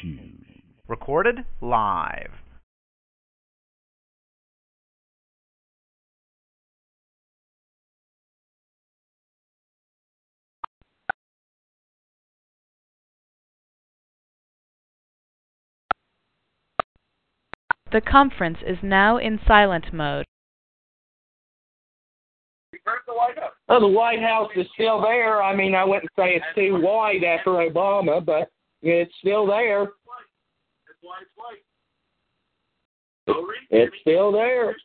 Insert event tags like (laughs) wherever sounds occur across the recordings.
shoes. Recorded live. The conference is now in silent mode. Oh, the White House is still there. I mean, I wouldn't say it's too white after Obama, but it's still there. It's still there.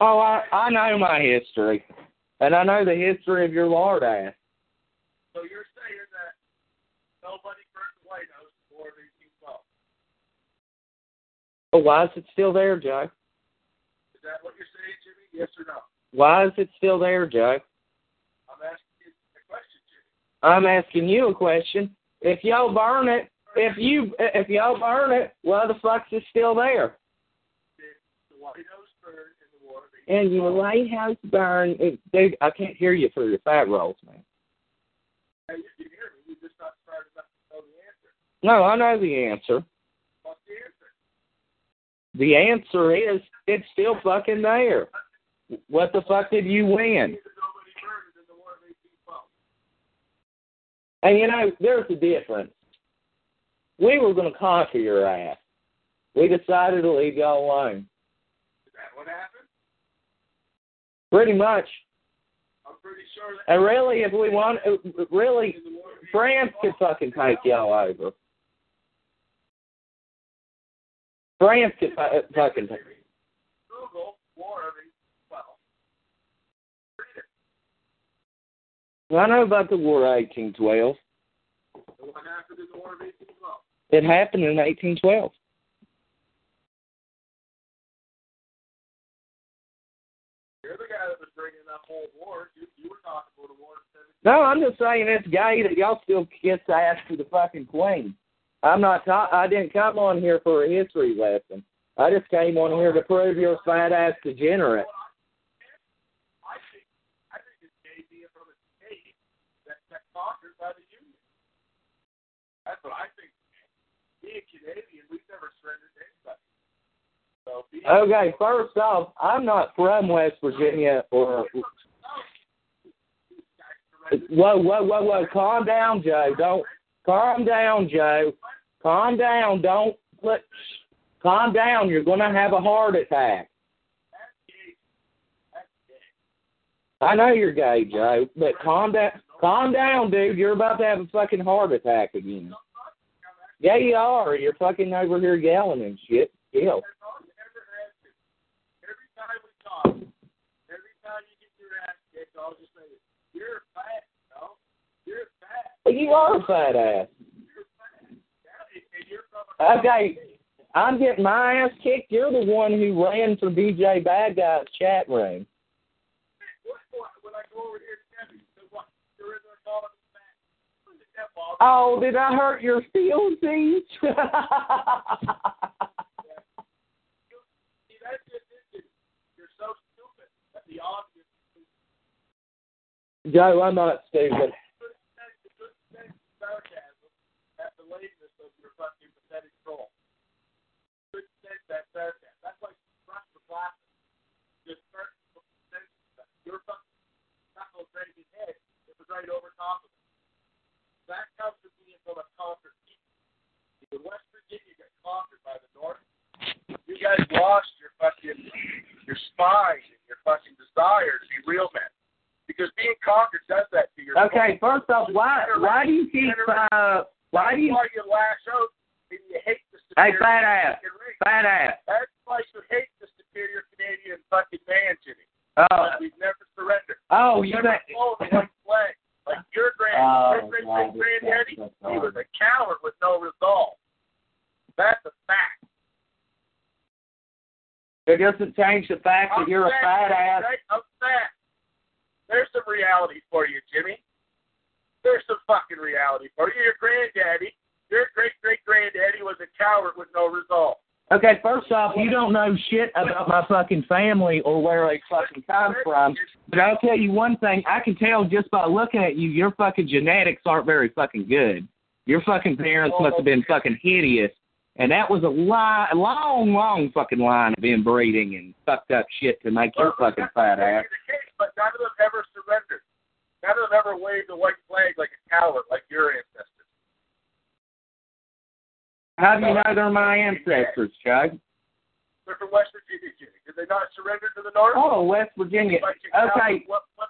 Oh, I I know my history, and I know the history of your lard ass. So you're saying that nobody burnt the White House before 1812? But why is it still there, Joe? Is that what you're saying, Jimmy? Yes or no? Why is it still there, Joe? I'm asking you a question, Jimmy. I'm asking you a question. If y'all burn it, if you if y'all burn it, why the fuck's it still there? Did the White House burn in the war of 1812? And your White House burn, it, dude. I can't hear you for your fat rolls, man. Hey, you can hear me. You just not smart enough to know the answer. No, I know the answer. What's the answer? The answer is it's still fucking there. What the fuck did you win? Because nobody burned it in the war of 1812. And you know, there's a difference. We were going to conquer your ass. We decided to leave y'all alone. Is that what happened? Pretty much. I'm pretty sure And really, if we want, uh, really, in the war of 1812. France could fucking take y'all over. France could fu- uh, fucking take. Google war of 1812. Read it. I know about the War of 1812. What happened in the war of 1812? It happened in 1812. You're the guy that was bringing up whole war. You, were talking about a war No, I'm just saying it's gay that y'all still kiss ass to the fucking queen. I'm not. Ta- I didn't come on here for a history lesson. I just came on here to prove you're a fat ass degenerate. I think I think it's gay being from a state that got conquered by the Union. That's what I think. Being Canadian, we've never surrendered to anybody. So being Okay, first off, I'm not from West Virginia or. Whoa, whoa, whoa, whoa! Calm down, Joe. Don't calm down, Joe. Calm down. Don't put. Calm down. You're gonna have a heart attack. That's gay. That's gay. I know you're gay, Joe, but calm down. Calm down, dude. You're about to have a fucking heart attack again. Yeah, you are. You're fucking over here yelling and shit. Time you get your ass kicked, I'll just say, "You're fat, fat. Well, you are a fat ass. You're fat." Yeah, and- and you're from a Okay, I'm getting my ass kicked. You're the one who ran for DJ Bad Guy's chat room. When I go over here Oh, did I hurt your feelings? See, that's just it. You're so stupid that the audience Joe, I'm not stupid. could sense the good sense of sarcasm at the lateness your fucking pathetic troll. Could sense that sarcasm. That's like brush the glasses. Just start to sense that your fucking knuckle dragging head it was right over top of it. That comes being from a conquered people. West Virginia got conquered by the North. You guys lost your fucking your spine and your fucking desire to be real men. Because being conquered does that to your Okay, first off, why why do you keep uh why do you why you lash out and you hate the superior Hey fat ass. race. Fat ass. That's why you hate the superior Canadian fucking man, Jimmy. Oh we've never surrendered. oh you never the white flag. Like your grand, Oh, great God, great granddaddy, he was a coward with no resolve. That's a fact. it doesn't change the fact that you're a fat ass. Right? I'm fat. There's some reality for you, Jimmy. There's some fucking reality for you. Your granddaddy, your great great granddaddy was a coward with no resolve. Okay, first off, you don't know shit about my fucking family or where they fucking come from. But I'll tell you one thing, I can tell just by looking at you, your fucking genetics aren't very fucking good. Your fucking parents must have been fucking hideous. And that was a lie, a long, long fucking line of inbreeding and fucked up shit to make your fucking fat ass. The case, but none of them ever surrendered. None of them ever waved a white flag like a coward, like your ancestors. How do you know they're my ancestors, Chuck? They're from West Virginia, Jimmy. Did they not surrender to the North? Oh, West Virginia. Okay, What, what,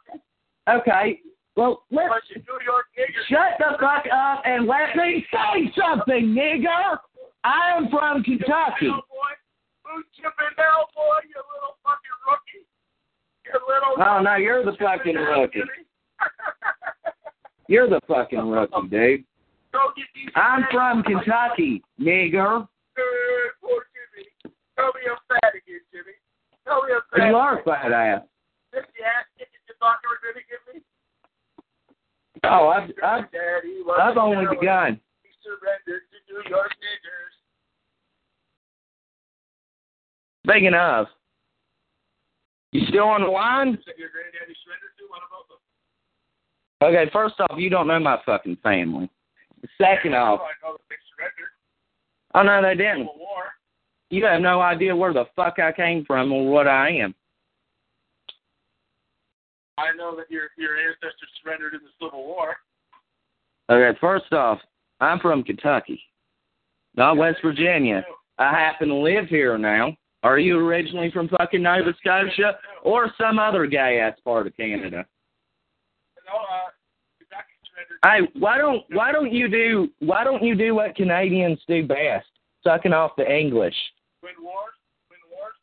okay. Well, let's New York shut the fuck up and let me say something, nigga. I am from Kentucky. Who's chipping now, boy? You little fucking rookie. You little. Oh no, you're the fucking rookie. (laughs) You're the fucking rookie, dude. Go get these I'm from Kentucky, nigger. Good, poor Jimmy. Tell me I'm fat again, Jimmy. Tell me I'm fat. You are fat ass. This ass kicking you thought you were going to give me? Oh, I've I've Daddy was I've only begun. He surrendered to New York niggers. Speaking of, you still on the line? Said your granddaddy surrendered to one of them. Okay, first off, you don't know my fucking family. Second off, I know they oh no, they didn't. You have no idea where the fuck I came from or what I am. I know that your your ancestors surrendered in the Civil War. Okay, first off, I'm from Kentucky, not West Virginia. I happen to live here now. Are you originally from fucking Nova Scotia or some other gay ass part of Canada? No. Hey, why don't why don't you do why don't you do what Canadians do best? Sucking off the English. Win wars. Win wars.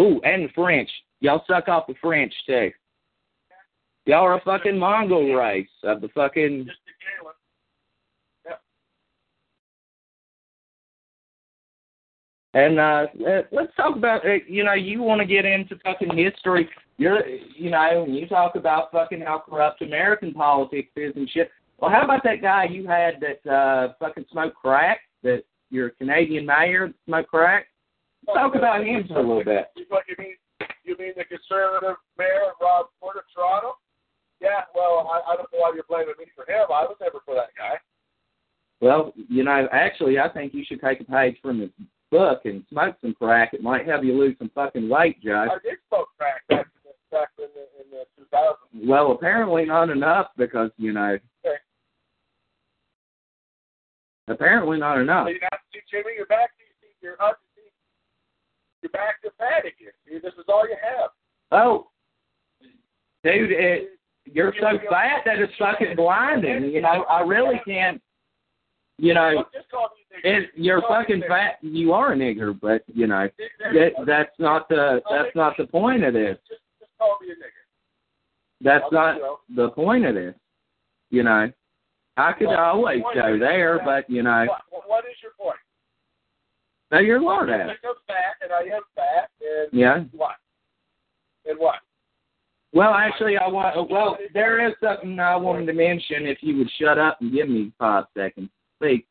Ooh, and the French. Y'all suck off the French too. Y'all are a fucking Mongol race of the fucking Just the Galen. And uh, let's talk about, uh, you know, you want to get into fucking history. You're, you know, and you talk about fucking how corrupt American politics is and shit. Well, how about that guy you had that uh, fucking smoked crack? That your Canadian mayor smoked crack. Let's talk about him for a little bit. You, you mean you mean the conservative mayor Rob Ford of Toronto? Yeah, well, I, I don't know why you're blaming me for him. I was never for that guy. Well, you know, actually, I think you should take a page from his book and smoke some crack. It might help you lose some fucking weight, Joe. I did smoke crack back in the, in the, in the 2000s. Well, apparently not enough because you know. Okay. Apparently not enough. So you see, Jimmy, you're back to you see, you're up. you see, You're back to fat again. See, this is all you have. Oh, dude, it, you're so fat that it's fucking blinding. You know, I really can't. You know, Don't just call me a nigger. it, you're fucking fat. You are a nigger, but you know that that's not the that's not the point of this. Just, just call me a nigger. That's not let you know. the point of this. You know, I could always go there, but you know, What, is your point? no, you're lord I ass. I'm fat, and I am fat, and Yeah. what? And what? Well, actually, I want. Well, there is something I wanted to mention. If you would shut up and give me five seconds, speak.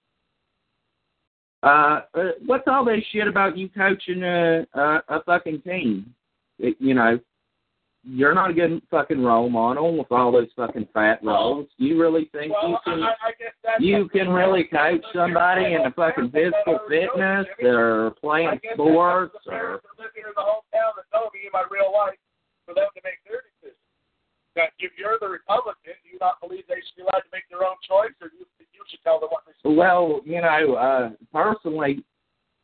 Uh, uh, what's all this shit about you coaching a a, a fucking team? It, you know, you're not a good fucking role model with all those fucking fat rolls. You really think you can? I, I You can really coach somebody in the fucking physical fitness or playing sports the or parents that live here in the hometown that know me in my real life for them to make their Now, if you're the Republican, do you not believe they should be allowed to make their own choice, or do you you should tell them what they should do? Well, you know, uh, personally,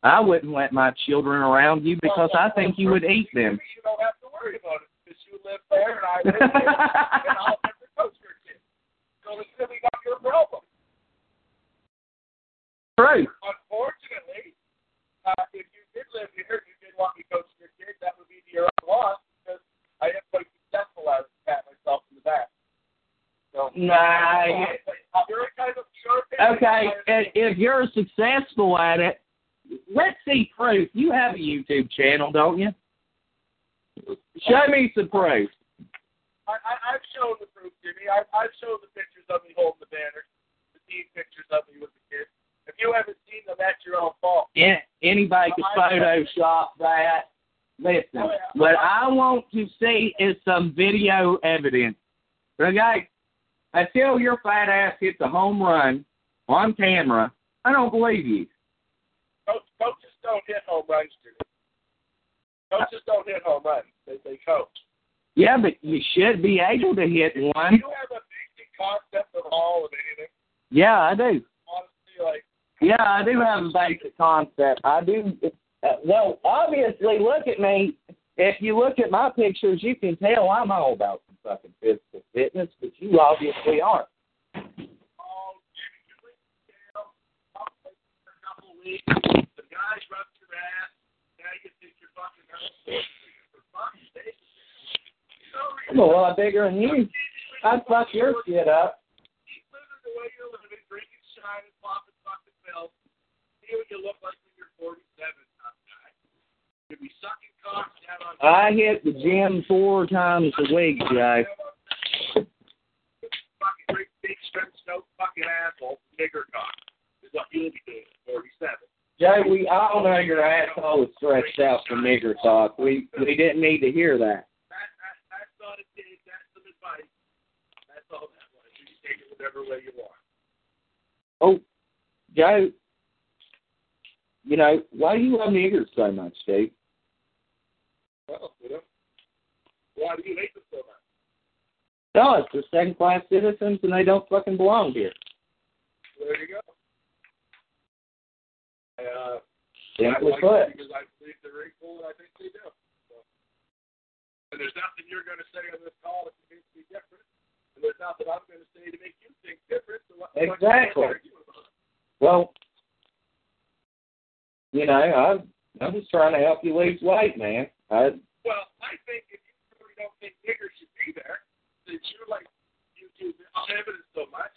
I wouldn't let my children around you because I think you would eat them. You don't have to worry about it because you live there and I live here, and (laughs) I'll never coach your kid. So it's really not your problem. True. Unfortunately, uh, if you did live here and you did want me coaching your kid, that would be to your own loss because I am quite successful at it, pat myself in the back. So, Nah. you're kind of. Okay, if you're successful at it, let's see proof. You have a YouTube channel, don't you? Show me some proof. I, I, I've shown the proof, Jimmy. I, I've shown the pictures of me holding the banner, the team pictures of me with the kids. If you haven't seen them, that's your own fault. Yeah, anybody can Photoshop that. Listen, oh, what I want to see is some video evidence. Okay? until your fat ass hits a home run on camera, I don't believe you. Coach, coaches don't hit home runs, dude. Coaches don't hit home runs. They, they coach. Yeah, but you should be able to hit Do one. you have a basic concept of all of it? Yeah, I do. Honestly, like, Yeah, I do have a basic concept. I do. Uh, well, obviously, look at me. If you look at my pictures, you can tell I'm all about some fucking physical fitness, but you obviously aren't. The guys rub your ass. Now you think you're fucking sake. I'm a lot bigger than you. I'd fuck your shit up. Keep living the way you're living, drinking shine and popping fucking pills. See what you look like when you're 47, tough guy. You'll be sucking cocks down on I hit the gym four times a week, Joe. Fucking big strength snow fucking asshole, bigger cock. Is what you'll be doing 47. Joe, we all know your asshole is stretched out for nigger talk. We we didn't need to hear that. You you. Oh, Joe, you know why do you love niggers so much, Steve? Well, you know, why do you hate them so much? No, it's they're second class citizens and they don't fucking belong here. There you go. Uh, Simply I like put. because I believe they're equal, and I think they do. So. And there's nothing you're going to say on this call that convince me different. And there's nothing I'm going to say to make you think different. So what, Exactly. What? Well, you know, I I'm just trying to help you lose weight, man. I Well, I think if you really don't think niggers should be there, since you're like YouTube evidence so much,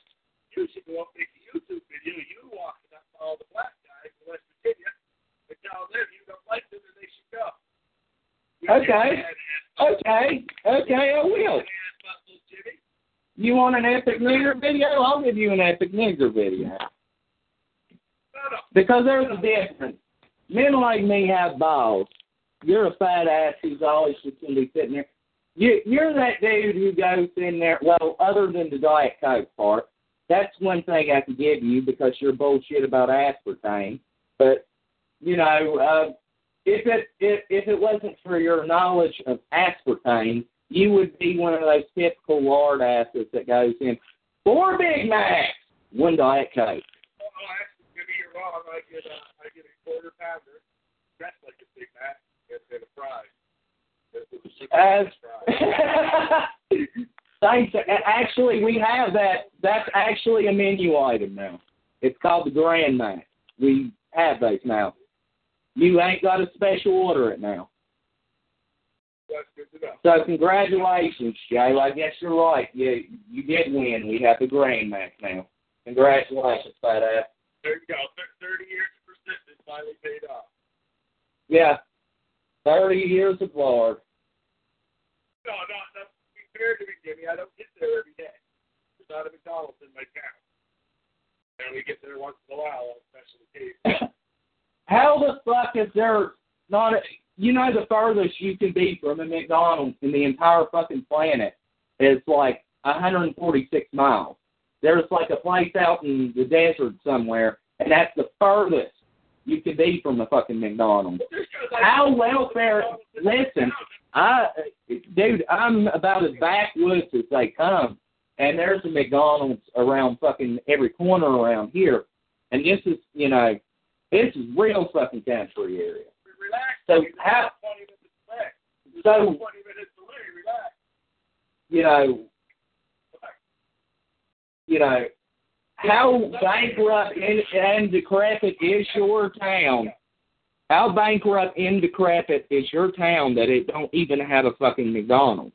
you should go up and make a YouTube video, you walking up to all the black guys in West Virginia and tell them you don't like them and they should go. Okay. okay, okay, I will. You want an epic nigger video? I'll give you an epic nigger video. No, no. Because there's a difference. Men like me have balls. You're a fat ass who's always just gonna be sitting there. You you're that dude who goes in there well, other than the Diet Coke part. That's one thing I can give you because you're bullshit about aspartame. But you know, uh if it if if it wasn't for your knowledge of aspartame, you would be one of those typical lard asses that goes in four Big Macs, one Diet Coke. Oh, actually, Jimmy, you're wrong. I get a, I get a quarter pounder, dressed like a big Mac, (laughs) and, and a fry. It was a super As thanks. Actually, we have that. That's actually a menu item now. It's called the Grand Mac. We have those now. You ain't got to special order it now. That's good to know. So congratulations, Joe. I guess you're right. You you did win. We have the Grand Mac now. Congratulations, fat ass. There you go. 30 years of persistence finally paid off. Yeah, thirty years of lard. No, no, be fair to me, Jimmy, I don't get there every day. There's not a McDonald's in my town. I only get there once in a while on special occasions. (coughs) How the fuck is there not a, you know the furthest you can be from a McDonald's in the entire fucking planet is like 146 miles. There's like a place out in the desert somewhere, and that's the furthest you could be from the fucking McDonald's. How welfare? Listen, I, dude, I'm about as backwoods as they come, and there's a McDonald's around fucking every corner around here, and this is, you know, this is real fucking country area. So how- 20 minutes away. There's So- 20 minutes away. Relax. You know, you know, how bankrupt and, and decrepit is your town? How bankrupt and decrepit is your town that it don't even have a fucking McDonald's?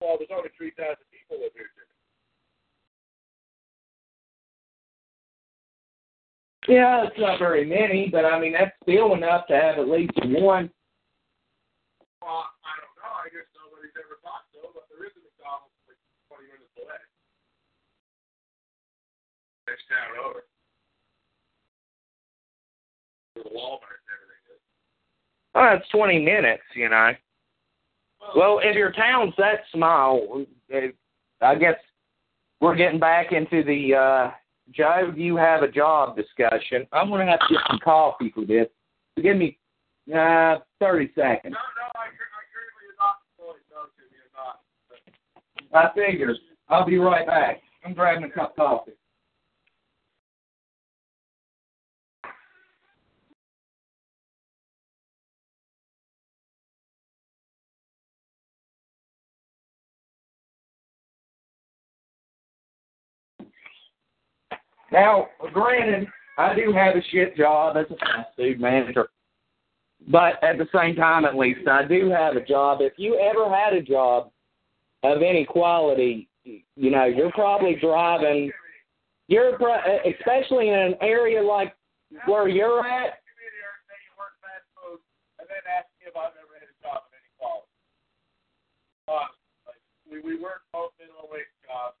Well, there's only 3,000 people live here, Yeah, it's not very many, but I mean that's still enough to have at least one. Well, I don't know. I guess nobody's ever thought so, but there is a McDonald's like 20 minutes away. Next town over. The Walmart and everything is. Oh, it's twenty minutes, you know. Well, if your town's that small, uh, I guess we're getting back into the uh Joe, you have a job discussion? I'm gonna have to get some coffee for this. Give me uh thirty seconds. No, no, I, I currently am not employed. No, Jimmy, I'm not. I figure. I'll be right back. I'm grabbing a cup of coffee. Now, granted, I do have a shit job as a fast food manager. But at the same time, at least, I do have a job. If you ever had a job of any quality, you know, you're probably driving, you're, especially in an area like where you're at, we we work both minimum wage jobs.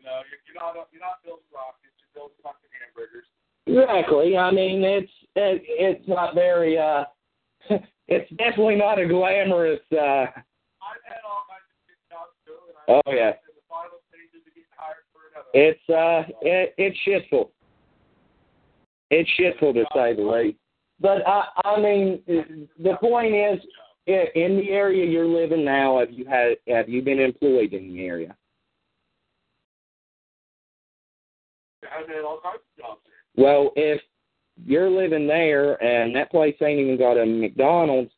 You know, you're, you're not you're not building rockets, you're fucking hamburgers. Exactly. I mean, it's it, it's not very. uh (laughs) It's definitely not a glamorous. uh I've had all kinds of jobs too, and Oh, I'm yeah. in the final stages of getting hired for another. It's uh, it, it's shitful. It's shitful to say the least. But I, I mean, the point is, in the area you're living now, have you had have you been employed in the area? I've had all kinds of jobs. Well, if you're living there and that place ain't even got a McDonald's,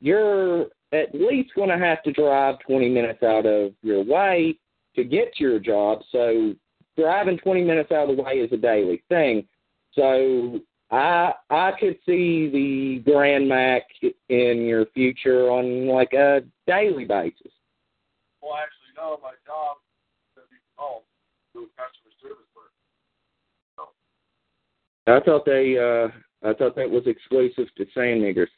you're at least going to have to drive 20 minutes out of your way to get to your job. So driving 20 minutes out of the way is a daily thing. So I I could see the Grand Mac in your future on like a daily basis. Well, actually, no, my job is to be home doing customer service work. I thought they uh I thought that was exclusive to sand niggers.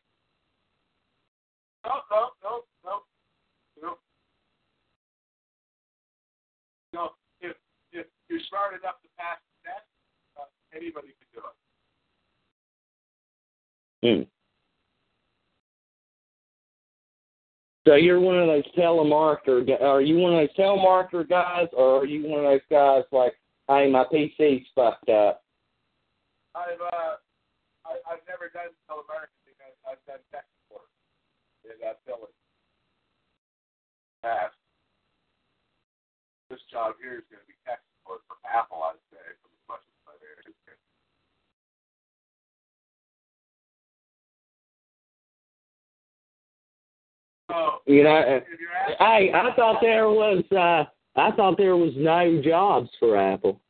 No, no, no, no, no. No, if if you're smart enough to pass the test, uh, anybody can do it. Hmm. So you're one of those telemarketer. Are you one of those telemarketer guys, or are you one of those guys like, "Hey, my PC's fucked up"? I've uh, I, I've never done telemarketing. I, I've done tech support. And that's billing. Past. This job here is going to be tech support for Apple, I'd say, from as much as I've ever done. You know, uh, if you're asking, hey, I thought there was uh I thought there was no jobs for Apple.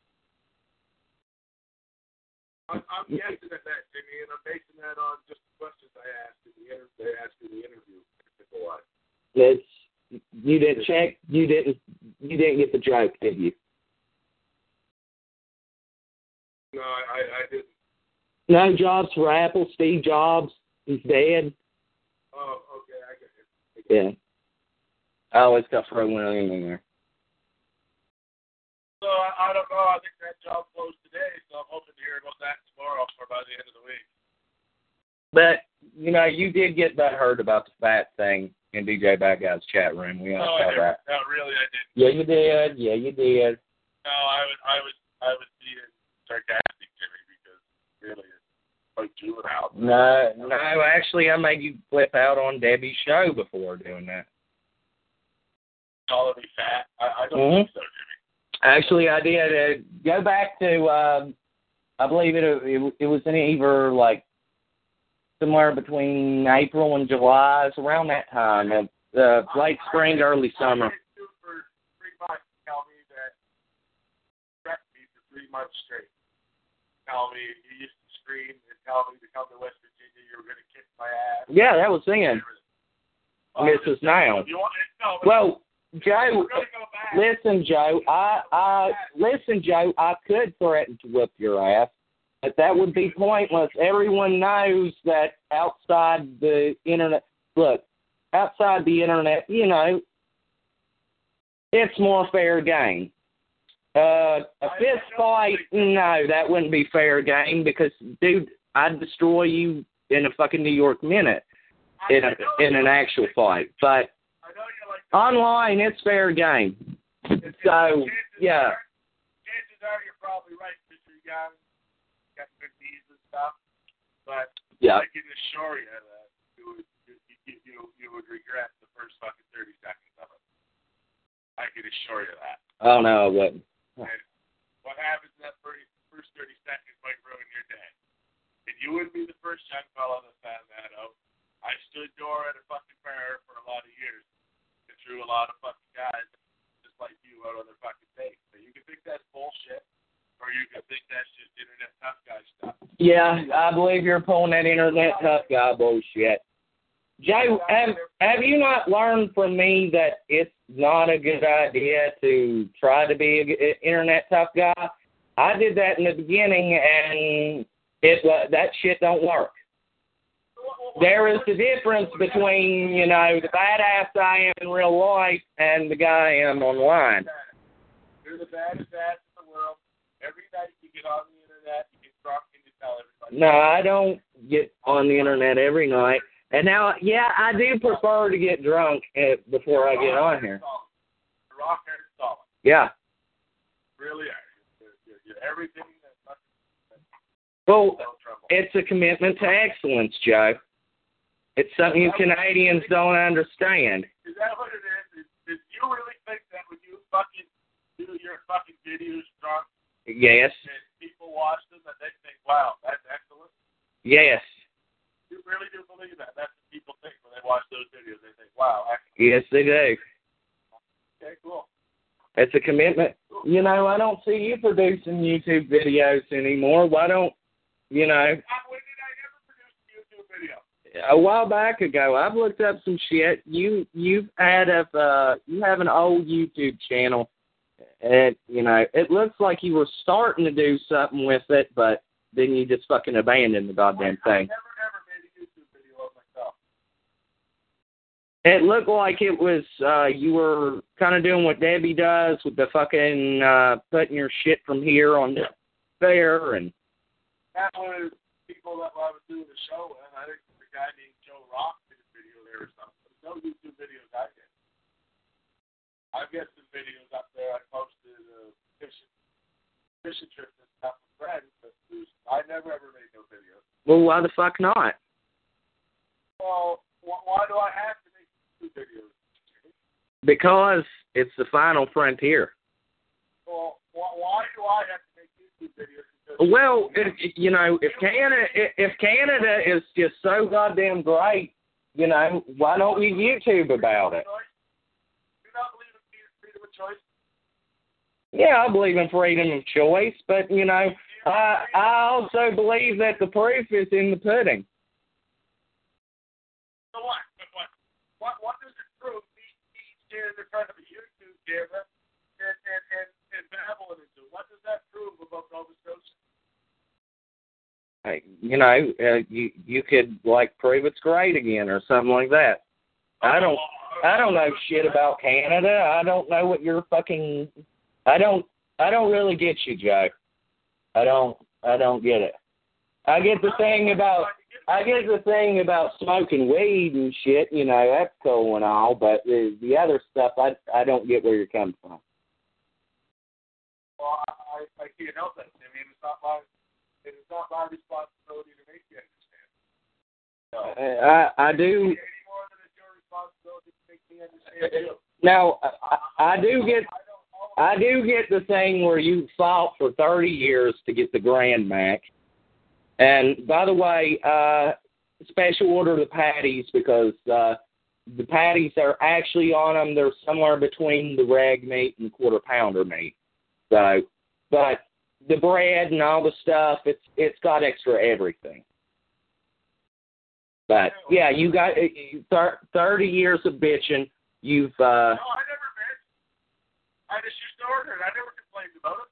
I'm, I'm guessing at that, Jimmy, and I'm basing that on just the questions I asked in the inter- they asked in the interview. technical-wise. It's you didn't check. You didn't. You didn't get the joke, did you? No, I, I, I didn't. No jobs for Apple. Steve Jobs, he's dead. Oh, okay, I get it. Yeah. I always got thrown in there. So I, I don't know. I think that job closed today, so I'm hoping to hear about that tomorrow or by the end of the week. But you know, you did get that heard about the fat thing in DJ Bad Guy's chat room. We all I saw that. no, really, I didn't. Yeah, you did. Yeah, you did. No, I was, I was, I was being sarcastic, Jimmy, because really, it's like juvenile. No, no. Actually, I made you flip out on Debbie's show before doing that. Calling me fat. I, I don't Mhm. think so, Jimmy. Actually, I did. Uh, go back to, um, I believe it, it. It was in either like somewhere between April and July. It's around that time, of uh, late spring, early summer. Three months. Tell me that threatened me for three months straight. Tell me you used to scream and tell me to come to West Virginia. You were going to kick my ass. Yeah, that was then. Oh, Mrs. Now. You want no, Well, Joe, we're going to go back. listen, Joe. I, I listen, Joe. I could threaten to whip your ass, but that would be pointless. Everyone knows that outside the internet. Look, outside the internet, you know, it's more fair game. Uh, a fist fight, no, that wouldn't be fair game because, dude, I'd destroy you in a fucking New York minute in a in an actual fight. But I know you like online, it's fair game. So chances yeah, Are, chances are you're probably right because you're young, got good knees and stuff. But yeah. I can assure you that you would you, you, you, you would regret the first fucking thirty seconds of it. I can assure you that. Oh no, I wouldn't. And what happens in that first first thirty seconds might ruin your day. And you wouldn't be the first young fella that found that out. I stood door at a fucking prayer for a lot of years threw a lot of fucking guys just like you out on their fucking face. So you can think that's bullshit or you can think that's just internet tough guy stuff. Yeah, I believe you're pulling that internet tough guy bullshit. Jay, have, have you not learned from me that it's not a good idea to try to be an internet tough guy? I did that in the beginning, and it that shit don't work. There is a difference between you know the badass I am in real life and the guy I am online. You're the baddest ass in the world. Every night you get on the internet, you get drunk and you tell everybody. No, I don't get on the internet every night. And now, yeah, I do prefer to get drunk uh, before I get on here. Rock hard solid. Yeah. Really are. You're, you're, everything Well, it's a commitment to excellence, Joe. It's something you Canadians don't understand. Is that what it is? Is, is you really think that when you fucking do your fucking videos drunk Yes, and people watch them and they think, wow, that's excellent? yes, You really do believe that? That's what people think when they watch those videos. They think, wow, excellent. yes, they do. Okay, cool. It's a commitment. You know, I don't see you producing YouTube videos anymore. Why don't, you know, Uh, when did I ever produce a YouTube video? A while back ago, I've looked up some shit. You you've had a uh, you have an old YouTube channel, and you know it looks like you were starting to do something with it, but then you just fucking abandoned the goddamn thing. never ever made a YouTube video of myself. It looked like it was uh you were kind of doing what Debbie does with the fucking uh putting your shit from here on there and That was people that I was doing the show with. I the guy named Joe Rock did a video there or something. There's no YouTube videos I did. I've got some videos up there. I posted uh, fishing, fishing trips and stuff with friends, but I never ever made no videos. well why the fuck not? Well, wh- why do I have to make YouTube videos? Because it's the final frontier. Well, wh- why do I have to make YouTube videos? Well, if, you know, if Canada if Canada is just so goddamn great, you know, why don't we YouTube about it? Yeah, I believe in freedom of choice, but you know, I I also believe that the proof is in the pudding. So what? What? What? What does it prove? Standing in front of a YouTube camera and and and, and babbling into. What does that prove about Nova Scotia? You know, uh, you you could like prove it's great again or something like that. I don't I don't know shit about Canada. I don't know what you're fucking. I don't I don't really get you, Joe. I don't I don't get it. I get the thing about I get the thing about smoking weed and shit. You know that's cool and all, but the the other stuff I I don't get where you're coming from. Well, I, I can't help. I mean, it's not my it is not my responsibility to make you understand. So, I I do any more than it's your responsibility to make me understand you. now. I, I do get I do get the thing where you fought for 30 years to get the Grand Mac. And by the way, uh, special order the patties because uh, the patties are actually on them. They're somewhere between the rag meat and quarter pounder meat. So, but the bread and all the stuff, it's it's got extra everything. But yeah, you got uh, thir- 30 years of bitching. You've uh, No, I never been. I just used to order it. I never complained about it.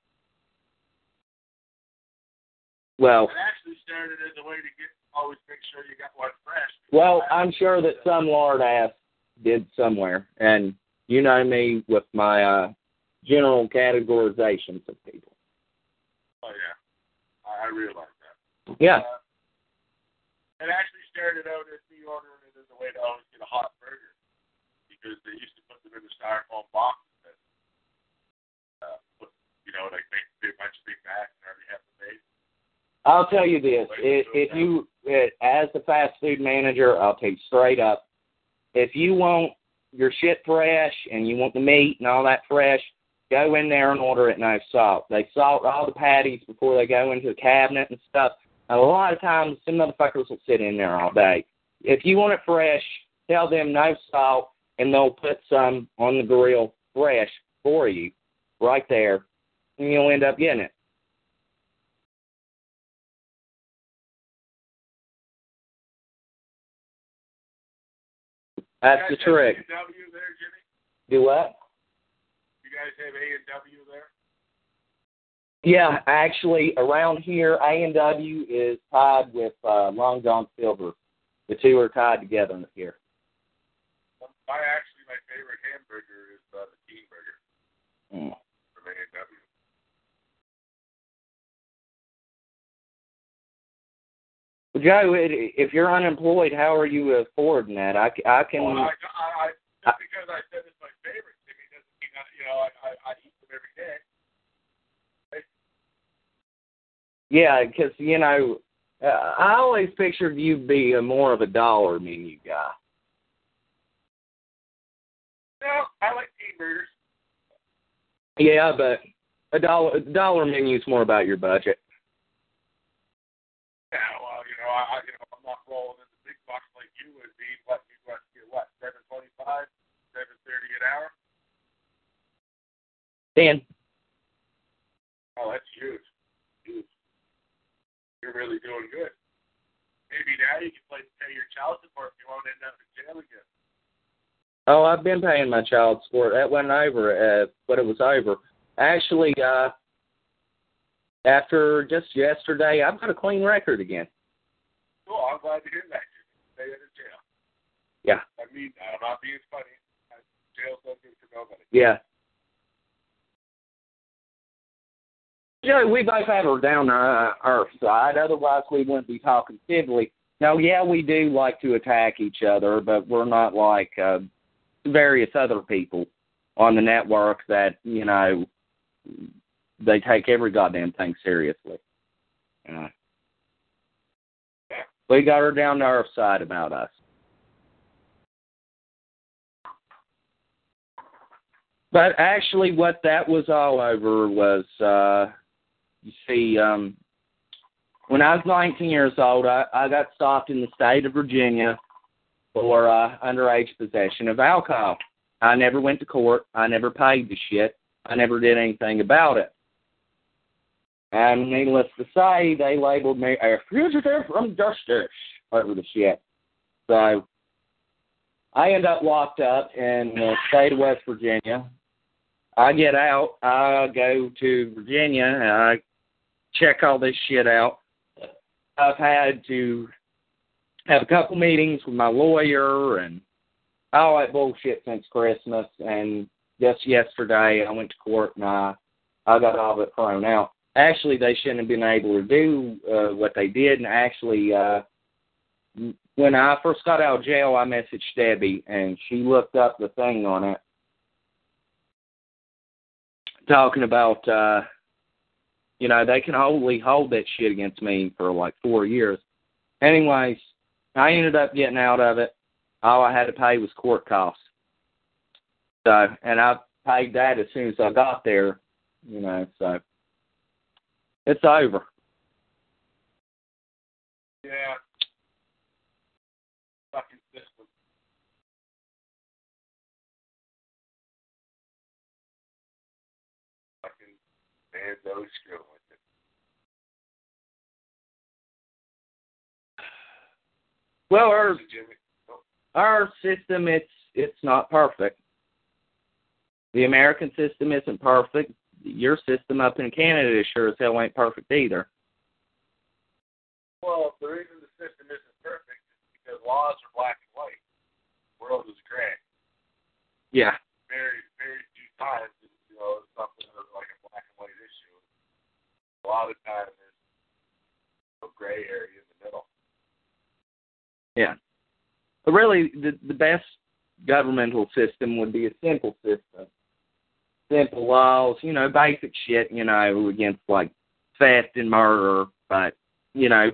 well. It actually started as a way to get always make sure you got one fresh. Well, I'm sure that some lord ass did somewhere, and you know me with my uh, general categorizations of people. Oh yeah, I, I realize that. Yeah. Uh, and actually started out as me ordering it as a way to always get a hot burger because they used to put them in the styrofoam box. that uh, put, you know, like make a bunch of big bags and already have the base. I'll tell you this: if, if you, uh, as the fast food manager, I'll tell you straight up, if you want your shit fresh and you want the meat and all that fresh, go in there and order it no salt. They salt all the patties before they go into the cabinet and stuff. And a lot of times, some motherfuckers will sit in there all day. If you want it fresh, tell them no salt, and they'll put some on the grill fresh for you, right there, and you'll end up getting it. That's the trick. There? Do what? Guys have A&W there? Yeah, actually, around here, A and W is tied with uh, Long John Silver. The two are tied together here. My actually my favorite hamburger is uh, the Teen Burger Mm. from A&W. Well, Joe, if you're unemployed, how are you affording that? I, I can. Well, I, I, I, just because I said it's my favorite, Jimmy, doesn't mean I, you know I, I, I eat them every day. Yeah, because you know, uh, I always pictured you be a more of a dollar menu guy. No, I like Teen Burgers. Yeah, but a dollar a dollar menu's more about your budget. Yeah, well, you know, I, I you know, I'm not rolling in the big bucks like you would be. What you what get what seven twenty five, seven thirty an hour? Dan, Oh, that's huge, huge. You're really doing good. Maybe now you can play pay your child support if you won't end up in jail again. oh, I've been paying my child support. That went over, uh, but it was over. Actually, uh, after just yesterday, I've got a clean record again. Cool, I'm glad to hear that. Stay out of jail. Yeah. I mean, I'm not being funny. Jail's no good for nobody. Yeah. Joe, we both have her down uh, our side. Otherwise, we wouldn't be talking civilly. Now, yeah, we do like to attack each other, but we're not like uh, various other people on the network that you know they take every goddamn thing seriously. Uh, we got her down to our side about us. But actually, what that was all over was, uh, you see, um, when I was 19 years old, I, I got stopped in the state of Virginia for uh, underage possession of alcohol. I never went to court. I never paid the shit. I never did anything about it. And needless to say, they labeled me a fugitive from justice over the shit. So I end up locked up in the state of West Virginia. I get out, I go to Virginia, and I check all this shit out. I've had to have a couple meetings with my lawyer and all that bullshit since Christmas. And just yesterday, I went to court and I I got all of it thrown out. Actually, they shouldn't have been able to do uh, what they did. And actually, uh, when I first got out of jail, I messaged Debbie, and she looked up the thing on it, talking about, uh, you know, they can only hold that shit against me for like four years. Anyways, I ended up getting out of it. All I had to pay was court costs. So, and I paid that as soon as I got there, you know, so it's over. Yeah. Fucking system. Fucking man, those screw Well, our our system it's it's not perfect. The American system isn't perfect. Your system up in Canada sure as hell ain't perfect either. Well, the reason the system isn't perfect is because laws are black and white. The world is gray. Yeah. Very, very few times, is, you know, something that's like a black and white issue. A lot of times there's a gray area in the middle. Yeah. But really the the best governmental system would be a simple system. Simple laws, you know, basic shit, you know, against like theft and murder, but you know,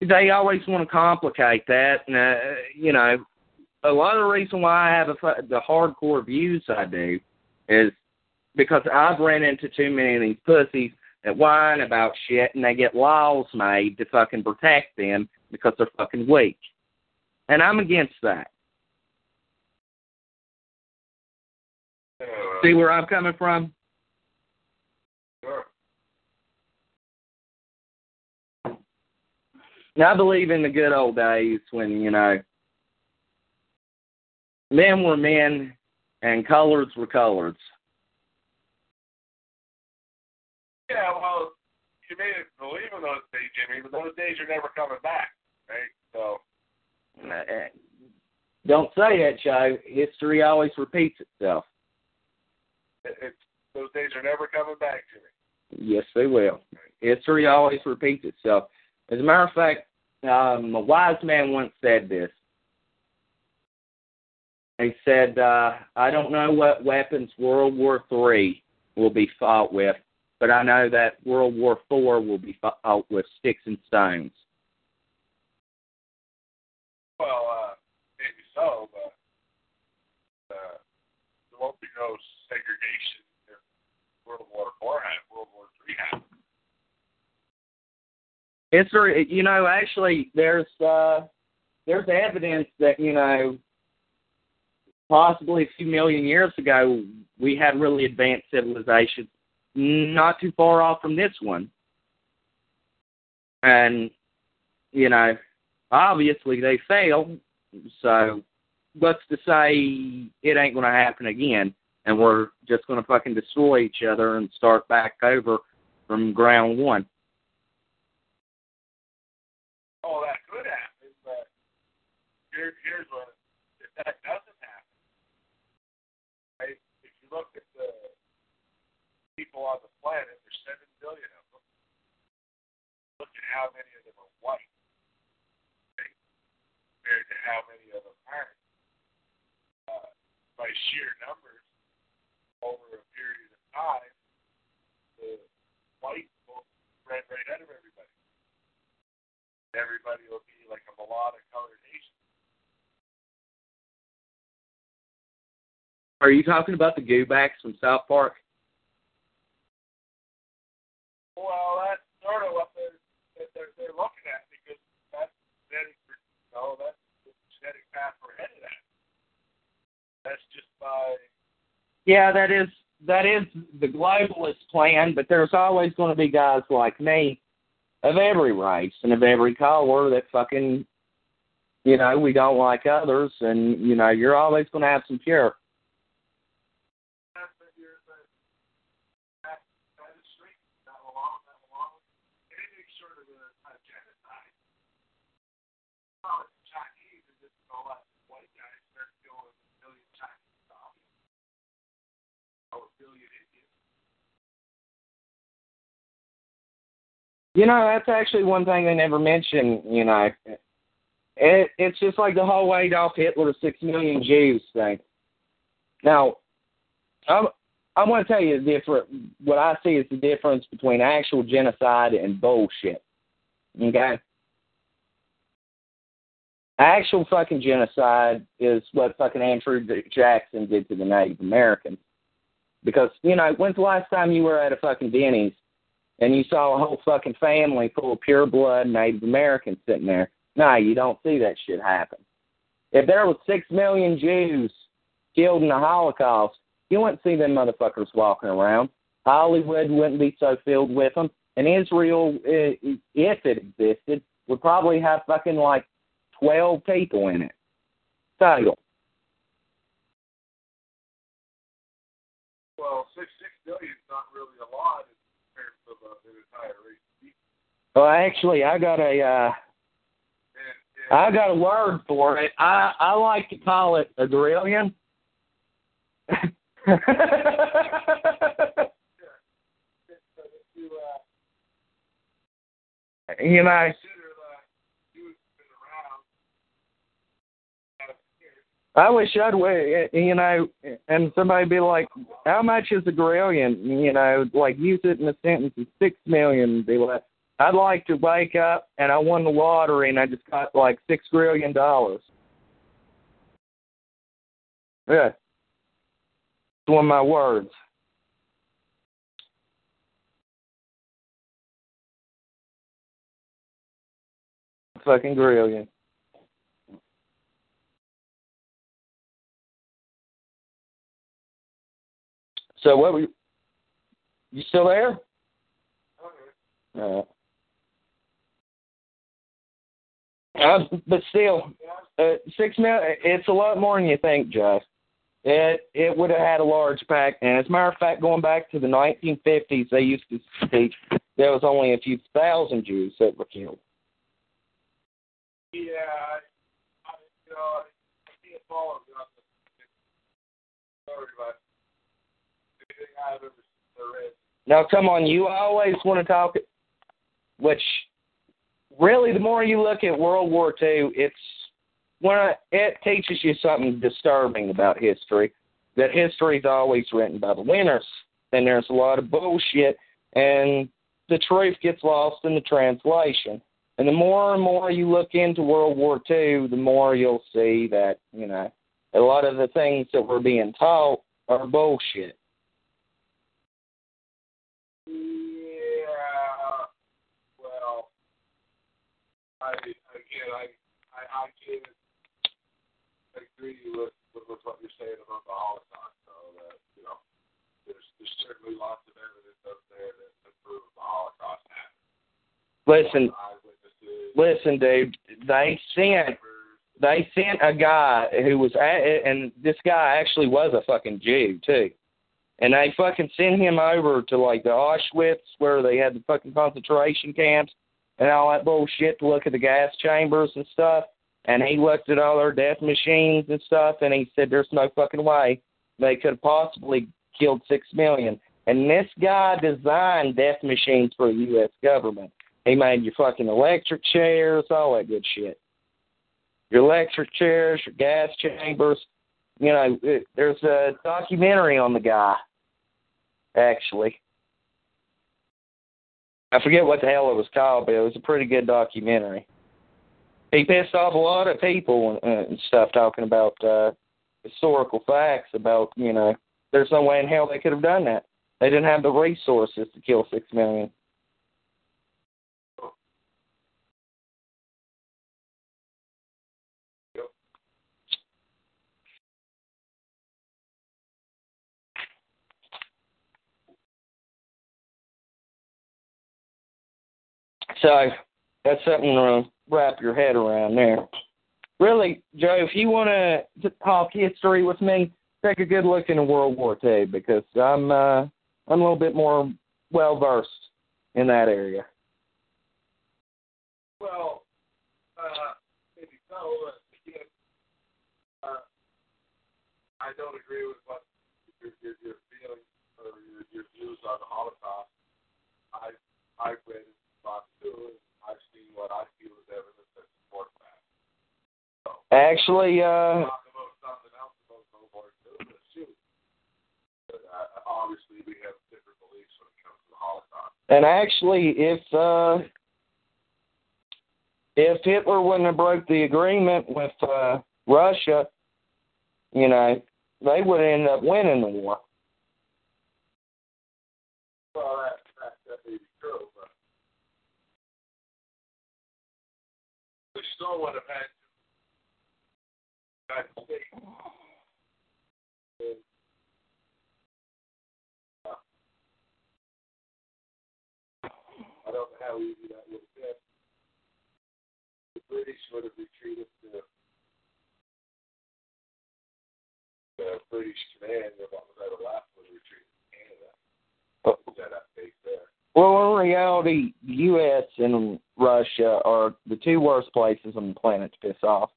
they always want to complicate that, and uh, you know, a lot of the reason why I have a, the hardcore views I do is because I've ran into too many of these pussies that whine about shit, and they get laws made to fucking protect them because they're fucking weak, and I'm against that. Uh, See where I'm coming from? Sure. Now, I believe in the good old days when, you know, men were men and colors were colors. Yeah, well, you may believe in those days, Jimmy, but those days are never coming back, right? So, Uh, Don't say that, Joe. History always repeats itself. it, it's those days are never coming back, Jimmy. Yes, they will. History always repeats itself. As a matter of fact, um, a wise man once said this. He said, uh, I don't know what weapons World War III will be fought with, but I know that World War IV will be fought with sticks and stones. Well, uh, maybe so, but uh, there won't be no segregation if World War Four happened, World War Three happened. It's very, you know, actually, there's uh, there's evidence that you know, possibly a few million years ago, we had really advanced civilizations, not too far off from this one, and you know, obviously they failed. So, what's to say it ain't going to happen again, and we're just going to fucking destroy each other and start back over from ground one? Oh, that could happen, but here, here's what if that doesn't happen? If you look at the people on the planet, there's seven billion of them. Look at how many of them are white, right? compared to how many of them aren't. Uh, by sheer numbers, over a period of time, the white will spread right out of everybody everybody will be like a melodic colored nation. Are you talking about the Goobacks from South Park? Well, that's sort of what they're that they're, they're looking at because that's genetic, you know, that's the genetic path we're headed at. That's just by Yeah, that is that is the globalist plan, but there's always going to be guys like me of every race and of every color that fucking you know, we don't like others and you know, you're always going to have some pure. that's that you're the that that is straight that along that along any sort of a, a genocide. Well, it's Chinese and just all that white guys start killing a million Chinese zombies. Oh, a billion Indians. You know, that's actually one thing they never mention, you know. It it's just like the whole Adolf Hitler six million Jews thing. Now, I'm I want to tell you the different. What I see is the difference between actual genocide and bullshit. Okay. Actual fucking genocide is what fucking Andrew Jackson did to the Native Americans. Because you know, when's the last time you were at a fucking Denny's and you saw a whole fucking family full of pure blood Native Americans sitting there? No, you don't see that shit happen. If there was six million Jews killed in the Holocaust, you wouldn't see them motherfuckers walking around. Hollywood wouldn't be so filled with them. And Israel, eh, if it existed, would probably have fucking like 12 people in it. Total. Well, six six billion is not really a lot Well, actually, I got a, uh, I got a word for it. I, I like to call it a grillion. (laughs) you know, consider that you've been around. uh, here, I wish I'd, wa- you know, and somebody be like, "How much is a grillion?" You know, like use it in a sentence of six million. Be like, I'd like to wake up and I won the lottery and I just got like six trillion dollars. Yeah. It's one of my words. Fucking brilliant. So what were you, you still there? Uh, uh, (laughs) but still, uh, six mil. It's a lot more than you think, Jeff. It it would have had a large pack, and as a matter of fact, going back to the 1950s, they used to teach there was only a few thousand Jews that were killed. Yeah, I, I, you know, I can't follow sorry, anything I've ever read. Now, come on, you always want to talk, which really, the more you look at World War II, it's when it teaches you something disturbing about history. That history is always written by the winners, and there's a lot of bullshit, and the truth gets lost in the translation. And the more and more you look into World War II, the more you'll see that you know a lot of the things that we're being taught are bullshit. Yeah, well, I again, I I, I can't agree with, with with what you're saying about the Holocaust. So that you know, there's there's certainly lots of evidence up there that, that proves the Holocaust happened. Listen, listen, dude. They sent they sent a guy who was at, and this guy actually was a fucking Jew too. And they fucking sent him over to like the Auschwitz where they had the fucking concentration camps and all that bullshit to look at the gas chambers and stuff. And he looked at all their death machines and stuff and he said there's no fucking way they could have possibly killed six million. And this guy designed death machines for the US government. He made your fucking electric chairs, all that good shit. Your electric chairs, your gas chambers. You know, it, there's a documentary on the guy, actually. I forget what the hell it was called, but it was a pretty good documentary. He pissed off a lot of people and, and stuff talking about uh, historical facts about, you know, there's no way in hell they could have done that. They didn't have the resources to kill six million. So that's something to wrap your head around there. Really, Joe, if you want to talk history with me, take a good look into World War II because I'm uh, I'm a little bit more well versed in that area. Well, uh, maybe so. Uh, I don't agree with what your your, your feelings or your, your views on the Holocaust. I I've read Actually, uh, and actually, if uh, if Hitler wouldn't have broke the agreement with uh, Russia, you know, they would ended up winning the war. Well, that, that, that may be true, but would have had United States. And, uh, I don't know how easy that would have been. The British would have retreated to the British command, was ever left would retreat to Canada. Set up base there. Well, in reality, U.S. and Russia are the two worst places on the planet to piss off.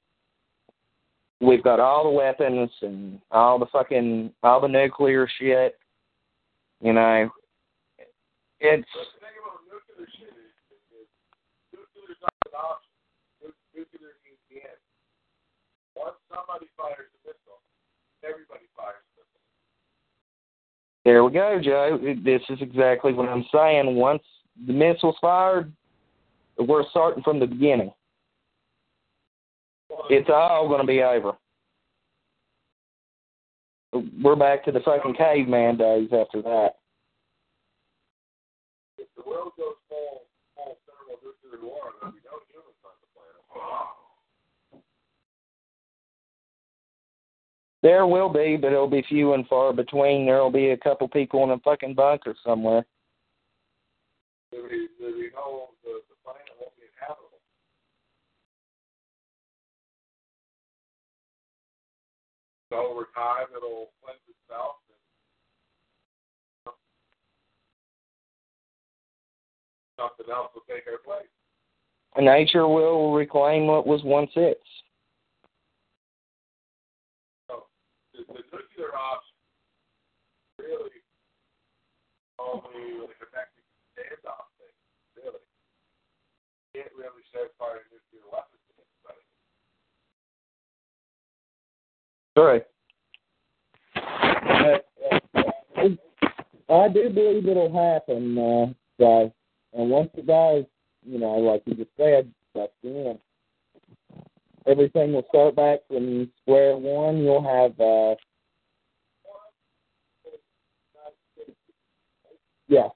We've got all the weapons and all the fucking all the nuclear shit. You know, it's somebody fires a missile, everybody fires. There we go, Joe. This is exactly what I'm saying. Once the missile's fired, we're starting from the beginning. It's all going to be over. We're back to the fucking caveman days after that. If the world goes full, full thermonuclear war, there'll be no humans on the planet. There will be, but it'll be few and far between. There'll be a couple people in a fucking bunker somewhere. There'll be, there'll be no, the, the planet won't be inhabitable. So over time, it'll cleanse itself. And something else will take our place. Nature will reclaim what was once its. The, the nuclear option really only like a Mexican standoff thing, really. Can't really set fire nuclear weapons to anybody. Right. I do believe it'll happen, uh, guys. And once it does, you know, like you just said, that's the end. Everything will start back from square one. You'll have, uh, yeah,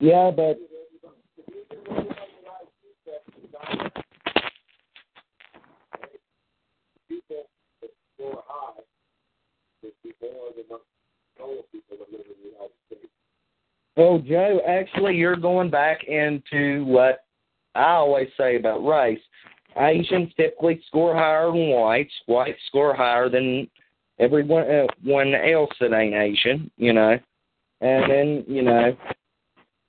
yeah, but Well, Joe, actually, you're going back into what I always say about race. Asians typically score higher than whites. Whites score higher than everyone uh, one else that ain't Asian, you know. And then, you know,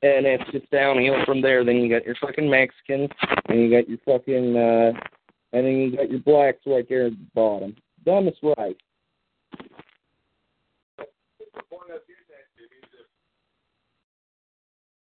and it's just downhill from there. Then you got your fucking Mexicans, and you got your fucking, uh, and then you got your blacks right there at the bottom. Dumbest race. the point of view that Jimmy is if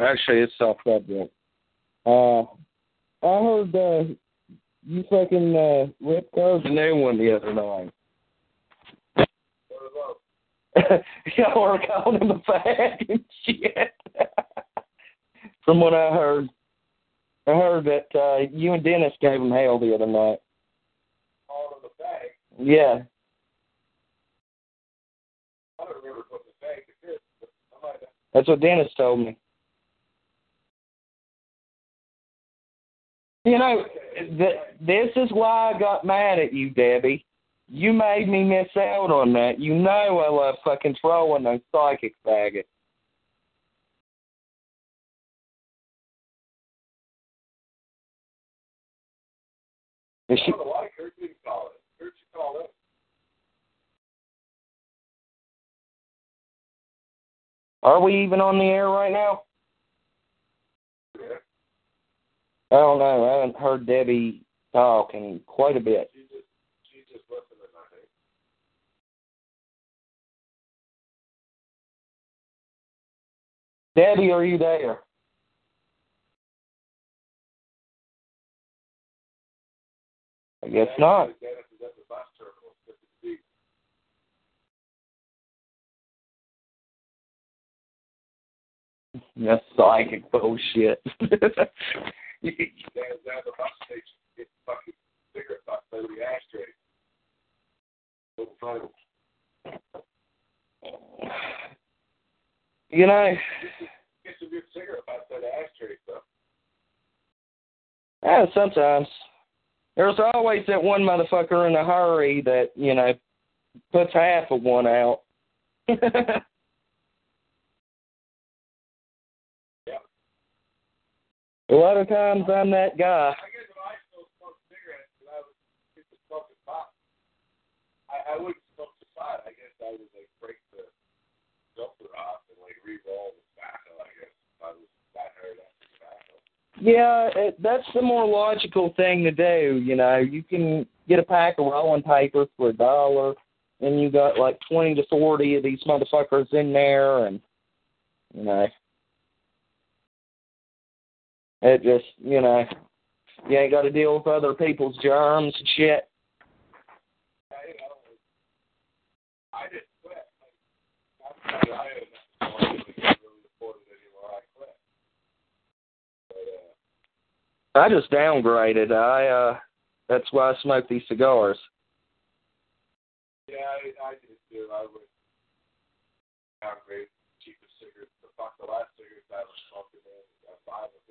actually, it's off subject. Uh, I heard uh, you fucking uh, Rip Curve's a new one the other night. (laughs) Y'all were calling him a fag and shit. (laughs) From what I heard, I heard that uh, you and Dennis gave him hell the other night. All of the bag. Yeah. I don't remember what the bag is, but I might have. That's what Dennis told me. You know, th- this is why I got mad at you, Debbie. You made me miss out on that. You know I love fucking trolling those psychic faggots. Is she, I don't like her. You call it. Heard you call it. are we even on the air right now? Yeah. I don't know. I haven't heard Debbie talk in quite a bit. Debbie, are you there? I guess not. That's psychic bullshit. (laughs) (laughs) You know, Get some good cigarette butts out the ashtray stuff. yeah, sometimes. There's always that one motherfucker in a hurry that, you know, puts half of one out. (laughs) A lot of times I'm that guy. I, wouldn't smoke the pot. I guess I would like break the filter off and like the tobacco. I guess if I was that tobacco. Yeah, it, that's the more logical thing to do. You know, you can get a pack of rolling papers for a dollar, and you got like twenty to forty of these motherfuckers in there, and you know it just you know, you ain't got to deal with other people's germs and shit. I, just downgraded. I uh, that's why I smoke these cigars. yeah, I, I did too. I would downgrade cheapest cigarettes. The fuck the last cigarettes I was smoking in, uh, five of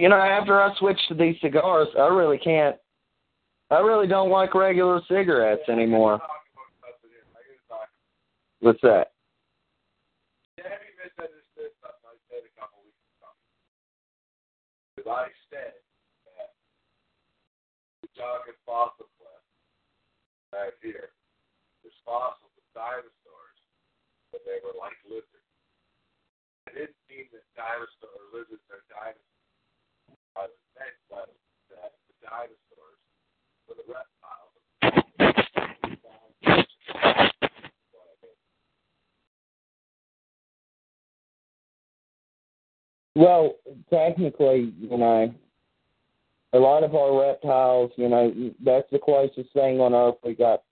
You know, after I switched to these cigars, I really can't. I really don't like regular cigarettes anymore. What's that? I said a couple weeks ago? Because I said that talking fossil cliff right here, there's fossils of dinosaurs, but they were like lizards. I didn't mean that dinosaur or lizards are dinosaurs. I was meant was that the dinosaurs were the reptiles. Well, technically, you know, a lot of our reptiles, you know, that's the closest thing on Earth we got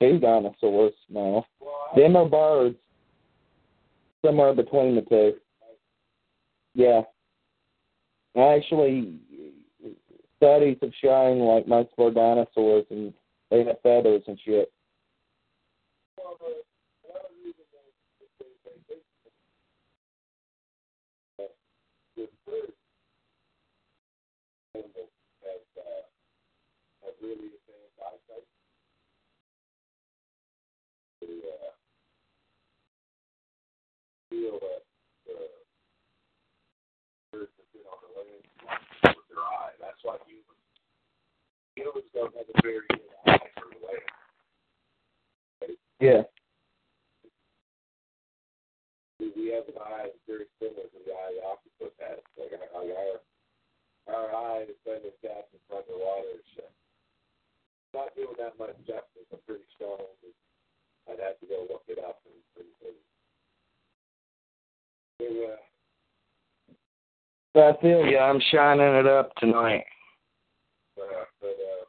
to dinosaurs now. Them are birds. Somewhere between the two. Yeah. Actually, studies have shown like most of our dinosaurs and they have feathers and shit. really advanced eyesight. They uh, feel that the birds have been on the land with their eye. That's why humans humans don't have a very good eye for the land. Yeah. We- have an eye that's very similar to the eye the octopus has. Like our, our, our eye is kind of cast in front of the water and shit. Not doing that much justice. I'm pretty strong. I'd have to go look it up and and, and they, uh, I feel you. I'm shining it up tonight. but, uh, but uh,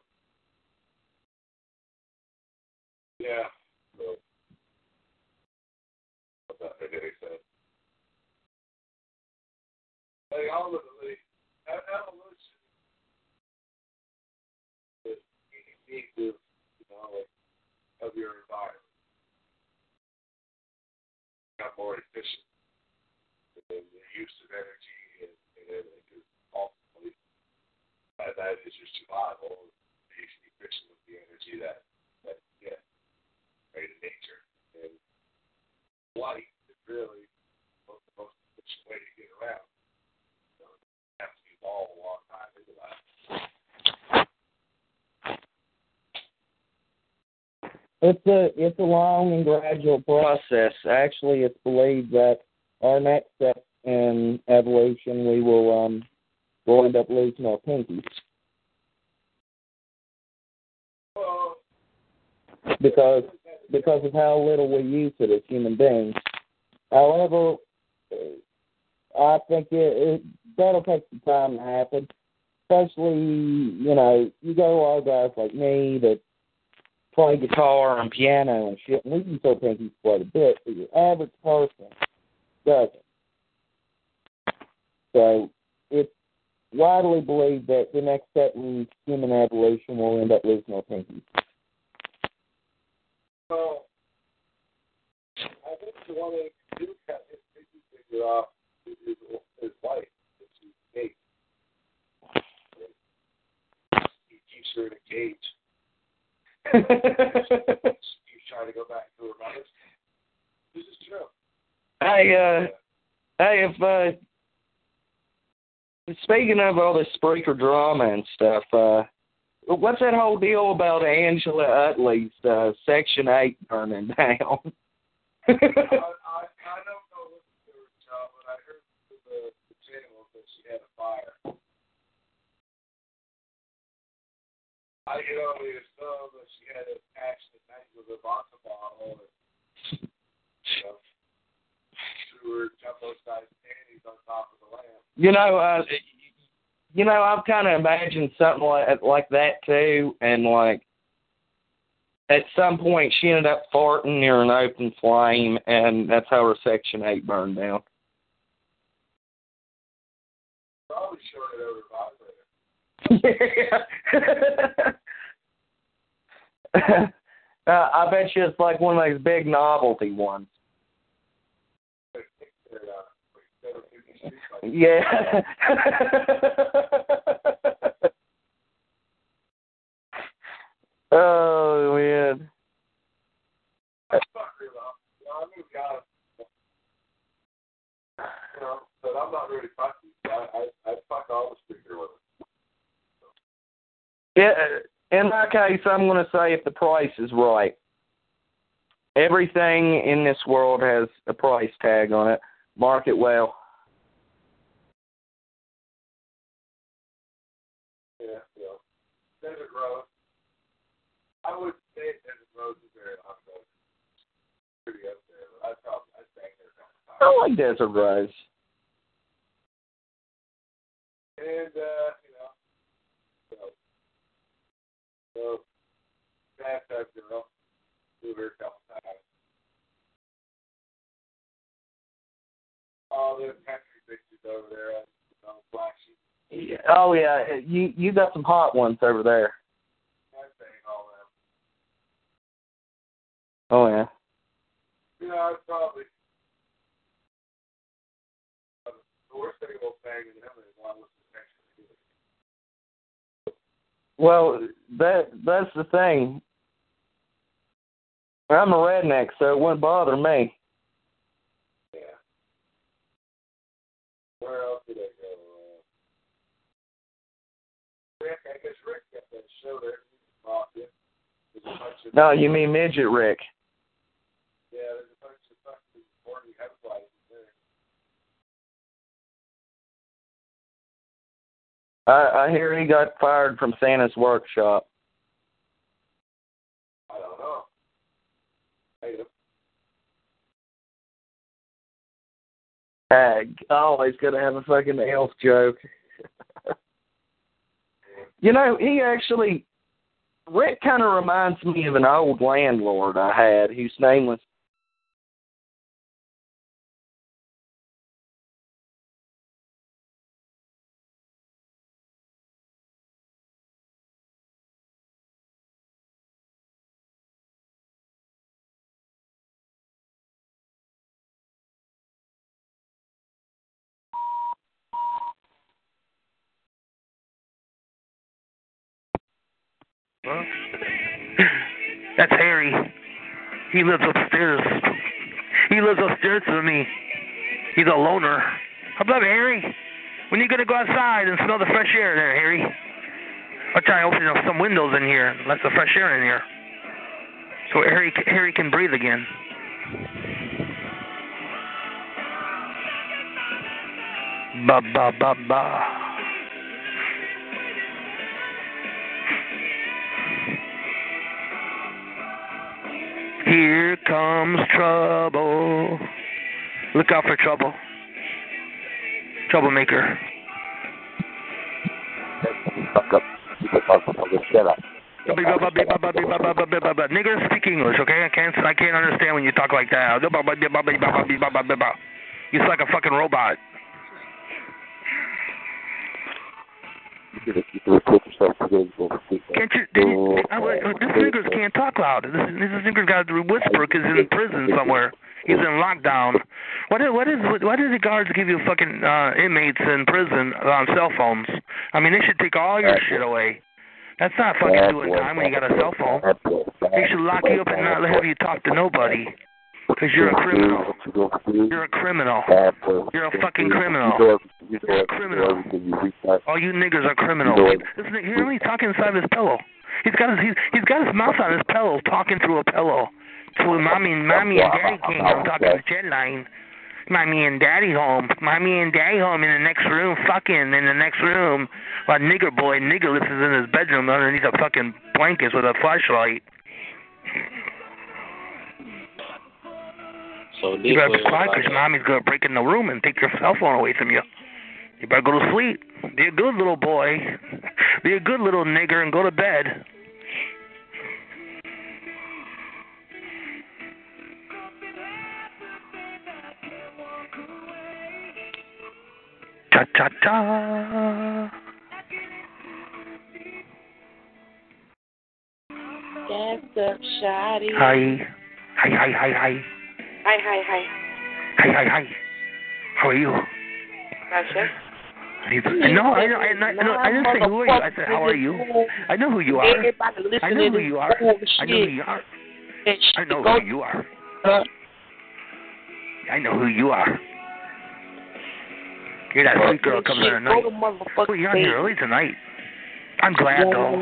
yeah. So, that make any sense? Like ultimately, e- evolution is unique to you know like of your environment. Got more efficient the use of energy and, and everything. Because ultimately, that, that is your survival. Be efficient with the energy that that get right in nature. And light is really the most efficient way to get around. So you have to evolve a long time into that. It's a it's a long and gradual process. Actually, it's believed that our next step in evolution, we will um we'll end up losing our pinkies because because of how little we use it as human beings. However, uh, I think it, it that'll take some time to happen. Especially, you know, you go to a lot of guys like me that play guitar and piano and shit, and we use our pinkies quite a bit, but your average person doesn't. So it's widely believed that the next step in human evolution will end up losing our pinkies. well, I think the one thing to do cut his pinky finger off is his, his wife. It's his cage. He keeps her in a cage. She's trying to go back to her mother's. This is true. I uh Hey, if uh, speaking of all this Spreaker drama and stuff, uh, what's that whole deal about Angela Utley's uh, Section Eight burning down? (laughs) I, I, I don't know what with John, but I heard through the, the channel that she had a fire. I get can only assume that she had an accident night with a vodka bottle and, (laughs) you know, threw her jumbo you know, uh, you know, I've kind of imagined something like like that too, and like at some point she ended up farting near an open flame, and that's how her Section Eight burned down. Probably shorted over vibrator. (laughs) uh, I bet you it's like one of those big novelty ones. Yeah. (laughs) oh man. You I'm not really it. Yeah, in my case, I'm going to say if the price is right. Everything in this world has a price tag on it. Mark it well. Desert Rose. I would say Desert Rose is very hot though. Pretty up there, I'd probably I'd bang there kind of I like Desert Rose. And uh, you know, so so bathtub girl, moved her a couple times. All the country bitches over there on the black Oh yeah, you you got some hot ones over there. I bang all them. Oh yeah. Know, I'd probably the worst thing about banging them is I was. Well, that that's the thing. I'm a redneck, so it wouldn't bother me. Yeah. Where else did I go? Uh, Rick, I guess Rick got that show there. Off it. There's a bunch of No, you mean midget Rick? yeah, there's a bunch of fucking horny housewives there. I I hear he got fired from Santa's workshop. I don't know. Hey, Ag. Always gotta have a fucking elf joke. (laughs) you know, he actually Rick kind of reminds me of an old landlord I had whose name was Huh? (laughs) That's Harry. He lives upstairs. He lives upstairs from me. He's a loner. How about Harry? When are you gonna go outside and smell the fresh air there, Harry? I'll try to open up some windows in here. and Let the fresh air in here. So Harry Harry can breathe again. Ba ba ba ba. Here comes trouble. Look out for trouble. Troublemaker. Nigger, speak English, okay? I can't I can't understand when you talk like that. You sound like a fucking robot. Can't you? Did you I, I, this niggers can't talk loud. This, this nigger's got to whisper because he's in prison somewhere. He's in lockdown. What is what is why do the guards give you fucking uh, inmates in prison on cell phones? I mean, they should take all your shit away. That's not fucking doing time when you got a cell phone. They should lock you up and not have you talk to nobody. Because you're a criminal. you go do. You're a criminal. You're a fucking criminal. You do everything. You do You're a criminal. All you niggers are criminals. You know it. Listen, hear me talking inside his pillow. He's got his he's, he's got his mouth on his pillow, talking through a pillow. To mommy and mommy and daddy came home talking to the jet line. Mommy and daddy home. Mommy and daddy home in the next room, fucking in the next room. While nigger boy niggerless is in his bedroom underneath a fucking blankets with a flashlight. So this You better be was quiet because a- mommy's gonna break in the room and take your cell phone away from you. You better go to sleep. Be a good little boy. (laughs) Be a good little nigger and go to bed. Cha cha cha. Gassed up, shoddy. Hi. Hi hi hi hi. Hi, hi, hi. Hi hi hi. How are you? Gotcha. No, I, I, I, no, I didn't say who are you. I said how are you. I know who you are. I know who you are. I know who you are. I know who you are. I know who you are. You're that sweet girl coming in at night. Oh, you're on here early tonight. I'm glad though.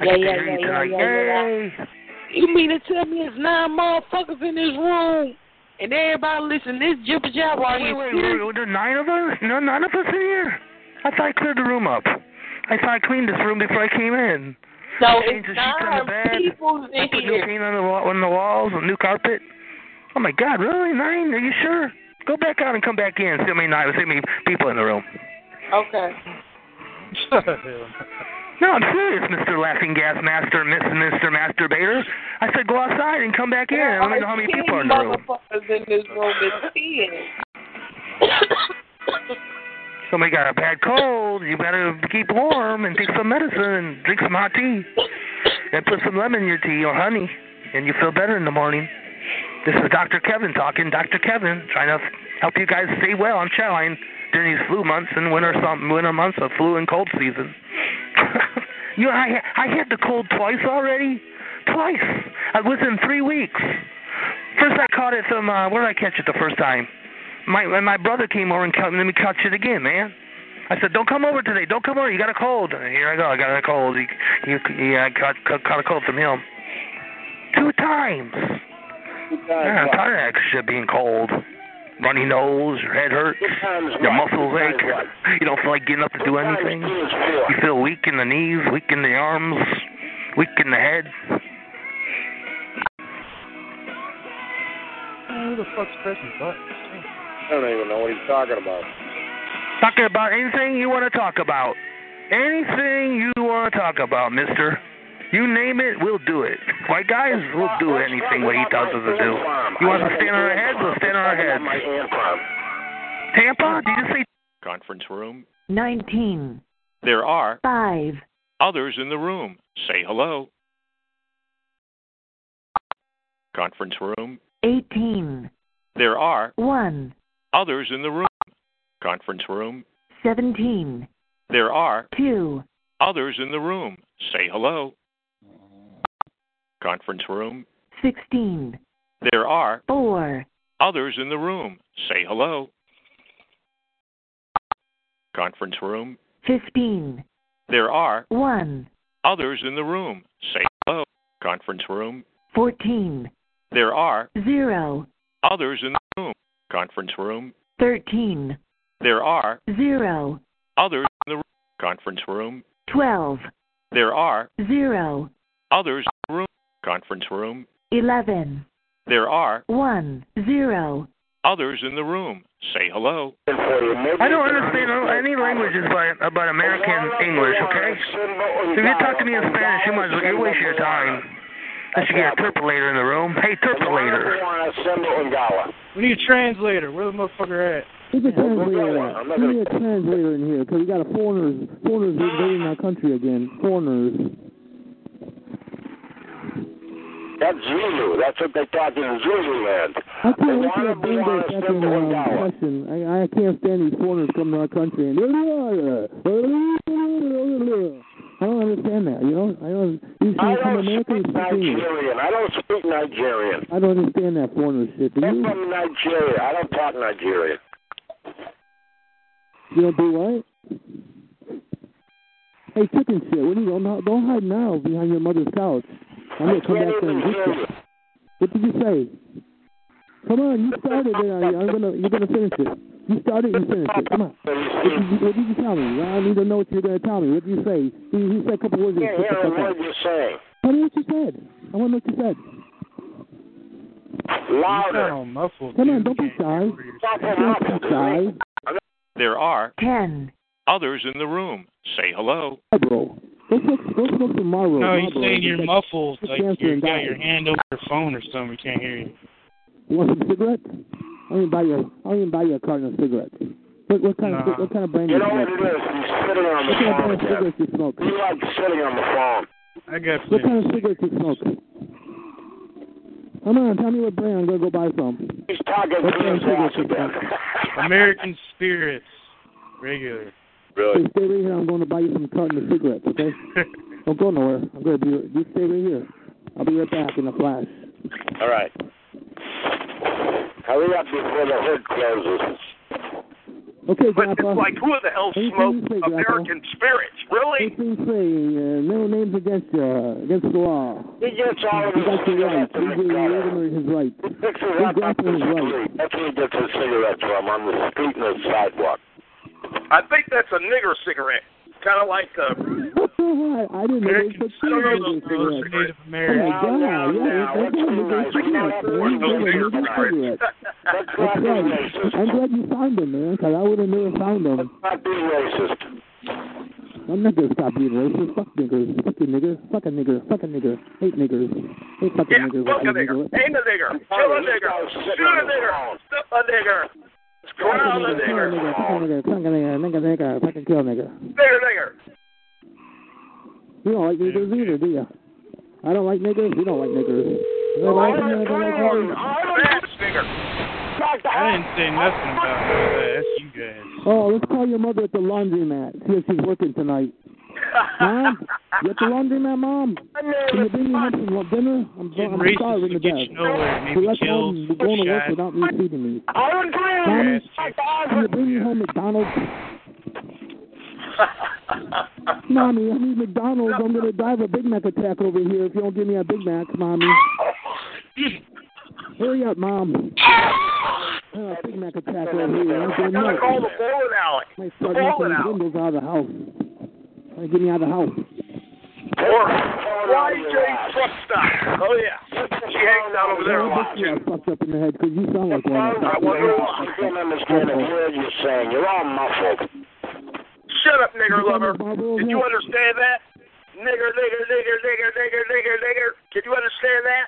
I get to hear you tonight. Yay! You mean to tell me it's nine motherfuckers in this room and everybody listen this jibber jabber? Are Wait, you wait, serious? wait, wait, there's nine of us? No, none of us in here? I thought I cleared the room up. I thought I cleaned this room before I came in. No, I it's changed the sheets on the nine bed. people I in put new paint on the wall, on the walls, a new carpet. Oh my God, really? Nine? Are you sure? Go back out and come back in. See how many nine, see how many people in the room. Okay. (laughs) No, I'm serious, Mr. Laughing Gas Master, Miss Mr. Masturbator. I said go outside and come back in. I don't know how many people are in the room. in this room is. Somebody got a bad cold. You better keep warm and take some medicine and drink some hot tea. And put some lemon in your tea or honey, and you feel better in the morning. This is Dr. Kevin talking. Dr. Kevin trying to help you guys stay well on Chatline during these flu months and winter some winter months of flu and cold season. (laughs) you know, I I had the cold twice already. Twice. I within three weeks. First I caught it from uh where did I catch it the first time? My when my brother came over and cut, let me catch it again, man. I said, "Don't come over today. Don't come over. You got a cold." And here I go. I got a cold. He, he, he I caught, caught, caught a cold from him. Two times. Yeah, I'm tired of that shit being cold. Runny nose, your head hurts, your muscles ache. You don't feel like getting up to do anything. You feel weak in the knees, weak in the arms, weak in the head. Who the fuck's pressing buttons? I don't even know what he's talking about. Talking about anything you want to talk about. Anything you want to talk about, mister. You name it, we'll do it. White guys, we'll do anything what he tells us to do. You want us to stand on our heads, we'll stand on our heads. Tampa? Did you say Conference room. 19. There are 5. others in the room. Say hello. Conference room. 18. There are 1. others in the room. Conference room. 17. There are 2. others in the room. Say hello. Conference room. 16. There are 4. others in the room. Say hello. Conference room. 15. There are 1. others in the room. Say hello. Conference room. 14. There are 0. others in the room. Conference room. 13. There are 0. others in the room. Conference room. 12. There are 0. others in the room. Conference room. 11. There are 1. 0. others in the room. Say hello. I don't understand any languages but about American English, okay? If you talk to me in Spanish, you might as well you're wasting your time. I should get a interpolator in the room. Hey, interpolator. We need a translator. Where the motherfucker at? Who's a translator at? We need a translator in here because we got a foreigners, foreigners invading our country again. Foreigners. That's Zulu. That's what they talk in Zululand. I can't wait till they bring their fucking session. I, I can't stand these foreigners coming to our country and I don't understand that. You know, I don't. You I see, from don't America, you speak Nigerian. I don't speak Nigerian. I don't understand that foreigner shit. Do I'm you? from Nigeria. I don't talk Nigerian. You don't do what? Hey, chicken shit. What are you don't don't hide now behind your mother's couch. I'm gonna come back there and get you. What did you say? Come on, you started it. I- I'm gonna you're gonna finish it. You started, you finished it. Come on. What did, you, what did you tell me? I need to know what you're gonna tell me. What did you say? He, he said a couple words. and Yeah, shut yeah, what up. you're saying. Tell me what you said. I want to know what you said. Louder. all muffled. Come on, don't be shy. Don't be shy. There are ten, others in the room. Say hello. Marlboro. Go smoke, go smoke some Marlboro. No, he's Marlboro. saying you're Get muffled, get like you and got die. your hand over your phone or something. We can't hear you. You want some cigarettes? I'll even buy you. I'll even buy you a carton of cigarettes. What, what kind No. of what kind of brand You you know what smoke? it is? He's sitting on the What kind of phone of cigarettes you smoke? He likes sitting on the phone. I got What kind of plenty. cigarettes you smoke? Come on, tell me what brand. I'm gonna go buy some. He's talking What to kind his of cigarettes you smoke? (laughs) American Spirits, regular. Hey, stay right here. I'm going to buy you some carton of cigarettes. Okay? (laughs) Don't go nowhere. I'm gonna be. You stay right here. I'll be right back in a flash. All right. Hurry up before the hood closes. Okay, But Grandpa. it's like, who the hell smoked say, Grandpa. American spirits? Really? Anything say, uh, no names against you, uh, against the law. He gets all of his cigarettes He gutter. his right. He picks His up off grandpa the street. That's where he gets his cigarettes from, on the street and the sidewalk. I think that's a nigger cigarette. Kind of like uh, I didn't know they put I don't know cigarettes in those cigarettes. Native Oh American. my God! now, Yeah, now, that's let's right. be Nigga nice. We cigarettes, can't man. afford They those were nigger nigga cigarettes. cigarettes. Let's (laughs) That's not be right. racist. I'm glad you found them, man, because I would have never found them. Let's not be racist. I'm not gonna stop being racist. Fuck niggers. Fuck you, nigger. Fuck a nigger. Fuck a nigger. Hate niggers. Hate fucking yeah, niggers. fuck a you nigger, nigger. ain't a nigger, kill a nigger, shoot a nigger, stuff a nigger, ground a nigger, nigger. Nigger. Nigger. Nigger. Nigger. Fucking kill nigger. nigger, nigger. You don't like niggers either, do you? I don't like niggers. You don't like niggers. You like don't like them? Fast nigger. I didn't say nothing about that. That's you guys. Oh, let's call your mother at the laundromat. See if she's working tonight. Mom, you at the laundromat, Mom? Can you bring me home some dinner? I'm, Getting I'm racist starving to will get death. you nowhere. Maybe let's killed, home. We're going to work without me feeding me. I agree. Mommy, Yes. can you bring me home McDonald's? Mommy, I need McDonald's. I'm going to drive a Big Mac attack over here if you don't give me a Big Mac, Mommy. Hurry up, Mom. Uh, Big Mac attack over here. I'm going Gotta call the bowling alley. Might The start bowling knocking alley. windows out of the house. Trying get me out of the house. Or YJ truck stop. Oh yeah, she hangs out over there a lot bet you fucked up in the head because you sound like one. I wonder why. I can't understand a word you're saying. You're all muffled. Shut up, nigger lover. Did you understand that? Nigger, nigger, nigger, nigger, nigger, nigger, nigger. Can you understand that?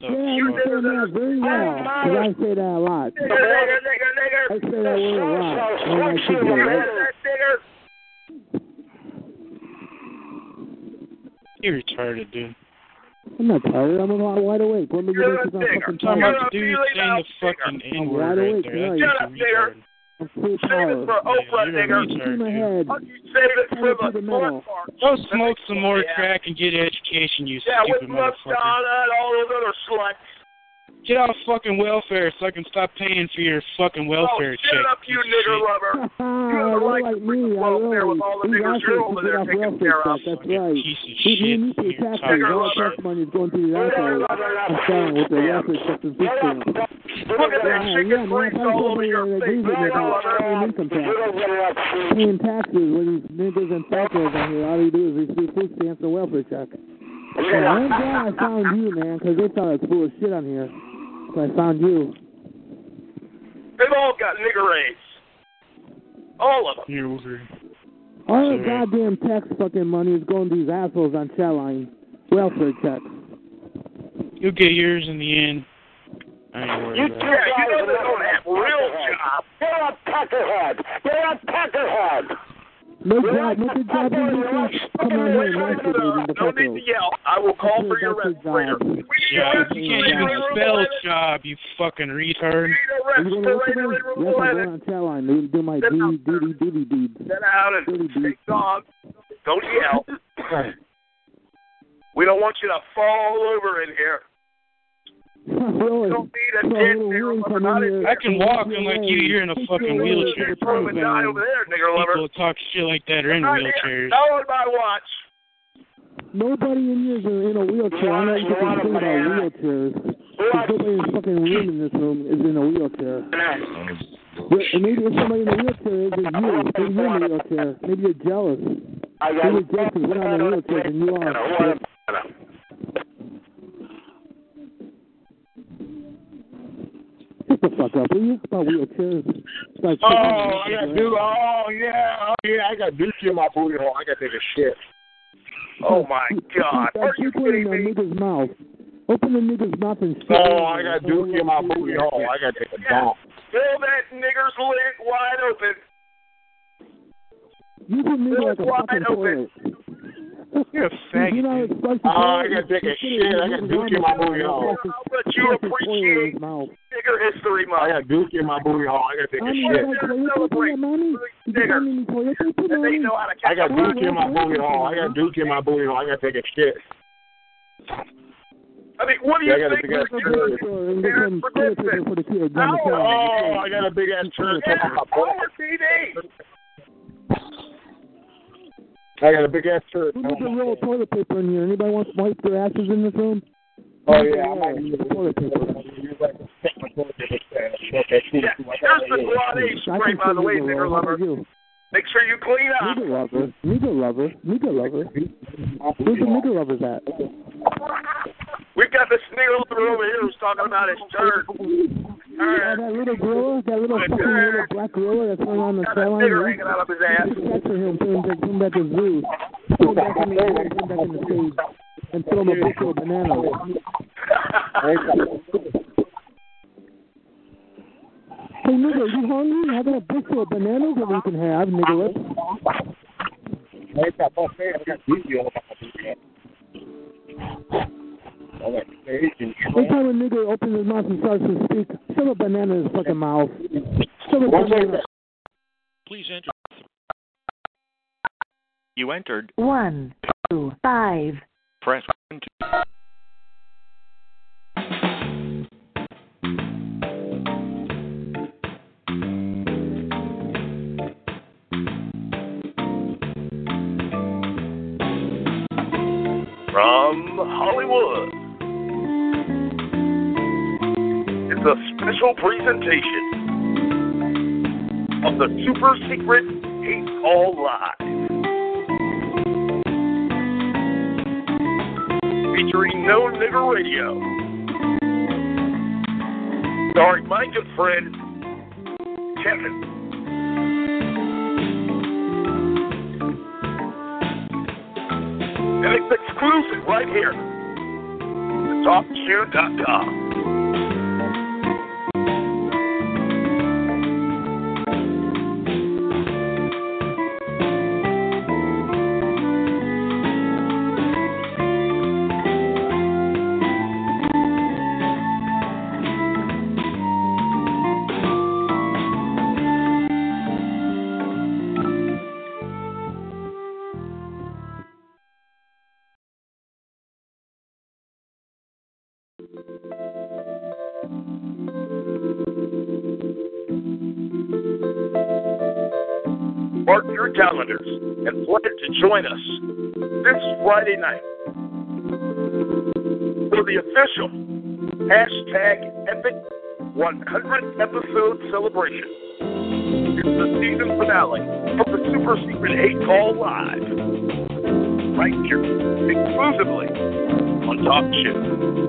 Yeah, I understand that very well. 'cause oh, I say that a lot. Nigger, nigger, nigger, nigger. I say that word a lot. And I should You do heard it. that, nigger? You're retarded, dude. I'm not tired. I'm wide awake. When we get You're a into nigger. fucking Talking tired. about the dude saying the fucking N I'm word right there. That's Shut up, a nigger. I'm full Save it power. for Oprah, you're nigger. Shoot my head. You save it for the the middle. fun part? Go smoke some more crack and get education, you Yeah, with stupid motherfucker. Madonna and all those other sluts. Get off fucking welfare so I can stop paying for your fucking oh, welfare oh, shut up, you nigger shit. lover. (laughs) You have the Don't right like to bring me. the welfare really. with all the We niggers asked you're over there taking welfare care of. That's right. piece of We, shit. we need to You're tax retarded. all our tax money is going to the assholes. I'm selling with the welfare checks and food. Look at that Yeah, chicken yeah, man. freaks If I all over me your that face, agrees with me nigger lover. paying income tax. don't get enough food. Paying taxes when these niggas and fuckers on here, all they do is receive food stamps and welfare check. Yeah, I'm glad I found you, man, because they thought I was full of shit on here. So I found you. They've all got nigger AIDS. All of them. You're weird. All the Sorry. goddamn tax fucking money is going to these assholes on Chatline. Welfare checks. You'll get yours in the end. I ain't worried You about two it. Yeah, you guys know they are don't have real jobs. You're a peckerhead. You're a peckerhead. No job, no good job in this Come on here and masturbate No need to yell. I will call for your your respirator. job. We need a Job. You respirator can't even spell job, you fucking retard. We need Are a you going to work respirator today? in room Yes, I'm going on Chatline to do my Sit duty, out there. duty, duty. Get out and Dirty take dog. Don't yell. (coughs) (coughs) We don't want you to fall over in here. Really? Don't need a Come on, dead little nigger William, lover. in in. I can walk unlike you. You're in a fucking wheelchair. Come and die over there, nigger lover. People talk shit like that are in Not here. wheelchairs. No on my watch. Nobody in here is in a wheelchair. I know you can think about wheelchairs. Because nobody in the fucking room in this room is in a wheelchair. Yeah, and maybe if somebody in a wheelchair is, it's you. Maybe you're in a wheelchair. Maybe you're jealous. Maybe you're jealous because we're not in a wheelchair and you are. Oh, Shut the fuck up, will you? About wheelchairs. It's like Oh, I got do. Oh yeah, oh yeah, I got dookie in my booty hole. I got to take a shit. Oh my God, are you keep in kidding that me? nigga's mouth. Open the nigga's mouth and shit. Oh, I got dookie in my booty hole. I got to take a Yeah. dump. Fill that nigger's lid wide open. You put me like a fucking open. toilet. You're a You know how it's supposed to Oh, I gotta take a You put it shit. I in got his dookie in my booty hole. But you Fucking toilet in appreciate his mouth. Nigger History I Month. got dookie in my booty hole. I gotta take a Mommy, shit. you got toilet paper yet, mommy? Did you find any toilet paper, And they mommy? know how to I catch got a dookie in my booty hole. I got dookie in my booty hole. I gotta take a shit. I mean, what do Yeah, I you got a think big ass was Go to the store and get some toilet paper for the kids. on the side. Oh, I got a big ass turd Yeah, on my all butt. the TV. I got a big ass turd. Who needs a roll of toilet paper in here? Anybody wants to wipe their asses in this room? Oh yeah, I might use toilet paper. Yeah, here's the Guade spray, by the way, nigger lover. Make sure you clean up. Nigger lover, nigger lover, nigger lover. Where's the nigger lovers at? We've got this nigger lover over here who's talking about his turd. Oh, that little gorilla, that little fucking little black gorilla that's running on the Got a sideline. nigger hanging out of his ass. Capture him, put him back, put him back in the zoo. Put him back in the zoo, put him back in the cage, and throw him a bushel of bananas. Hey, nigga, you hungry? How about a bushel of bananas that we can have, nigga? Let's... Every time a nigga opens his mouth and starts to speak, shove a banana in his fucking mouth. Shove a banana. Please enter. You entered. One, two, five. Press one two. From Hollywood. It's a special presentation of the Super Secret Hate All Live. Featuring No Nigger Radio. Starring my good friend, Kevin. And it's exclusive right here. TalkShoe.com. join us this Friday night for the official hashtag epic 100 episode celebration. It's the season finale of the Super Secret 8 Call Live. Right here, exclusively on TalkShoe.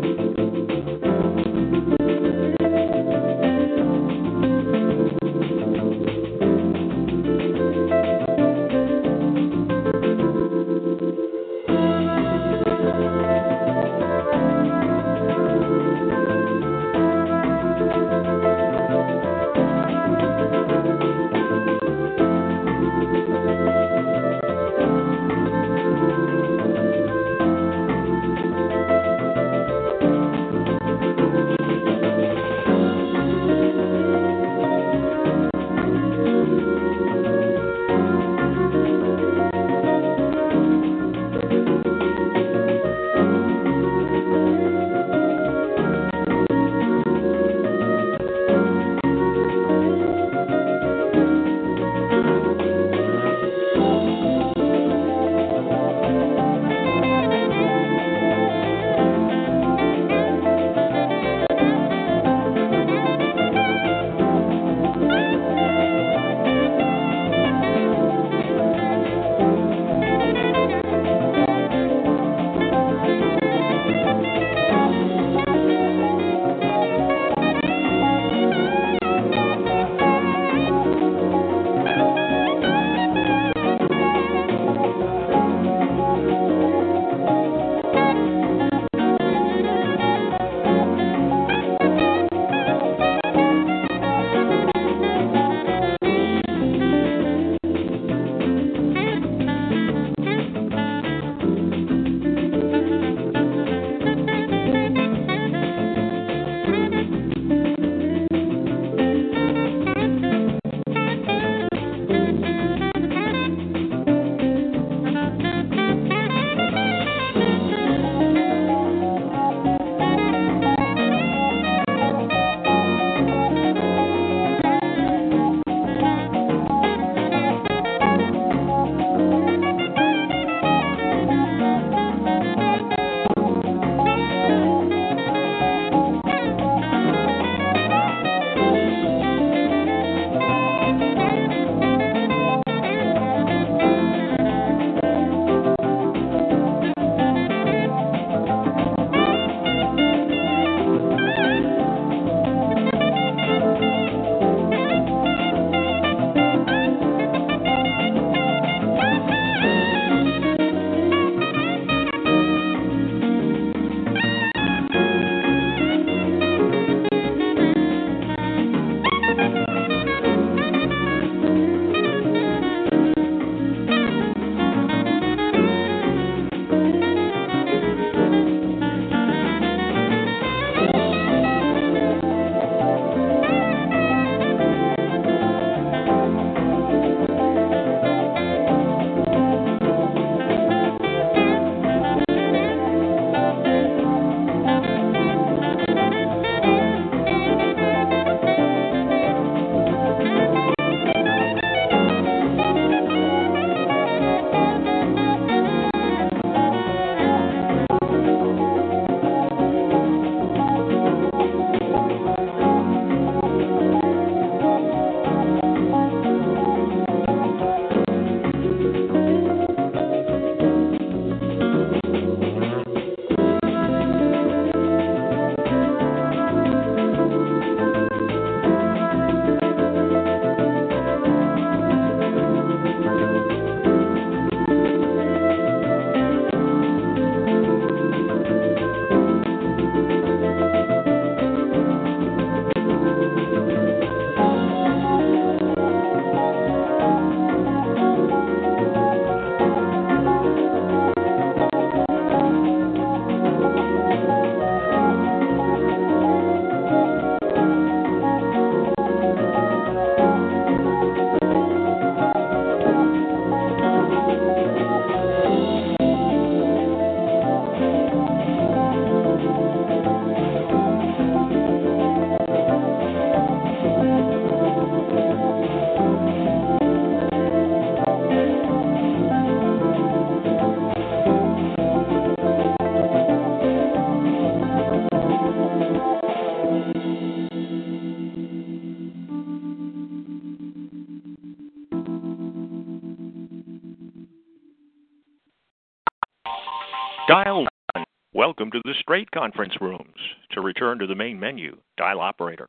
Welcome to the straight conference rooms. To return to the main menu, dial operator.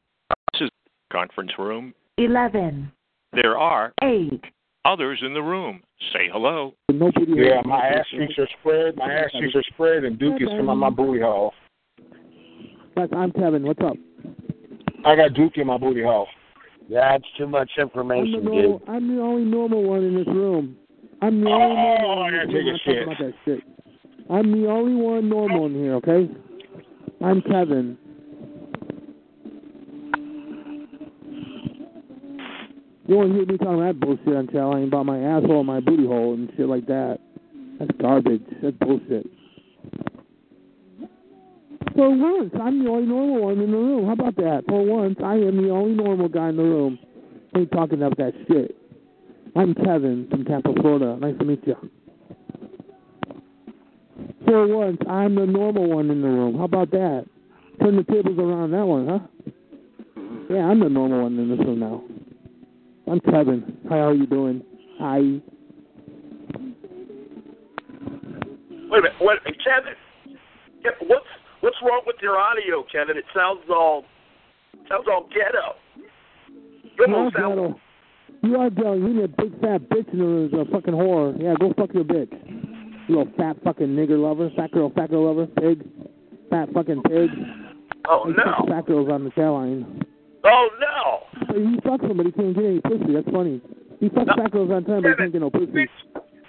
This is conference room. 11, There are 8, others in the room. Say hello. Yeah, my ass cheeks are spread. My ass cheeks are spread, and Duke is from my booty hole. Yes, I'm Kevin. What's up? I got Duke in my booty hole. That's too much I'm the, information, normal, dude. I'm the only normal one in this room. I'm the Oh, only normal one I in gotta this room. take a I'm talking shit. I'm the only one normal in here, okay? I'm Kevin. You won't hear me talking that bullshit on channel about my asshole and my booty hole and shit like that. That's garbage. That's bullshit. For once, I'm the only normal one in the room. How about that? For once, I am the only normal guy in the room. Ain't talking about that shit. I'm Kevin from Tampa, Florida. Nice to meet you. For once, I'm the normal one in the room. How about that? Turn the tables around that one, huh? Yeah, I'm the normal one in this room now. I'm Kevin. How are you doing? Hi. Wait a minute, wait, Kevin. What's what's wrong with your audio, Kevin? It sounds all sounds all ghetto. You You almost sound ghetto. You are ghetto. You're a big fat bitch in the room. You're a fucking whore. Yeah, go fuck your bitch. Little fat fucking nigger lover. Fat girl, fat girl lover. Pig. Fat fucking pig. Oh They no! Fat girls on the tail line. Oh no! But he fucks them, but he can't get any pussy. That's funny. He fucks fat girls on time, but he can't get no pussy.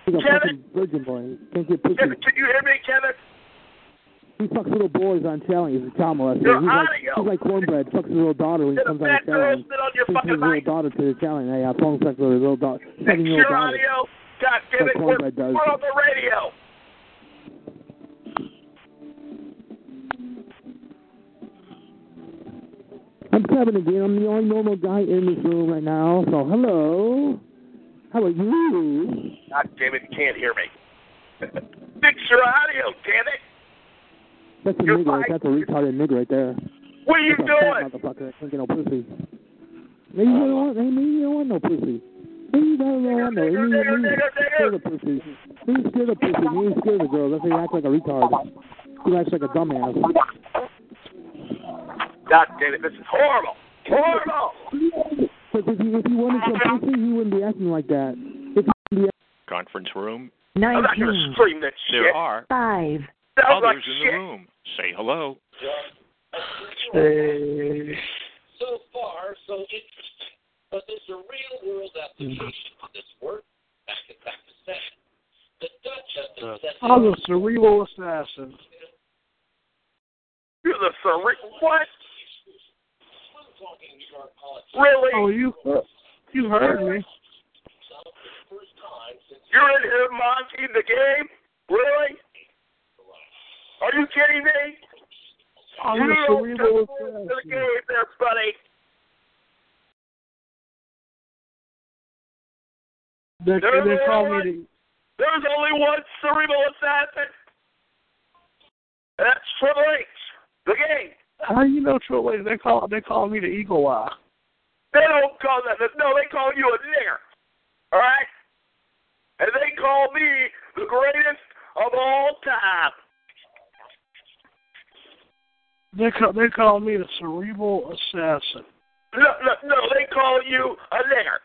He's a Kevin. fucking virgin boy. Can't get pussy. Kevin, can you hear me, Kevin? He fucks little boys on challenge. He's a child molester. Your He's like, he's like cornbread. Fucks his little daughter when he comes on the challenge. sit on your fucking his little daughter to the challenge. Hey, I phone sex with his little daughter. Fix Seven-year-old daughter. audio. God damn it, we're, on the radio. I'm Kevin again. I'm the only normal guy in this room right now. So hello. How are you? God damn it, you can't hear me. (laughs) Fix your audio, damn it. That's a You're nigger. Right, that's a retarded nigger right there. What are you That's a doing? fat motherfucker. Get no pussy. Maybe you uh, don't want. Maybe you don't want no pussy. Maybe you don't want no. Maybe you maybe you're scared of pussy. Maybe you're scared of pussy. Maybe you're scared of girls. That's why you act like a retard. You act like a dumbass. God damn it, this is horrible. Horrible. But if you if you wanted some pussy, you wouldn't be acting like that. If you wouldn't be Conference room. I'm not going to 19, scream that There are 5, Sounds like others in shit. the room. Say hello. So far, so interesting. But there's a real world application mm-hmm. on this work back in Pakistan. The Dutch have been sending I'm a cerebral assassin. You're the cerebral. What? Really? Oh, you you heard me. You're in here monting the game? Really? Are you kidding me? I'm you a cerebral come to the game there, buddy. They, There's they call only me one- There's only one cerebral assassin. And that's Triple H. The game. How you know Triple H? They call they call me the Eagle Eye. They don't call that. No, they call you a nigger. All right? And they call me the greatest of all time. They call they call me the cerebral assassin. No, no, no, they call you a nigger.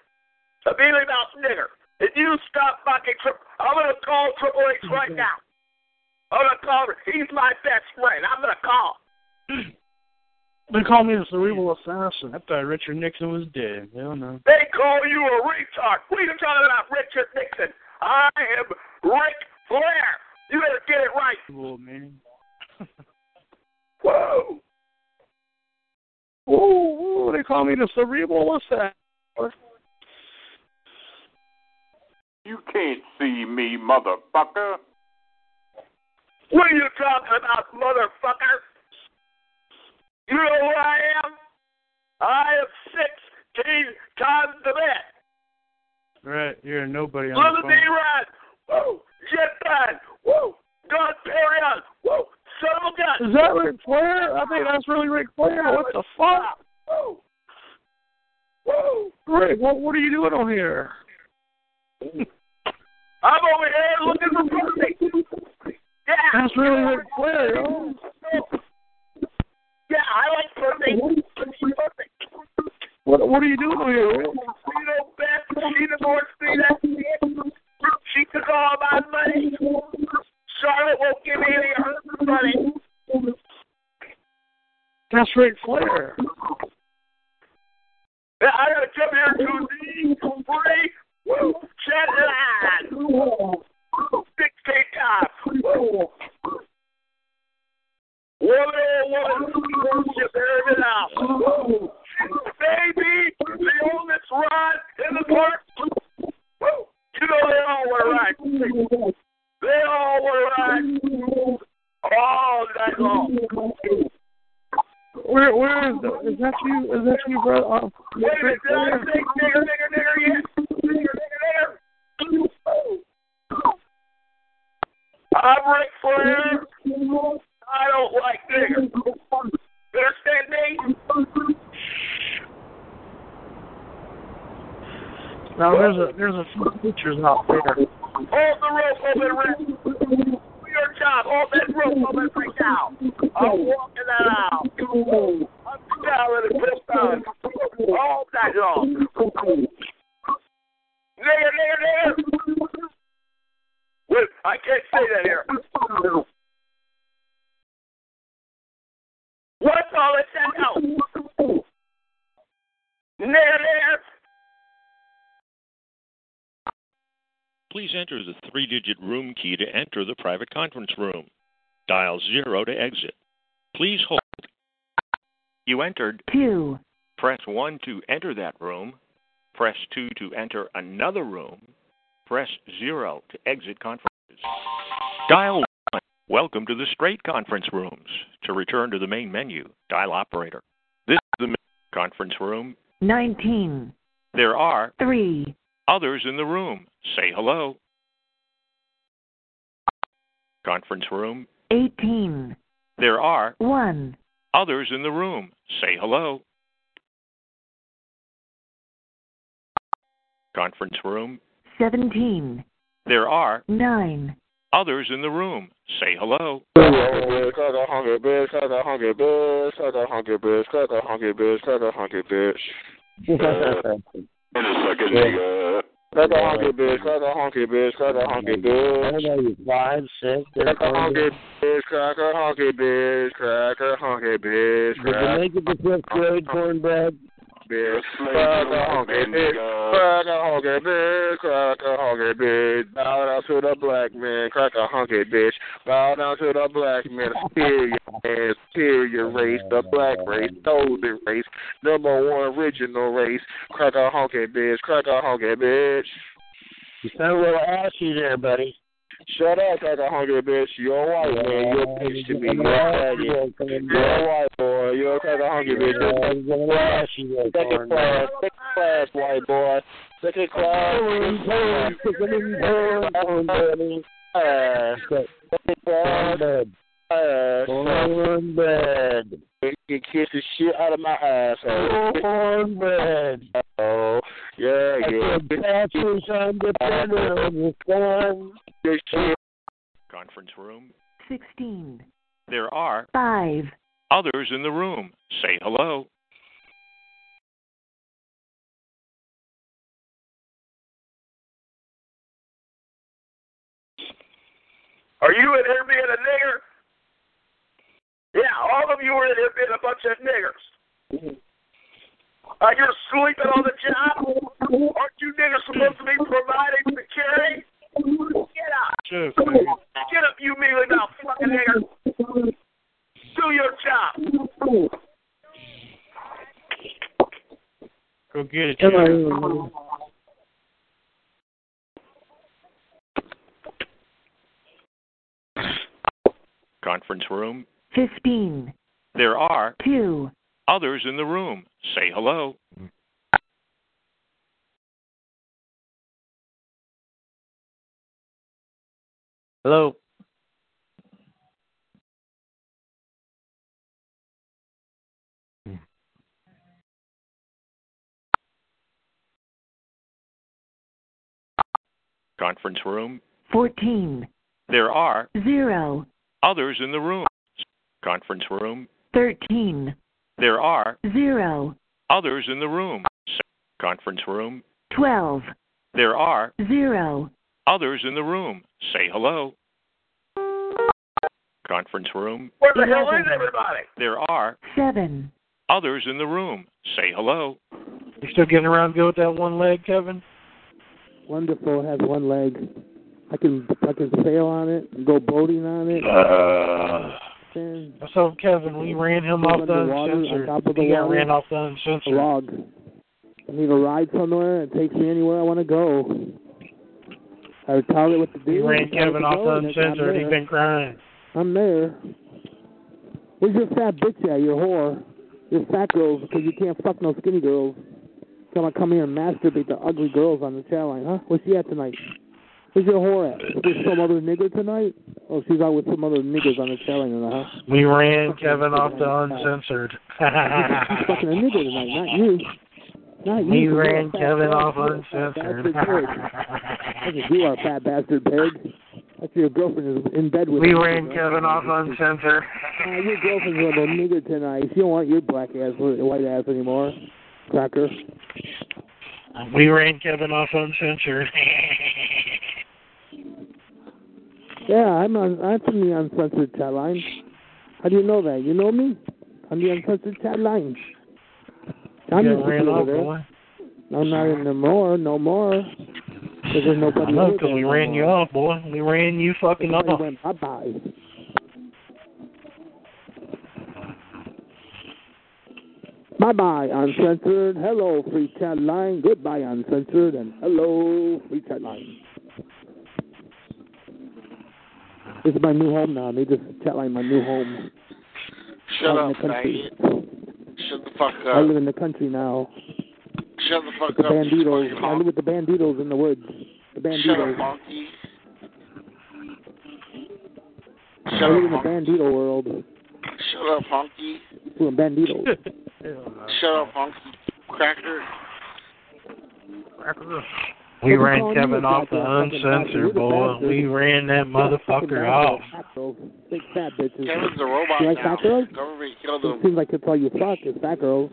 A mealy mouth nigger. If you stop fucking Triple, I'm gonna call Triple H right Okay. now. I'm gonna call him. He's my best friend. I'm gonna call. (clears throat) They call me the cerebral assassin. I thought Richard Nixon was dead. Hell no. They call you a retard. What are you talking about, Richard Nixon? I am Ric Flair. You better get it right. Cool, man. (laughs) Whoa. Ooh, ooh, they call me the cerebral assassin. You can't see me, motherfucker. What are you talking about, motherfucker? You know who I am? I am sixteen times the man. Right, you're a nobody on Look the at me phone. run. Whoa. Jetpan. Whoa. God Perion. Whoa. Son of a gun. Is that Ric Flair? I think that's really Ric Flair. What the fuck? Whoa. Whoa. Rick, what what are you doing on here? I'm over here looking for pussy. Yeah. That's really Flair, yo. Yeah, I like pussy. What What are you doing over here? Rick? You know, Beth, she divorced me. That shit. She took all my money. Charlotte won't give me any of her money. That's Ric Flair. Yeah, I gotta come here to the free woo, chat line. Sixteen times. Woo. Woman oh woman, worship every now. Baby, the oldest rod in the park. Woo. You know they all want to ride. They all want to ride all night long. Where Where is the, is that you? Is that you, bro? Uh, Wait a minute, did I say nigger, nigger, nigger yet? Nigger, nigger, nigger. I'm Ric Flair. I don't like niggers. You understand me? now there's a there's pictures out there. Hold the rope open, Rick. Do your job. Hold that rope open right now. I'm walking that out. I'm down in the pissed out all night long. Nigger, nigger, nigger. Wait, I can't say that here. What's all this out? Nigger, nigger. Please enter the three digit room key to enter the private conference room. Dial zero to exit. Please hold. You entered. two, Press 1 to enter that room. Press 2 to enter another room. Press 0 to exit conferences. Dial 1. Welcome to the straight conference rooms. To return to the main menu, dial operator. This is the main conference room. nineteen, There are three, others in the room. Say hello. Conference room. eighteen, There are one, others in the room. Say hello. Conference room. seventeen, There are nine, others in the room. Say hello. In a second, nigga. Crack a hungry bitch, crack a hungry bitch, crack a hungry bitch. Five, six, Crack a hungry bitch, crack a hungry bitch, crack a hungry bitch, Did you make it to fifth grade, cornbread? Bitch, crack a hungry bitch, crack a hungry bitch, crack a hungry bitch. Bow down to the black man, crack a hungry bitch. Bow down to the black man, superior man, superior race, the black race, golden race, number one original race. Crack a hungry bitch, crack a hungry bitch. You sound a little ashy there, buddy. Shut up, crack a hungry bitch. You're a white man. You're a bitch to me. You're a faggot. You're a white boy. You're a crack a hungry bitch. Second class, second class, white boy. Second class. Ass. Second class. Ass. Cornbread. You kiss the shit out of my asshole. Cornbread. Oh, yeah, yeah. Patches on the banner of the shit. Conference room. sixteen, There are five, others in the room. Say hello. Are you in here being a nigger? Yeah, all of you are in here being a bunch of niggers. Mm-hmm. Are you sleeping on the job? Aren't you niggers supposed to be providing security? Get up. Sure, Get up, you mealy mouth fucking nigger. Do your job. Go get it. Come on. Conference room. Fifteen, There are two, others in the room. Say hello. Hello. Conference room. fourteen, There are zero, others in the room. Conference room. thirteen, There are zero, others in the room. Conference room. twelve, There are zero, others in the room. Say hello. Conference room. Where the hell is everybody? There are seven, others in the room. Say hello. You still getting around good with that one leg, Kevin? Wonderful. Has one leg. I can I can sail on it. and Go boating on it. Uh, Then so Kevin, we ran him off the uncensored. of the He got ran off the uncensored. log. I need a ride somewhere. It takes me anywhere I want to go. I tell it what to do. We ran Kevin off the uncensored. He there. been crying. I'm there. Where's your fat bitch at? Your whore. Your fat girls because you can't fuck no skinny girls. Come on, come here and masturbate the ugly girls on the chat line, huh? Where's she at tonight? Where's your whore at? Is there some other nigger tonight? Oh, she's out with some other niggers on the chat line, huh? We ran Kevin off the uncensored. (laughs) Fucking a nigger tonight, not you. Not you. We ran Kevin off a uncensored. bastard pig. That's what you are, fat bastard pig. That's your girlfriend is in bed with We ran Kevin off uncensored. Uh, your girlfriend's with a nigger tonight. She don't want your black ass, white ass anymore. Cracker. We ran Kevin off uncensored. (laughs) Yeah, I'm on. I'm from the uncensored chat line. How do you know that? You know me? On the uncensored chat line. I'm You ran off, boy. I'm not in no more. No more. Because there's I nobody know, because we no ran you off, boy. We ran you fucking off. Went bye bye. Bye bye, uncensored. Hello, free chat line. Goodbye, uncensored. And hello, free chat line. This is my new home now. They just chat line my new home. Shut up, in the country. faggot. Shut the fuck up. I live in the country now. Shut the fuck With the up. you banditos. I live with the banditos in the woods. The banditos. Shut up, banditos. monkey. I live up, in the bandito world. Shut up, honky. Doing banditos. (laughs) Shut up, honky. Cracker. We What we ran Kevin off the goddamn fucking uncensored, boy. We ran that You're a fucking motherfucker off. Fat girls. Big fat bitches. Kevin's a robot You like now. fat girls? Government killed It seems like it's all you fuck is fat girls.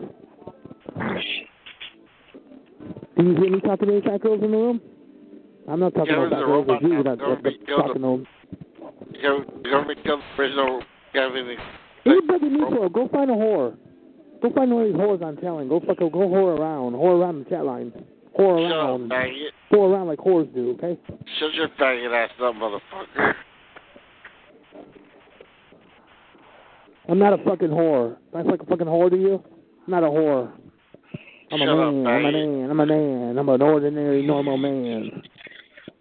Do you hear me talking to any fat girls in the room? I'm not talking Kevin's about fat girls. robot It's you now. that, that, Government that's killed talking to them. Government killed the original Kevin. What are you begging me for? Go find a whore. Go find one of these whores on chat line. Go fuck, go whore around. Whore around the chat line. Whore Shut up, around. Whore around like whores do, okay? Shut your faggot ass up, motherfucker. I'm not a fucking whore. That's like a fucking whore to you? I'm not a whore. I'm Shut a up, man. I'm a man. I'm a man. I'm an ordinary, normal man.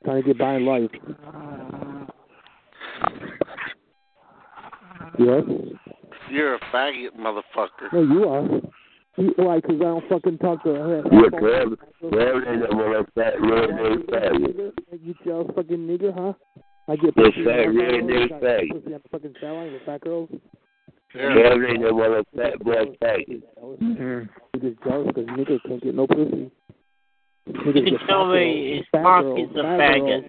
Trying to get by in life. Yes? You're a faggot, motherfucker. No, you are. You, why? Because I don't fucking talk to her. Yeah, Kevin. Kevin ain't that one like that real nigga faggot. You jealous fucking nigger, huh? I get This pussy fat on the red phone, nigga faggot. Pussy on the fucking chat with fat girls. Kevin ain't that one fat black faggot. You just jealous because niggas can't get no pussy. Niggas You get tell fat me girls, fat Mark girls, a fat faggot. girls.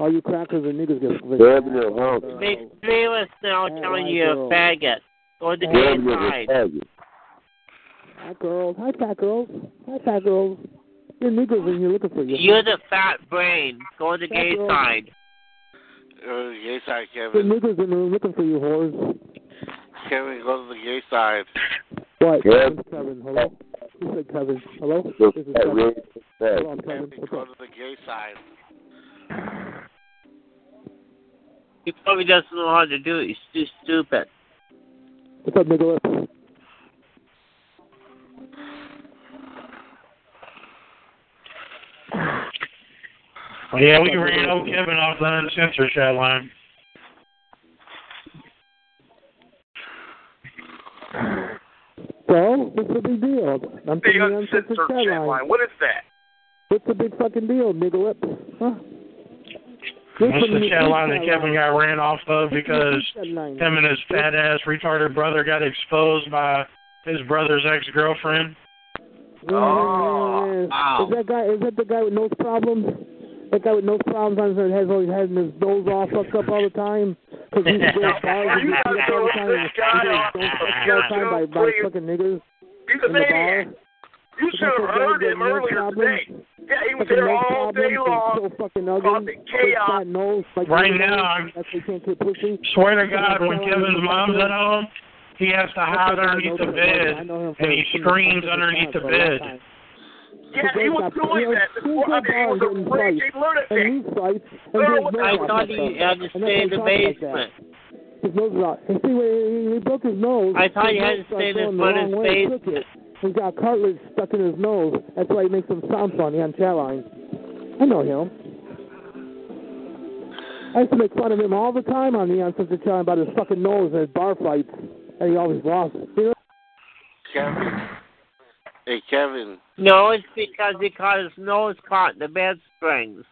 All you crackers and niggas get Kevin is a honky. Big Felix now telling you a faggot. Go to the gay Kevin is a side. faggot. Hi girls. Hi fat girls. Hi fat girls. You're niggas and you're looking for you. You're the fat brain. Go to the Fat gay girl. side. Go to the gay side, You're Kevin. niggas in the room looking for you whores. Kevin, go to the gay side. What? Kevin. This is Kevin. Hello. Who said Kevin? Hello. This This is Kevin. red Hello, faggot. I'm Kevin. Kevin, go to the gay side. He probably doesn't know how to do it. He's too stupid. What's up, Nicholas? Well, yeah, we ran old Kevin off the uncensored chat line. So, what's the big deal? I'm The from the uncensored uncensored chat chat line. line. What is that? What's the big fucking deal, nigga lip? Huh? That's the chat line that Kevin got ran off of because him him and his fat ass retarded brother got exposed by his brother's ex girlfriend. Oh, wow. Is that guy? Is that the guy with nose problems? That guy with nose problems on his head, always having his nose all fucked up all the time. Because he's (laughs) going bars and You he's gotta beat up all the time. And guy he's off going the all the time by, by fucking niggers He's a in the bar. maniac. You should have heard him earlier today. Yeah, he was Fucking there no all day long. So fucking ugly. causing Big chaos. nose, like Right now, I'm- That's why you can't get pussy. Swear to God, when Kevin's mom's at home, he has to hide underneath the bed, and he screams underneath the bed. Yeah, he was doing that before. I mean, he was a raging lunatic. And he fights. And Little I thought he up. had to And stay in he the talks like that. basement. His nose is out. And see, when he, he broke his nose. I thought he had to stay in started his going the wrong mother's way. He face. took it. He's got cartilage stuck in his nose. That's why he makes him sound funny on chat line. I know him. I used to make fun of him all the time on the on Central Channel about his fucking nose and his bar fights that he always lost. You? Kevin. Hey, Kevin. No, it's because he caught his nose caught in the bed springs.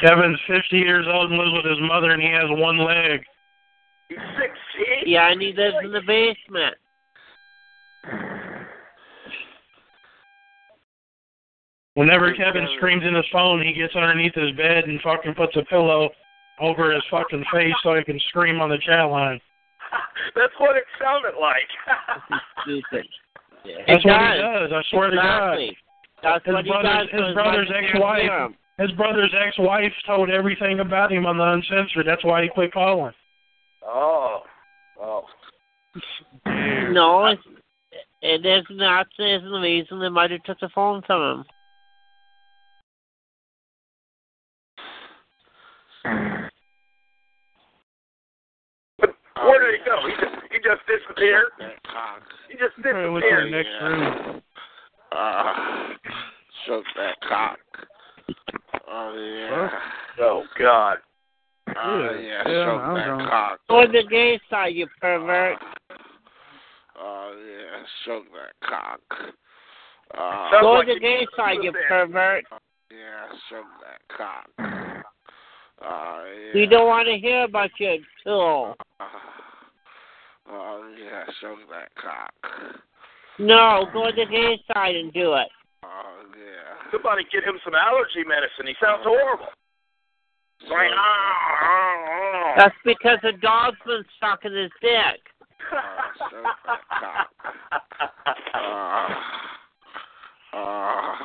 Kevin's 50 years old and lives with his mother, and he has one leg. He's 16. Yeah, and he lives in the basement. Whenever Kevin screams in his phone, he gets underneath his bed and fucking puts a pillow over his fucking face so he can scream on the chat line. (laughs) That's what it sounded like. Stupid. (laughs) That's It what he does. does. I swear to God. Exactly. That's His what brother's, his his brother's ex-wife, him. his brother's ex-wife told everything about him on the uncensored. That's why he quit calling. oh. Oh. (laughs) No, it's, it is not the reason they might have took the phone from him. (sighs) (sighs) (sighs) Where did he go? He just he just disappeared. He just Hey, what's in the disappeared. next room? Ah, shook that cock. Oh yeah. Oh God. Oh yeah, Yeah, shook that drunk. cock. Go to the gay side, you pervert. Oh yeah, shook that cock. Uh, Go like to the gay side, you there. pervert. yeah, shook that cock. Oh yeah. We don't want to hear about your pillow. Oh yeah, shook that cock. No, go to the gay side and do it. Oh yeah. Somebody get him some allergy medicine. He sounds horrible. Like, ah, ah, ah. That's because the dog's been sucking his dick. Oh, shook that cock. Ah, ah,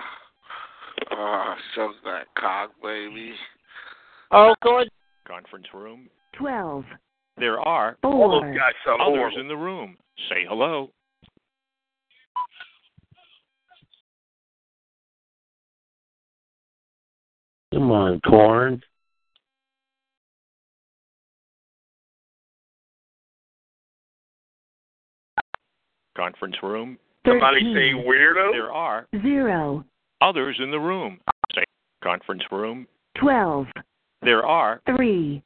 ah, shook that cock, baby. Oh, go Conference room. 12, There are All those 4, guys sound others horrible. in the room. Say hello. Come on, corn. Conference room. Somebody say weirdo. There are 0, others in the room. Say conference room. 12, There are 3, others in the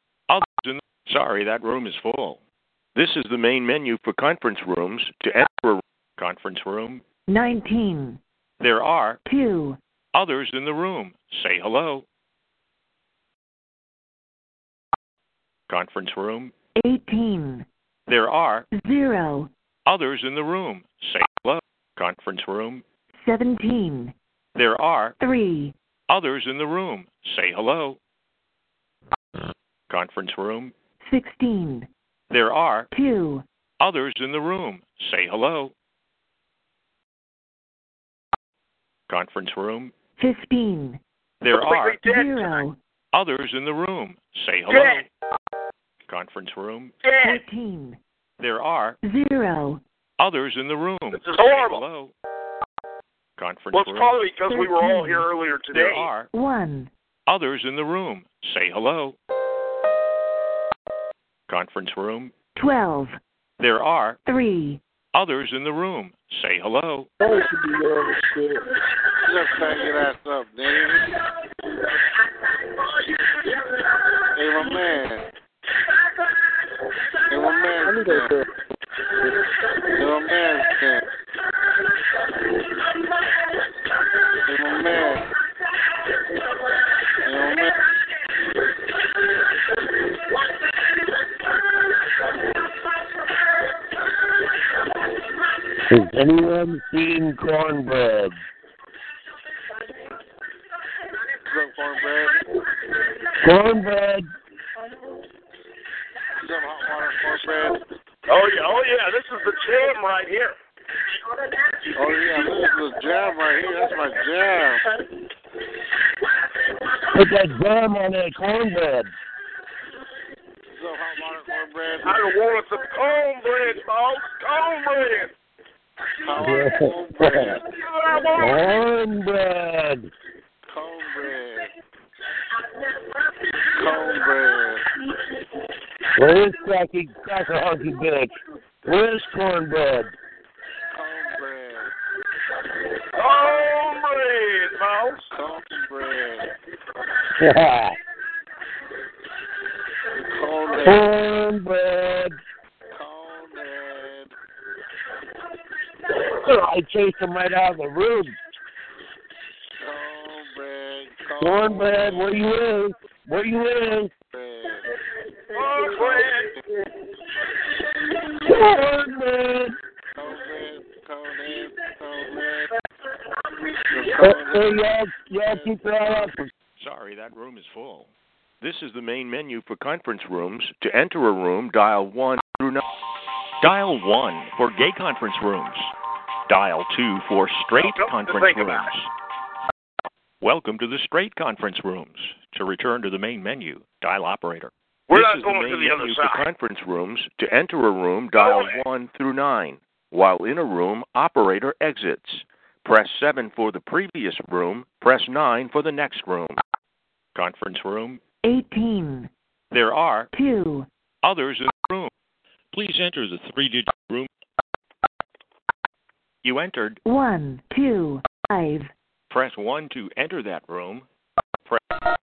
Sorry, that room is full. This is the main menu for conference rooms. To enter a conference room, 19, there are 2, others in the room. Say hello. Conference room. 18, There are 0, others in the room. Say hello. Conference room. 17, There are 3, others in the room. Say hello. Conference room. 16, There are 2, others in the room. Say hello. Conference room. 15, There are 0, others in the room. Say hello. Dead. Conference room. Dead. 14, There are 0, others in the room. This is Say horrible. hello. Conference Well, it's room. probably because we were all here earlier today. There are 1, others in the room. Say hello. Conference room. 12, There are 3, others in the room. Say hello. Just back your ass up, David. Hey, my man. Hey, my man. Hey, my man. Hey, my man. Has anyone seen cornbread? Cornbread. Cornbread. Oh yeah, oh yeah, this is the jam right here. Oh yeah, this is the jam right here. That's my jam. Put that jam on that cornbread. Some hot modern cornbread. I don't want some cornbread, folks. Cornbread. Cornbread. Cornbread. Cornbread. Cornbread. Where's Cracky Cracker Hunky Bitch? Where's cornbread? (laughs) Cornbread. Cornbread, folks. Cornbread. cornbread. Cornbread. I chased him right out of the room. Cornbread. Cornbread, where you is? Where you is? Cornbread. Cornbread. Hey, y'all, y'all keep that up. Sorry, that room is full. This is the main menu for conference rooms. To enter a room, dial 1 through 9. Dial 1 for gay conference rooms. Dial 2 for straight Nope, conference rooms. Welcome to the straight conference rooms. To return to the main menu, dial operator. We're this not is going the to main the other menu side. for conference rooms. To enter a room, dial away. 1 through 9. While in a room, operator exits. Press 7 for the previous room. Press 9 for the next room. Conference room. 18, There are 2, others in the room. Please enter the three digit room. You entered. 1, 2, 5, Press 1 to enter that room. Press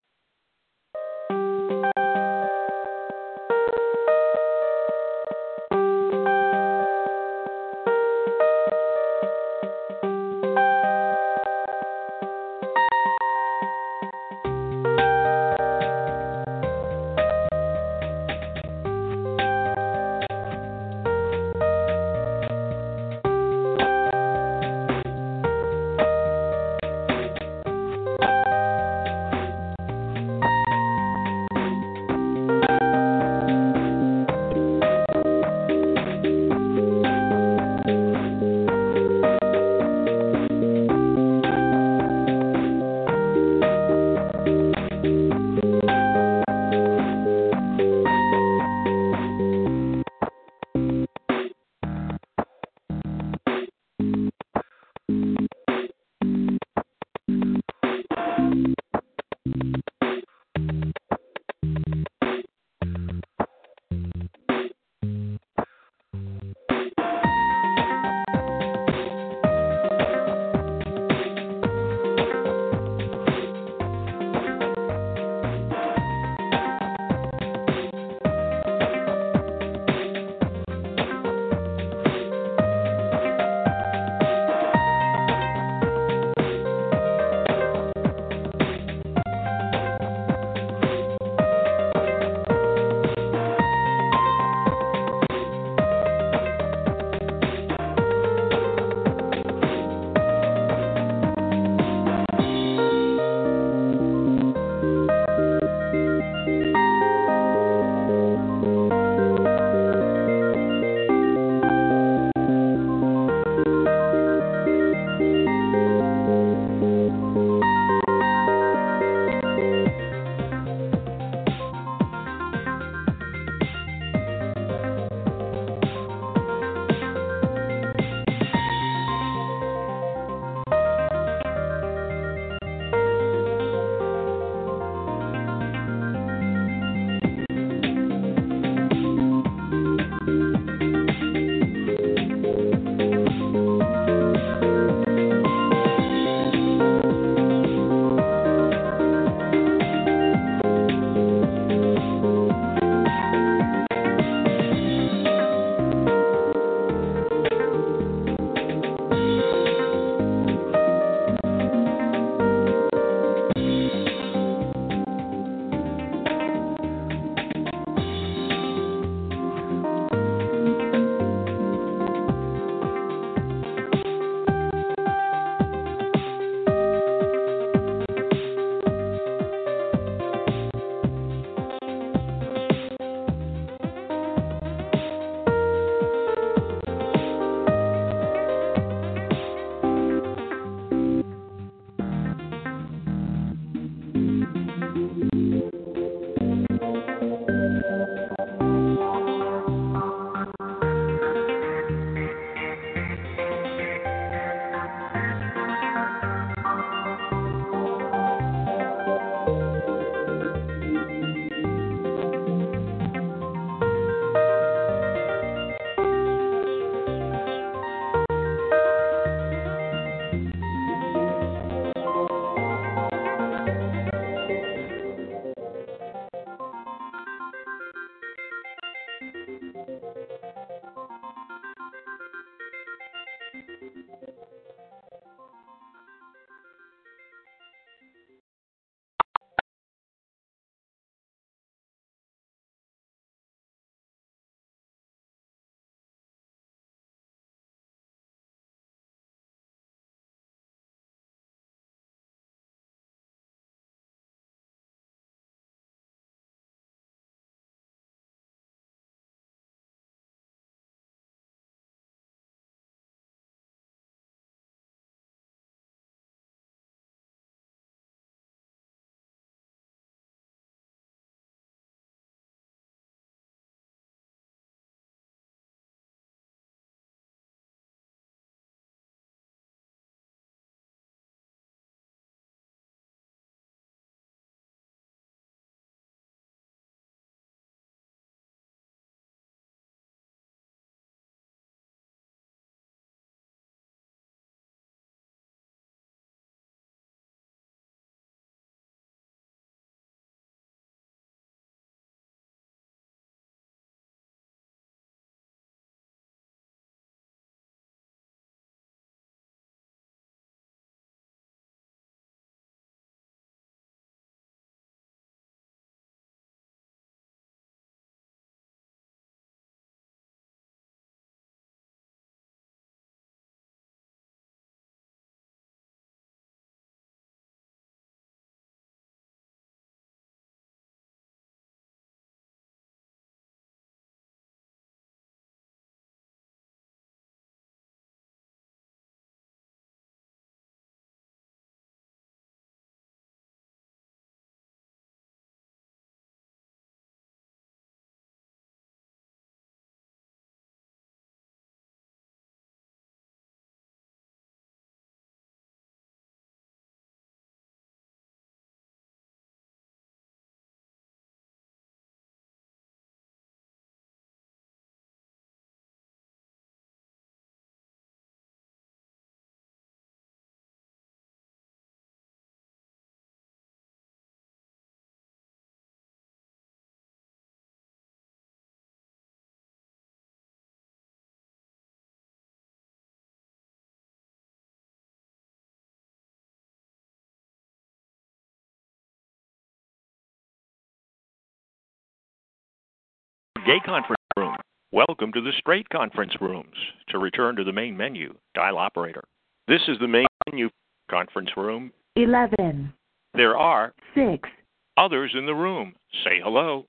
Gay conference room. Welcome to the straight conference rooms. To return to the main menu, dial operator. This is the main menu conference room. 11, There are 6, others in the room. Say hello.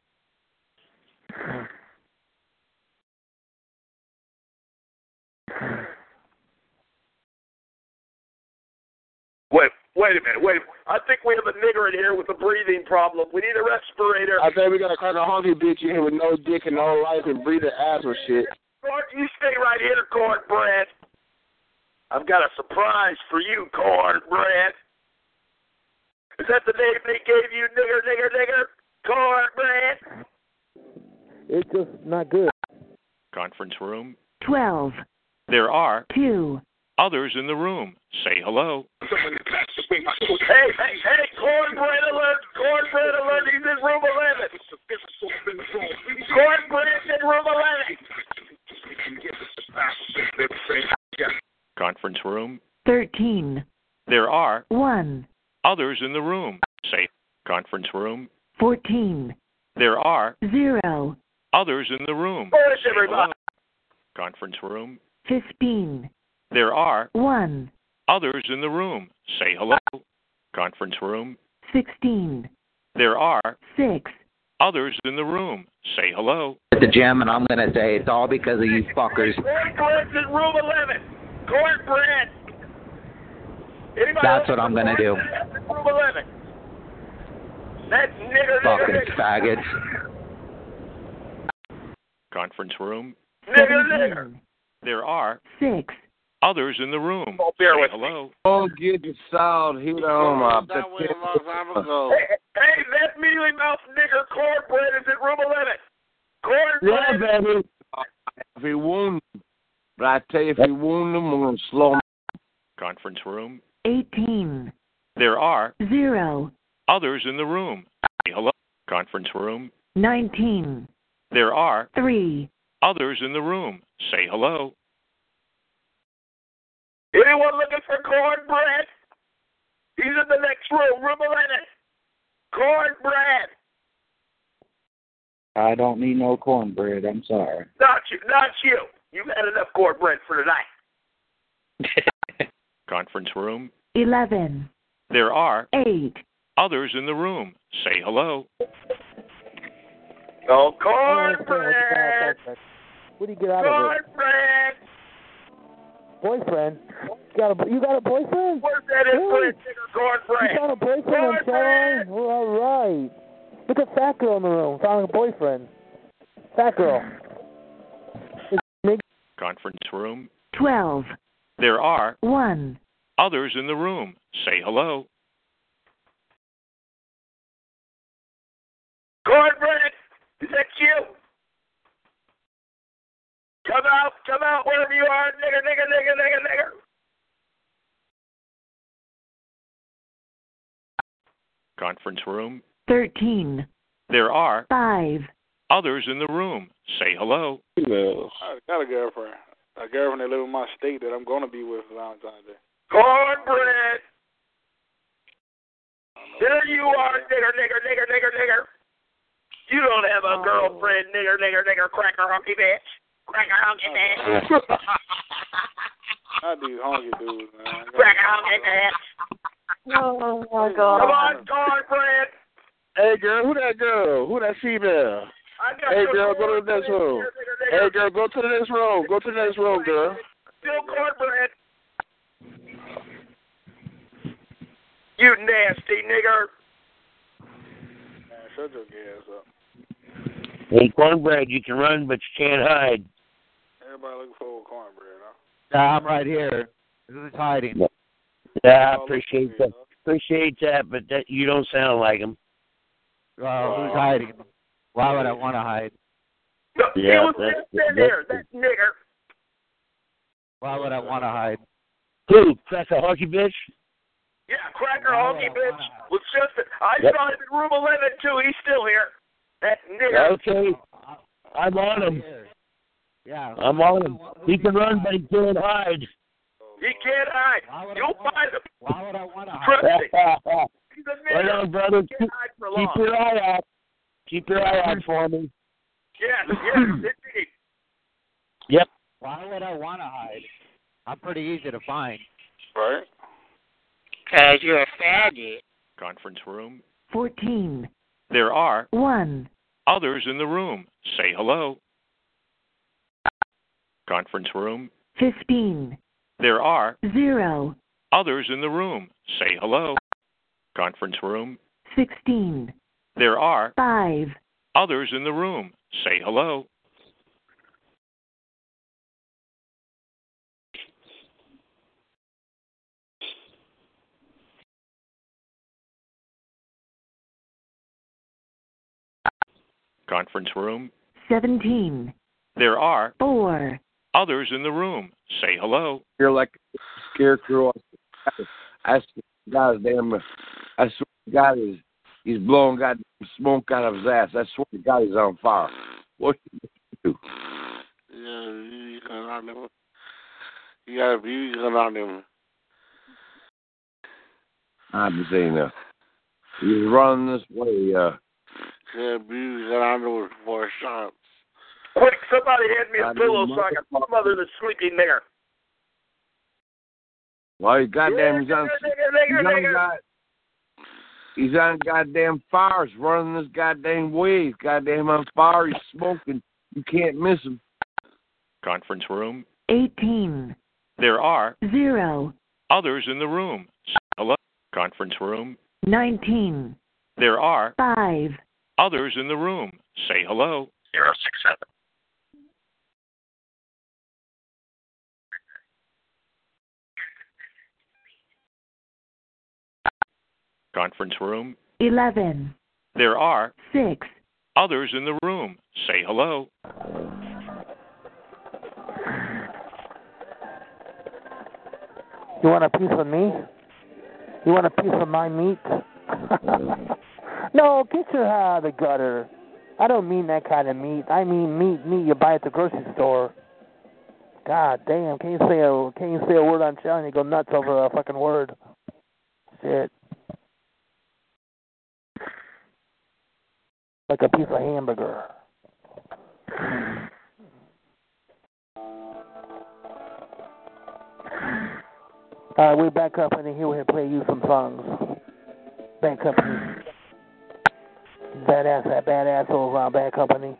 Wait, wait a minute. Wait. I think we have a nigger in here with a breathing problem. We need a respirator. I think we got a kind of honky bitch in here with no dick and no life and breathing asthma shit. Corn, you stay right here, cornbread. I've got a surprise for you, cornbread. Is that the name they gave you, nigger, nigger, nigger? Cornbread. It's just not good. Conference room. 12, There are 2, others in the room. Say hello. Hey, hey, hey, cornbread alert! Cornbread alert! He's in room 11. Cornbread's in room 11. Conference room. 13, There are 1, others in the room. Say conference room. 14, There are 0, others in the room. Where's everybody? Conference room. 15, There are 1, others in the room. Say hello. Conference room. 16, There are 6, others in the room. Say hello. At the gym, and I'm gonna say it's all because of you fuckers. Cornbread's in room 11. Cornbread. Anybody That's what I'm gonna do. Room 11. That nigger, Fucking nigger, nigger. faggots. Conference room. Nigger, nigger. There are 6, others in the room. Oh, bear Say with me. hello. Oh, get your salt heat on my Hey, hey, that mealy mouth nigger cornbread is in room 11. Yeah, baby. If he wound him, but I tell you, if he wound him, we're gonna slow him. Conference room. 18, There are 0, others in the room. Say hello. Conference room. 19, There are 3, others in the room. Say hello. Anyone looking for cornbread? He's in the next room, room 11. Cornbread. I don't need no cornbread. I'm sorry. Not you, not you. You've had enough cornbread for tonight. (laughs) Conference room. 11, There are 8, others in the room. Say hello. No Oh, oh cornbread. What do you get out of it? Cornbread. Boyfriend? You got a you got a boyfriend? Where's that Really? inbred? You found a boyfriend on Caroline? Well, all right. Look at fat girl in the room. Found a boyfriend. Fat girl. Conference room. 12, There are 1, others in the room. Say hello. Cornbread. Is that you? Come out, come out, wherever you are, nigger, nigger, nigger, nigger, nigger. Conference room. 13, There are 5, others in the room. Say hello. I got a girlfriend. A girlfriend that lives in my state that I'm gonna be with Valentine's Day. Cornbread. There you are, nigger, nigger, nigger, nigger, nigger. You don't have a oh. girlfriend, nigger, nigger, nigger, cracker hunky bitch. Cracker hunky bitch. Not these honky dudes, man. Cracker hunky bitch. Oh my god. Come on, cornbread. Hey, girl, who that girl? Who that female? I got Hey, girl, go to the next room. nigger, nigger, Hey, girl, go to the next room. Go to the next room, girl. Still cornbread. You nasty nigger. Man, shut your gay ass up. Hey, cornbread, you can run, but you can't hide. Everybody looking for old cornbread, huh? Nah, I'm right here. Who's hiding? Yeah, I appreciate that. Appreciate that, but that you don't sound like him. Well, who's hiding? Why would I want to hide? No, Yeah, he was that's- just in there, that nigger. Why would I want to hide? Who? That's a hockey bitch? Yeah, cracker honky oh, bitch was just. I Yep. saw him in room 11 too. He's still here. That nigger. Okay. I'm on him. Yeah. I'm on him. He can run, but he can't hide. He can't hide. You'll find him. Why would I want to Trust me. He's a nigger. on, brother. Keep, hide keep your eye out. Keep your eye out for me. Yes, yes, (clears throat) indeed. Yep. Why would I want to hide? I'm pretty easy to find. Right. Cause you're a faggot. Conference room. 14. There are 1. others in the room. Say hello. Conference room. 15. There are 0. others in the room. Say hello. Conference room. 16. There are 5. others in the room. Say hello. Conference room. 17. There are 4. Others in the room. Say hello. You're like a scarecrow. I swear to God damn, I swear to God, he's, he's blowing goddamn smoke out of his ass. I swear to God, he's on fire. What you do? Yeah, you can on them. You got views on them. I'm just saying, uh, he's running this way. Uh, Yeah, views on those four shots. Quick, somebody hand me I a pillow so I can smother the sleeping nigger. well, he goddamn, he's on, Nigger, he's nigger, on. God, he's on goddamn fire. He's running this goddamn way. He's goddamn on fire. He's smoking. You can't miss him. Conference room. 18. There are 0. others in the room. Say hello. Conference room. 19. There are 5. others in the room. Say hello. Zero six seven. Conference room. 11. There are 6. others in the room. Say hello. You want a piece of me? You want a piece of my meat? (laughs) no, get your head out of the gutter. I don't mean that kind of meat. I mean meat, meat you buy at the grocery store. God damn, can you say a can you say a word on show and you go nuts over a fucking word? Shit. Like a piece of hamburger. All right, we're back up and here we'll play you some songs. Bad Company. Badass, that badass all around uh, Bad Company.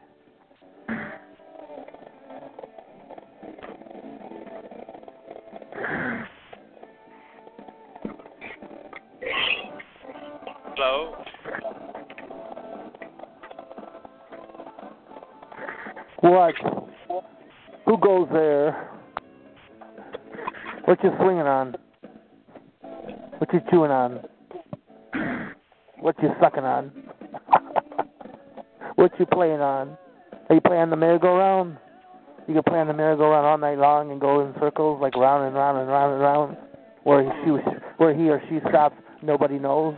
Goes there? What you swinging on? What you chewing on? What you sucking on? (laughs) what you playing on? Are you playing the merry-go-round? You can play on the merry-go-round all night long and go in circles, like round and round and round and round. Where he, where he or she stops, nobody knows.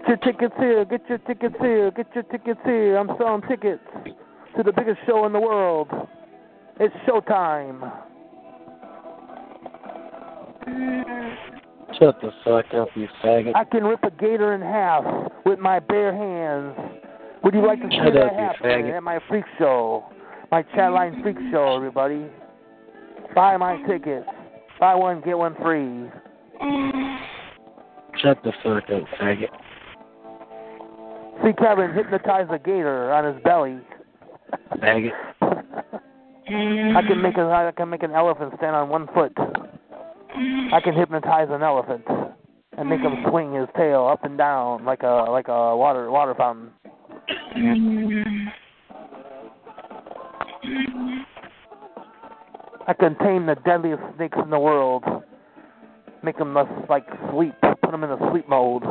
Get your tickets here, get your tickets here, get your tickets here. I'm selling tickets to the biggest show in the world. It's showtime. Shut the fuck up, you faggot. I can rip a gator in half with my bare hands. Would you like to see Shut that up, happen at my freak show? My Chatline Freak Show, everybody. Buy my tickets. Buy one, get one free. Shut the fuck up, faggot. See Kevin hypnotize a gator on his belly. (laughs) I can make a I can make an elephant stand on one foot. I can hypnotize an elephant and make him swing his tail up and down like a like a water water fountain. I can tame the deadliest snakes in the world. Make them like sleep. Put them in a sleep mode.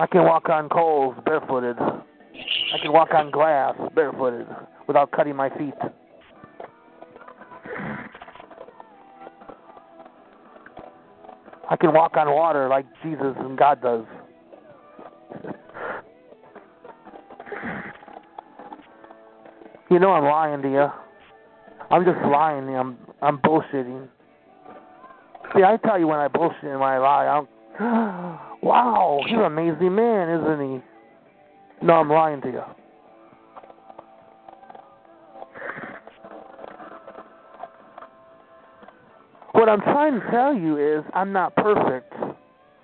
I can walk on coals barefooted. I can walk on glass barefooted without cutting my feet. I can walk on water like Jesus and God does. You know I'm lying to you. I'm just lying. I'm I'm bullshitting. See, I tell you when I bullshit and when I lie. I'm, (gasps) wow, he's an amazing man, isn't he? No, I'm lying to you. What I'm trying to tell you is I'm not perfect.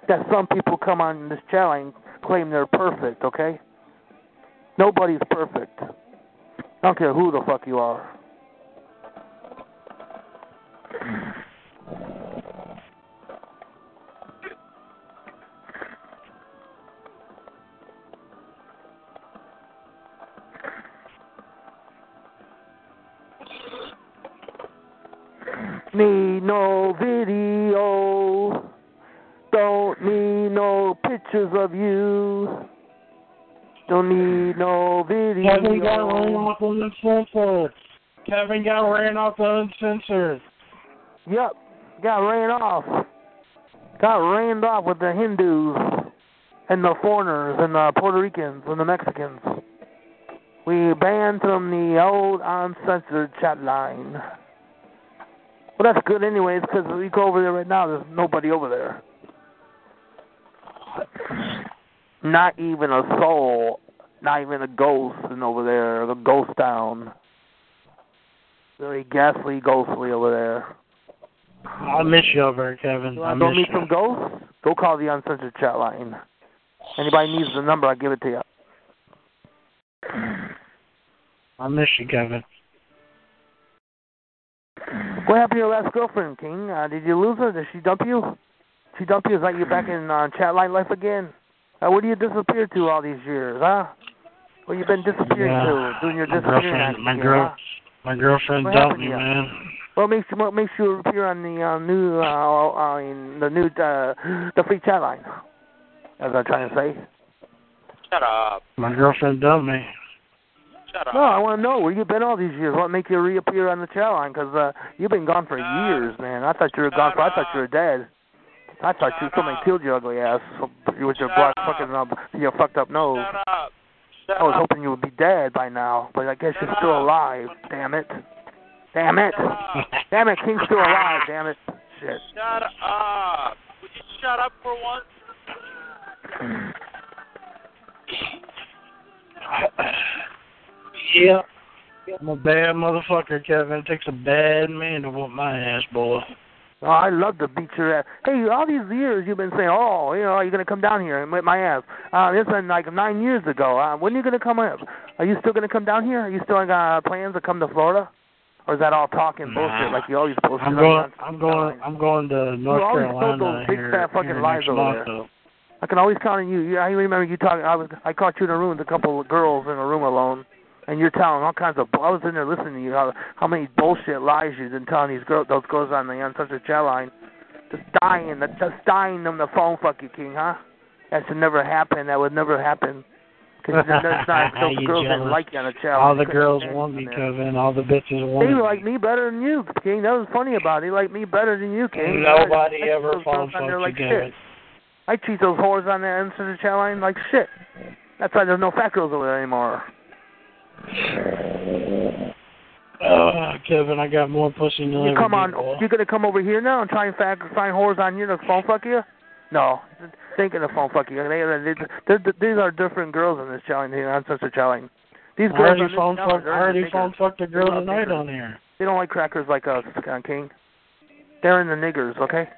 That some people come on this channel and claim they're perfect, okay? Nobody's perfect. I don't care who the fuck you are. Of you. Don't need no video. Kevin got ran off uncensored. Kevin got ran off uncensored. Yep, got ran off. Got ran off with the Hindus and the foreigners and the Puerto Ricans and the Mexicans. We banned from the old uncensored chat line. Well, that's good anyways, because we go over there right now, there's nobody over there. Not even a soul, not even a ghost is over there, the ghost town. Very ghastly, ghostly over there. I miss you over there, Kevin. You I want to miss meet you. some ghosts? Go call the uncensored chat line. Anybody needs the number, I'll give it to you. (clears throat) I miss you, Kevin. What happened to your last girlfriend, King? Uh, did you lose her? Did she dump you? She dumped you? Is that you back (clears throat) in uh, chat line life again? Uh, where do you disappear to all these years, huh? Where you been disappearing Yeah. to? Doing your My disappearing girlfriend, act my again, girl, huh? my girlfriend What dumped me, you? man. What makes you what makes you appear on the uh, new uh, uh in the new uh, the free chat line? As I'm trying to say. Shut up. My girlfriend dumped me. Shut up. No, I want to know where you been all these years. What make you reappear on the chat line? Because uh, you've been gone for years, man. I thought you were gone. For, I thought you were dead. I thought you somebody killed your ugly ass with your black fucking uh, your fucked up nose. Shut up. Shut I was up. hoping you would be dead by now, but I guess you're still alive. Damn it. Damn it. Damn it, King's still alive. (laughs) Damn it. Shit. Shut up. Would you shut up for once? (coughs) Yeah. I'm a bad motherfucker, Kevin. It takes a bad man to whoop my ass, boy. Oh, I love to beat your ass. Hey, all these years you've been saying, oh, you know, you're gonna come down here and whip my ass. Uh, this been like nine years ago. Uh, when are you gonna come up? Are you still gonna come down here? Are you still got plans to come to Florida? Or is that all talking bullshit like you always bullshit? I'm going. I'm going. I'm going to North you always told those big here, fat fucking lies over month. there. though. I can always count on you. you. I remember you talking. I was. I caught you in a room with a couple of girls in a room alone, and you're telling all kinds of. I was in there listening to you. How how many bullshit lies you've been telling these girls, those girls on the uncensored chat line, just dying, just dying them the phone fuck you, King, huh? That should never happen. That would never happen. Because that's not (laughs) those girls didn't like you on the chat. All the girls want me. Kevin. All the bitches want They me. like me better than you, King. That was funny about it. They like me better than you, King. Nobody I- ever phone girls on there fucked like you, shit. Kevin. I treat those whores on the uncensored chat line like shit. That's why there's no fat girls over there anymore. Oh, Kevin, I got more pussy than You come on, boy. you gonna come over here now and try and fag, find whores on here to phone fuck you? No, they of phone fuck you. They, they, they're, these are different girls in this challenge here, uncensored challenge. These I girls already on this phone fucked. I already phone fucked a girl tonight on here. They don't like crackers like us, uh, King. They're in the niggers, okay?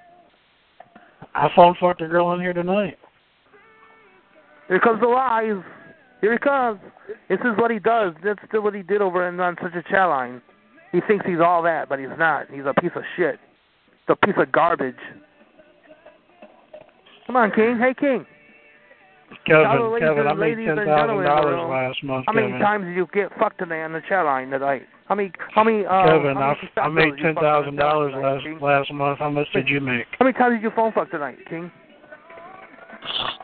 I phone fucked a girl on here tonight. Here comes the lies. Here he comes. This is what he does. That's still what he did over in on Sunset chat line. He thinks he's all that, but he's not. He's a piece of shit. He's a piece of garbage. Come on, King. Hey, King. Kevin, Kevin, I made ten and thousand gentlemen in the dollars last month, How many Kevin. times did you get fucked today on the chat line tonight? How many? How many? Uh, Kevin, how I, many I fat made ten thousand dollars last King? last month. How much did you make? How many times did you phone fuck tonight, King?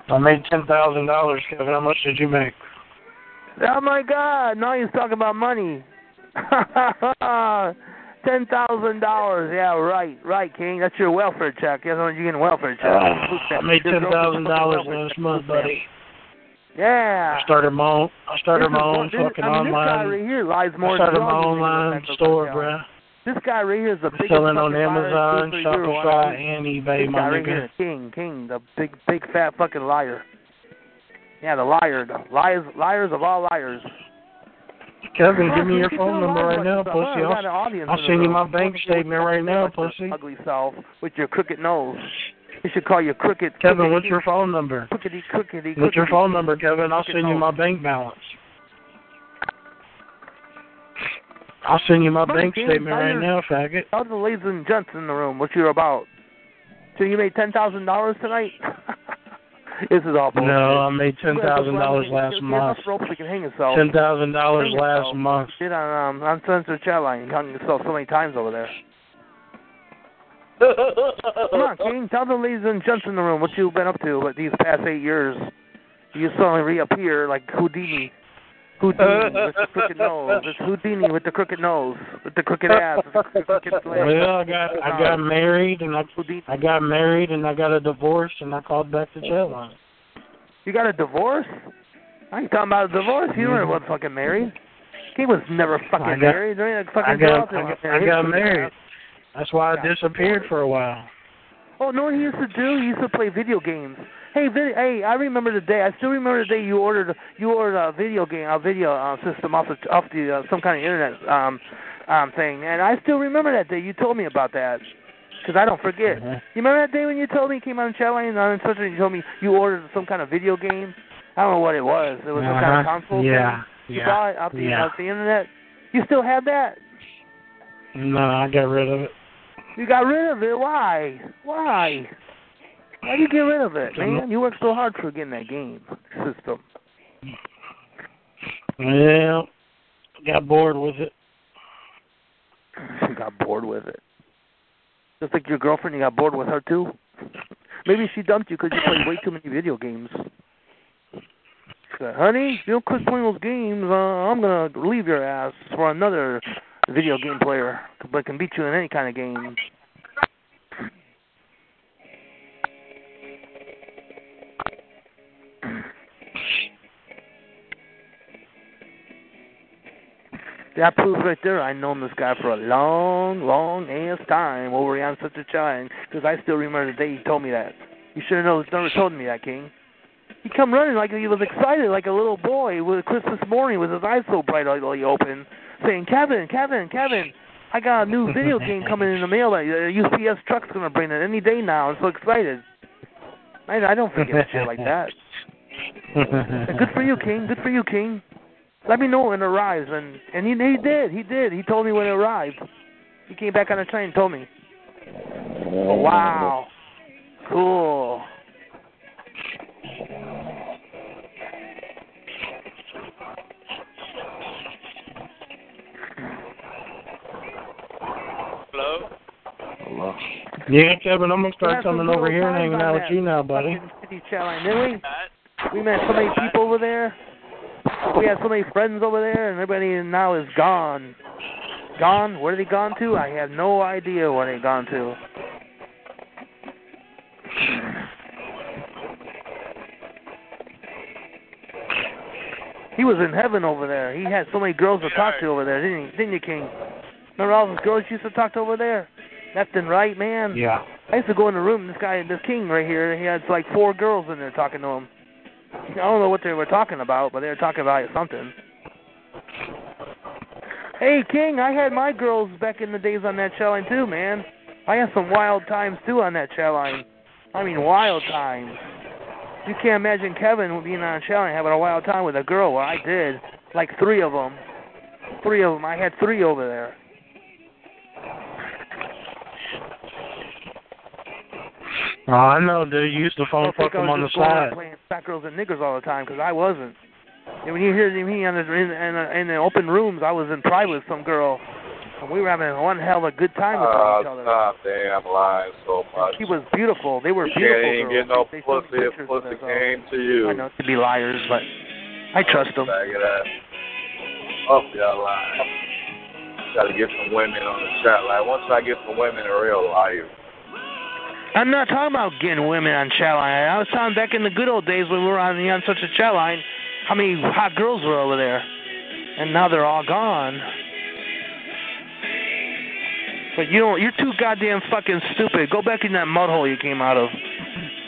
I made ten thousand dollars, Kevin. How much did you make? Oh my God! Now he's talking about money. (laughs) Ten thousand dollars. Yeah, right, right, King. That's your welfare check. That's when you getting welfare check. Uh, I made ten thousand dollars last month, buddy. Yeah. I started my own. I started This my own this- fucking I mean, online. This guy right here lies more I started my online store, bruh. This guy right here is the biggest Selling on Amazon, Shopify, and eBay, This my guy right nigga. here, King, King, the big, big, fat fucking liar. Yeah, the liar, the liars, liars of all liars. Kevin, give me your phone number right now, pussy. I got an I'll, I'll send you my bank statement right now, pussy. Ugly self with your crooked nose. You should call your crooked. Kevin, what's your phone number? Crookedy, crookedy, What's your phone number, Kevin? I'll send you my bank balance. I'll send you my bank statement right now, faggot. Tell the ladies and gents in the room what you're about. So you made ten thousand dollars tonight? (laughs) this is all bullshit. No, I made ten thousand dollars last month. enough rope so you can hang. Ten thousand dollars last month. Shit on um on Sunset Chat Line. You hung yourself so many times over there. Come on, (laughs) King. Tell the ladies and gents in the room what you've been up to with these past eight years. You suddenly reappear like Houdini. Houdini with the crooked (laughs) nose. It's Houdini with the crooked nose, with the crooked ass, with the crooked. (laughs) Well, I got I got married and I I got married and I got a divorce and I called back to chat line. You got a divorce? I ain't talking about a divorce. You weren't what fucking married. He was never fucking I got- married. There ain't a fucking I got I got. I He got was- married. That's why I disappeared for a while. Oh, no, what he used to do? He used to play video games. Hey, vid- hey, I remember the day. I still remember the day you ordered you ordered a video game, a video uh, system off the off the uh, some kind of internet um um thing, and I still remember that day. You told me about that because I don't forget. Mm-hmm. You remember that day when you told me you came on the chat line and such and you told me you ordered some kind of video game? I don't know what it was. It was some kind of Uh-huh. console Yeah, thing. You yeah, bought it off the yeah. off the internet. You still have that? No, I got rid of it. You got rid of it. Why? Why? Why do you get rid of it, man? You worked so hard for getting that game system. Well, got bored with it. (laughs) You got bored with it. Just like your girlfriend, you got bored with her too. Maybe she dumped you because you played way too many video games. She said, Honey, you don't quit playing those games, uh, I'm gonna leave your ass for another video game player, but can beat you in any kind of game. (clears throat) That proves right there I known this guy for a long, long ass time over on such a time because I still remember the day he told me that. You should have known, never told me that, King. He come running like he was excited, like a little boy with Christmas morning with his eyes so bright brightly open, saying, "Kevin, Kevin, Kevin, I got a new (laughs) video game coming in the mail. That uh, UPS truck's gonna bring it any day now. I'm so excited." I, I don't forget shit like that. (laughs) Good for you, King. Good for you, King. Let me know when it arrives, and and he he did. He did. He told me when it arrived. He came back on the train and told me. Oh, wow. Cool. Hello. Yeah, Kevin, I'm gonna start coming over here and hanging on out with you now, buddy. City chat didn't we? We met so many people over there. We had so many friends over there, and everybody now is gone. Gone? Where they gone to? I have no idea where they gone to. He was in heaven over there. He had so many girls to talk to over there, didn't he? Didn't you, King? Remember all those girls you used to talk to over there? Left and right, man. Yeah. I used to go in the room. This guy, this king right here, he had like four girls in there talking to him. I don't know what they were talking about, but they were talking about something. Hey, King, I had my girls back in the days on that chat line too, man. I had some wild times too on that chat line. I mean, wild times. You can't imagine Kevin being on a line having a wild time with a girl. Well, I did. Like three of them. Three of them. I had three over there. Oh, I know, dude. You used to phone fuck them on the just going out side. playing fat girls and niggers all the time because I wasn't. And when you hear me on the, in, in, the- in the open rooms, I was in private with some girl, and we were having one hell of a good time with Oh, each other. stop damn lying so much. She was beautiful. They were beautiful can't even girls. get no they, they pussy if pussy this, uh, came to you. I know to be liars, but I trust them. Faggot ass. Up y'all lying. Gotta get some women on the chat line. Once I get some women in real life, I'm not talking about getting women on chat line. I was talking back in the good old days when we were on the on such a chat line, how many hot girls were over there, and now they're all gone. But you don't. You're too goddamn fucking stupid. Go back in that mud hole you came out of,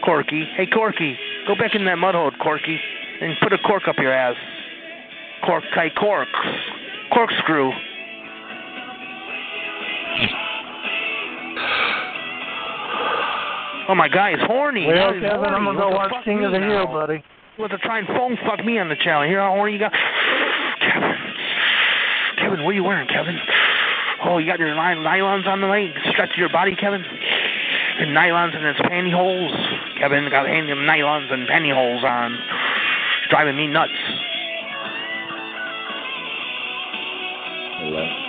Corky. Hey, Corky, go back in that mud hole, Corky, and put a cork up your ass. Cork, hey, cork, corkscrew. Oh my God, he's horny. Well, Now Kevin, horny. I'm gonna go watch fuck King of me the Hill, now. buddy. You want to try and phone fuck me on the channel. Hear how horny you got? Kevin. Kevin, what are you wearing, Kevin? Oh, you got your ny- nylons on the leg? Stretch your body, Kevin? And nylons and its pantyhose. Kevin got any nylons and pantyhose on. Driving me nuts. Hello.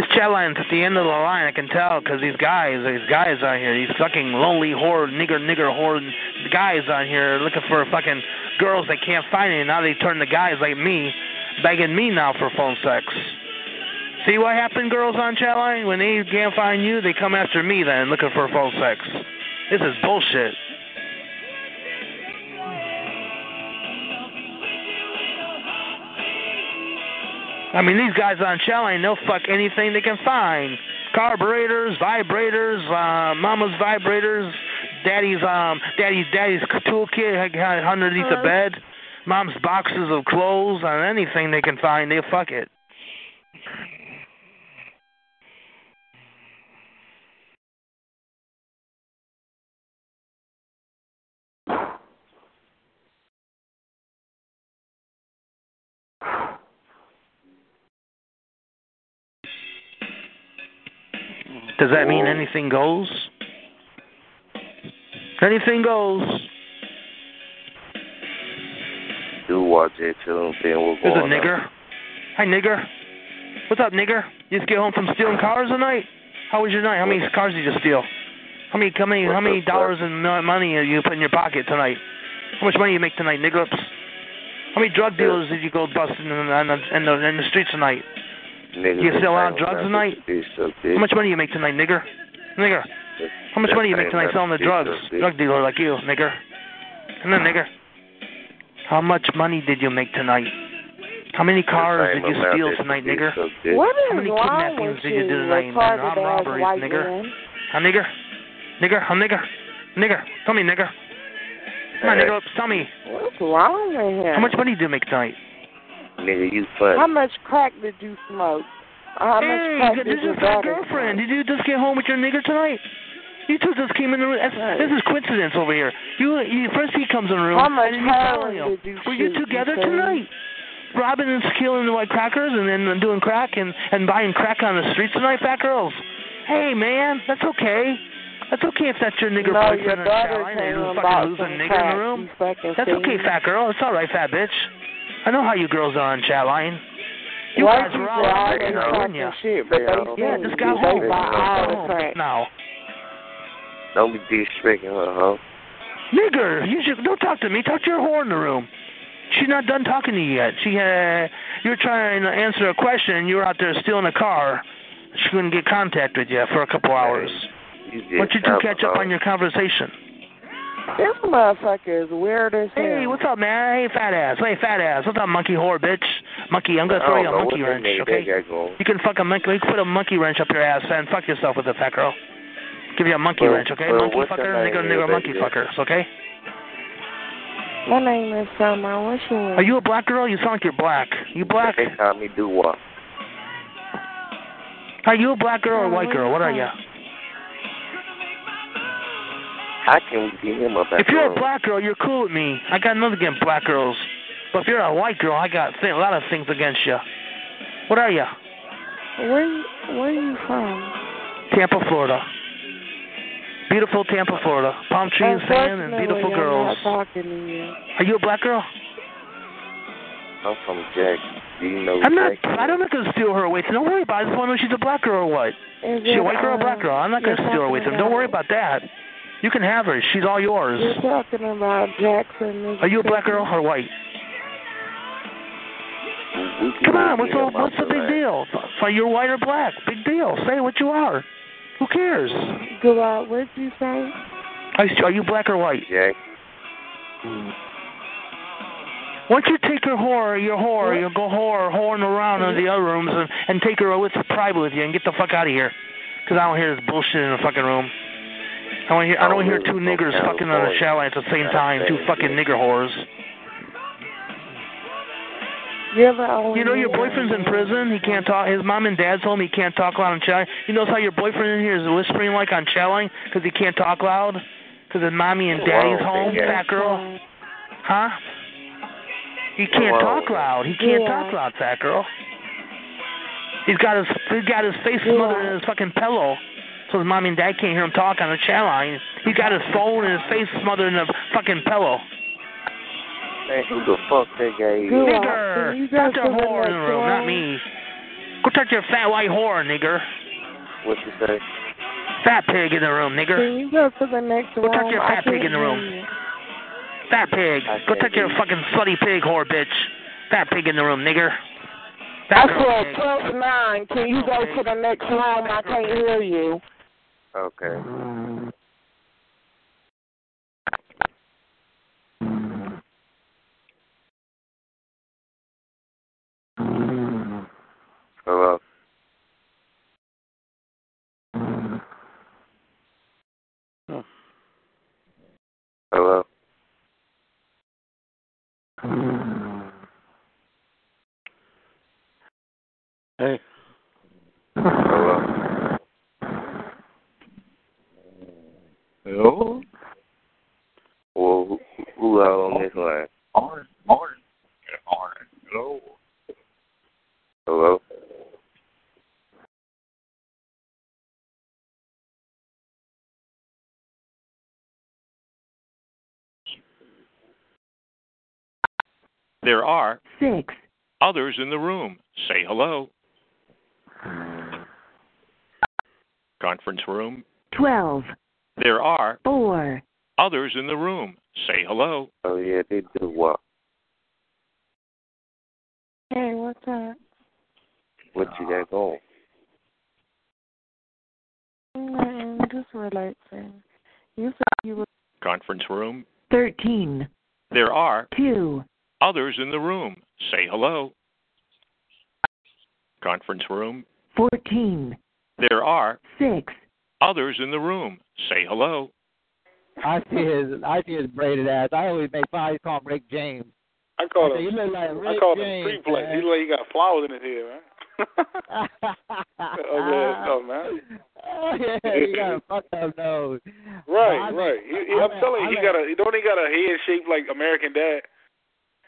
This chat line's at the end of the line. I can tell because these guys, these guys out here, these fucking lonely whore, nigger, nigger whore guys out here looking for fucking girls they can't find any. Now they turn to guys like me, begging me now for phone sex. See what happened, girls on chat line? When they can't find you, they come after me then, looking for phone sex. This is bullshit. I mean, these guys on chat line, they'll fuck anything they can find. Carburetors, vibrators, uh, mama's vibrators, daddy's um, daddy's daddy's toolkit underneath the bed, mom's boxes of clothes, and anything they can find, they'll fuck it. Does that mean anything goes? Anything goes. Do watch it till I'm seeing what's There's a nigger. Hi, nigger. What's up, nigger? You just get home from stealing cars tonight? How was your night? How many cars did you steal? How many, how many, how many dollars in money are you put in your pocket tonight? How much money you make tonight, nigger? How many drug dealers did you go busting in the, in the, in the streets tonight? Niggas You been sell out drugs tonight? bitch suck dick. How much money you make tonight, nigger? Nigger. How much money you make tonight selling the drugs? Drug dealer like you, nigger. Come on, nigger. How much money did you make tonight? How many cars did you steal tonight, nigger? What How is many wrong kidnappings did you you, do tonight? and retarded armed robberies, nigger? man? Huh, nigger? Nigger? Huh, nigger? Nigger? Tell me, nigger. Come on, nigger. Tell me. What's wrong with him? How much money did you make tonight? Nigga, you funny. How much crack did you smoke? How much hey, crack this did is your your girlfriend. Did you just get home with your nigger tonight? You two just came in the room. That's, This is coincidence over here. You, you first he comes in the room. How much and then you follow heroin did you Were you together you tonight? Robbing and killing the white crackers and then doing crack and and buying crack on the streets tonight, fat girls. Hey man, that's okay. That's okay if that's your nigger No, boyfriend your in daughter Caroline and came you and fucking bought losing some nigger in the room. That's okay, fat girl. It's all right, fat bitch. I know how you girls are on chat line. You White guys people were all always on talking ya. shit, but they Yeah, think just got they home. buy all the Home now. Don't be disrespecting her, huh? Nigger, you should don't talk to me. Talk to your whore in the room. She's not done talking to you yet. She uh, you're trying to answer a question, and You're out there stealing a car. She couldn't get contact with you for a couple hours. You Why don't you two catch up on your conversation? This motherfucker is weird as hell. Hey, what's up, man? Hey, fat ass. Hey, fat ass. What's up, monkey whore, bitch? Monkey, I'm gonna throw you a monkey wrench, okay? You can fuck a monkey. You can put a monkey wrench up your ass and fuck yourself with it, fat girl. Give you a monkey Well, wrench, okay? well, monkey fucker, nigga, nigga, nigger, monkey baby? fuckers, okay? My name is Summer. What's your name? Are you a black girl? You sound like you're black. You black? They call me do what? Are you a black girl or a white girl? What are you? I can get him up at If you're a black girl, you're cool with me. I got nothing against black girls. But if you're a white girl, I got th- a lot of things against you. What are you? Where Where are you from? Tampa, Florida. Beautiful Tampa, Florida. Palm trees, oh, sand, and beautiful Unfortunately, girls. I'm not talking to you. Are you a black girl? I'm from Jackson. Do you know I'm not. Jackson? I don't not gonna steal her away. So Don't worry about it. I just want to know if she's a black girl or what. Is She a white girl or a black girl? I'm not gonna steal her away. talking Don't worry about that. You can have her. She's all yours. You're talking about Jackson. Are you a black girl or white? Come on, what's the what's the big deal? Are you white or black? Big deal. Say what you are. Who cares? Go out. What'd you say? Are you- black or white? Yeah. Why don't you take your whore, your whore, you go whore, whoring around in the other rooms and, and take her with private with you and get the fuck out of here. Because I don't hear this bullshit in the fucking room. I don't hear, I don't hear two niggers fucking on a chalet at the same time, two fucking nigger whores. You're You know your boyfriend's in prison. He can't talk. His mom and dad's home. He can't talk loud on chalet. You notice how your boyfriend in here is whispering like on chalet because he can't talk loud because his mommy and daddy's home. big Fat girl, huh? He can't talk loud. He can't talk loud, fat girl. He's got his he's got his face smothered in his fucking pillow, so his mommy and dad can't hear him talk on the chalet. He's got his phone and his face smothered in a fucking pillow. Man, who the fuck that guy is? Nigger, Can talk go to to the whore in the room, not room? me. Go talk to your fat white whore, nigger. What you say? Fat pig in the room, nigger. Can you go to the next Go room? talk to your fat pig in the room. you. Fat pig. Go can't talk to your fucking slutty pig whore, bitch. Fat pig in the room, nigger. I Fat girl said pig. twelve nine. Can you go to the next room? I can't hear you. Okay. Hello. Hello. Hey. Hello. Hello? Well, who, who out on this line? Orange. Orange. Orange. Hello. Hello. There are six, others in the room. Say hello. Hmm. Conference room. twelve, There are four, others in the room. Say hello. Oh yeah, they do what? Hey, what's up? What you got going? Nothing, just relaxing. You said you were Conference room. thirteen, There are two, others in the room. Say hello. Conference room. fourteen, There are six, others in the room. Say hello. I see his I see his braided ass. I always make fun. I used to call him Rick James. I call I say, him. you look like Rick I call James. pre play. He look like he got flowers in his hair, man. Ugly ass stuff, man. Oh yeah, you got a (laughs) fucked up nose. Right, I mean, right. He, he, I I'm mean- telling you, he mean- got a. He don't he got a head shaped like American Dad?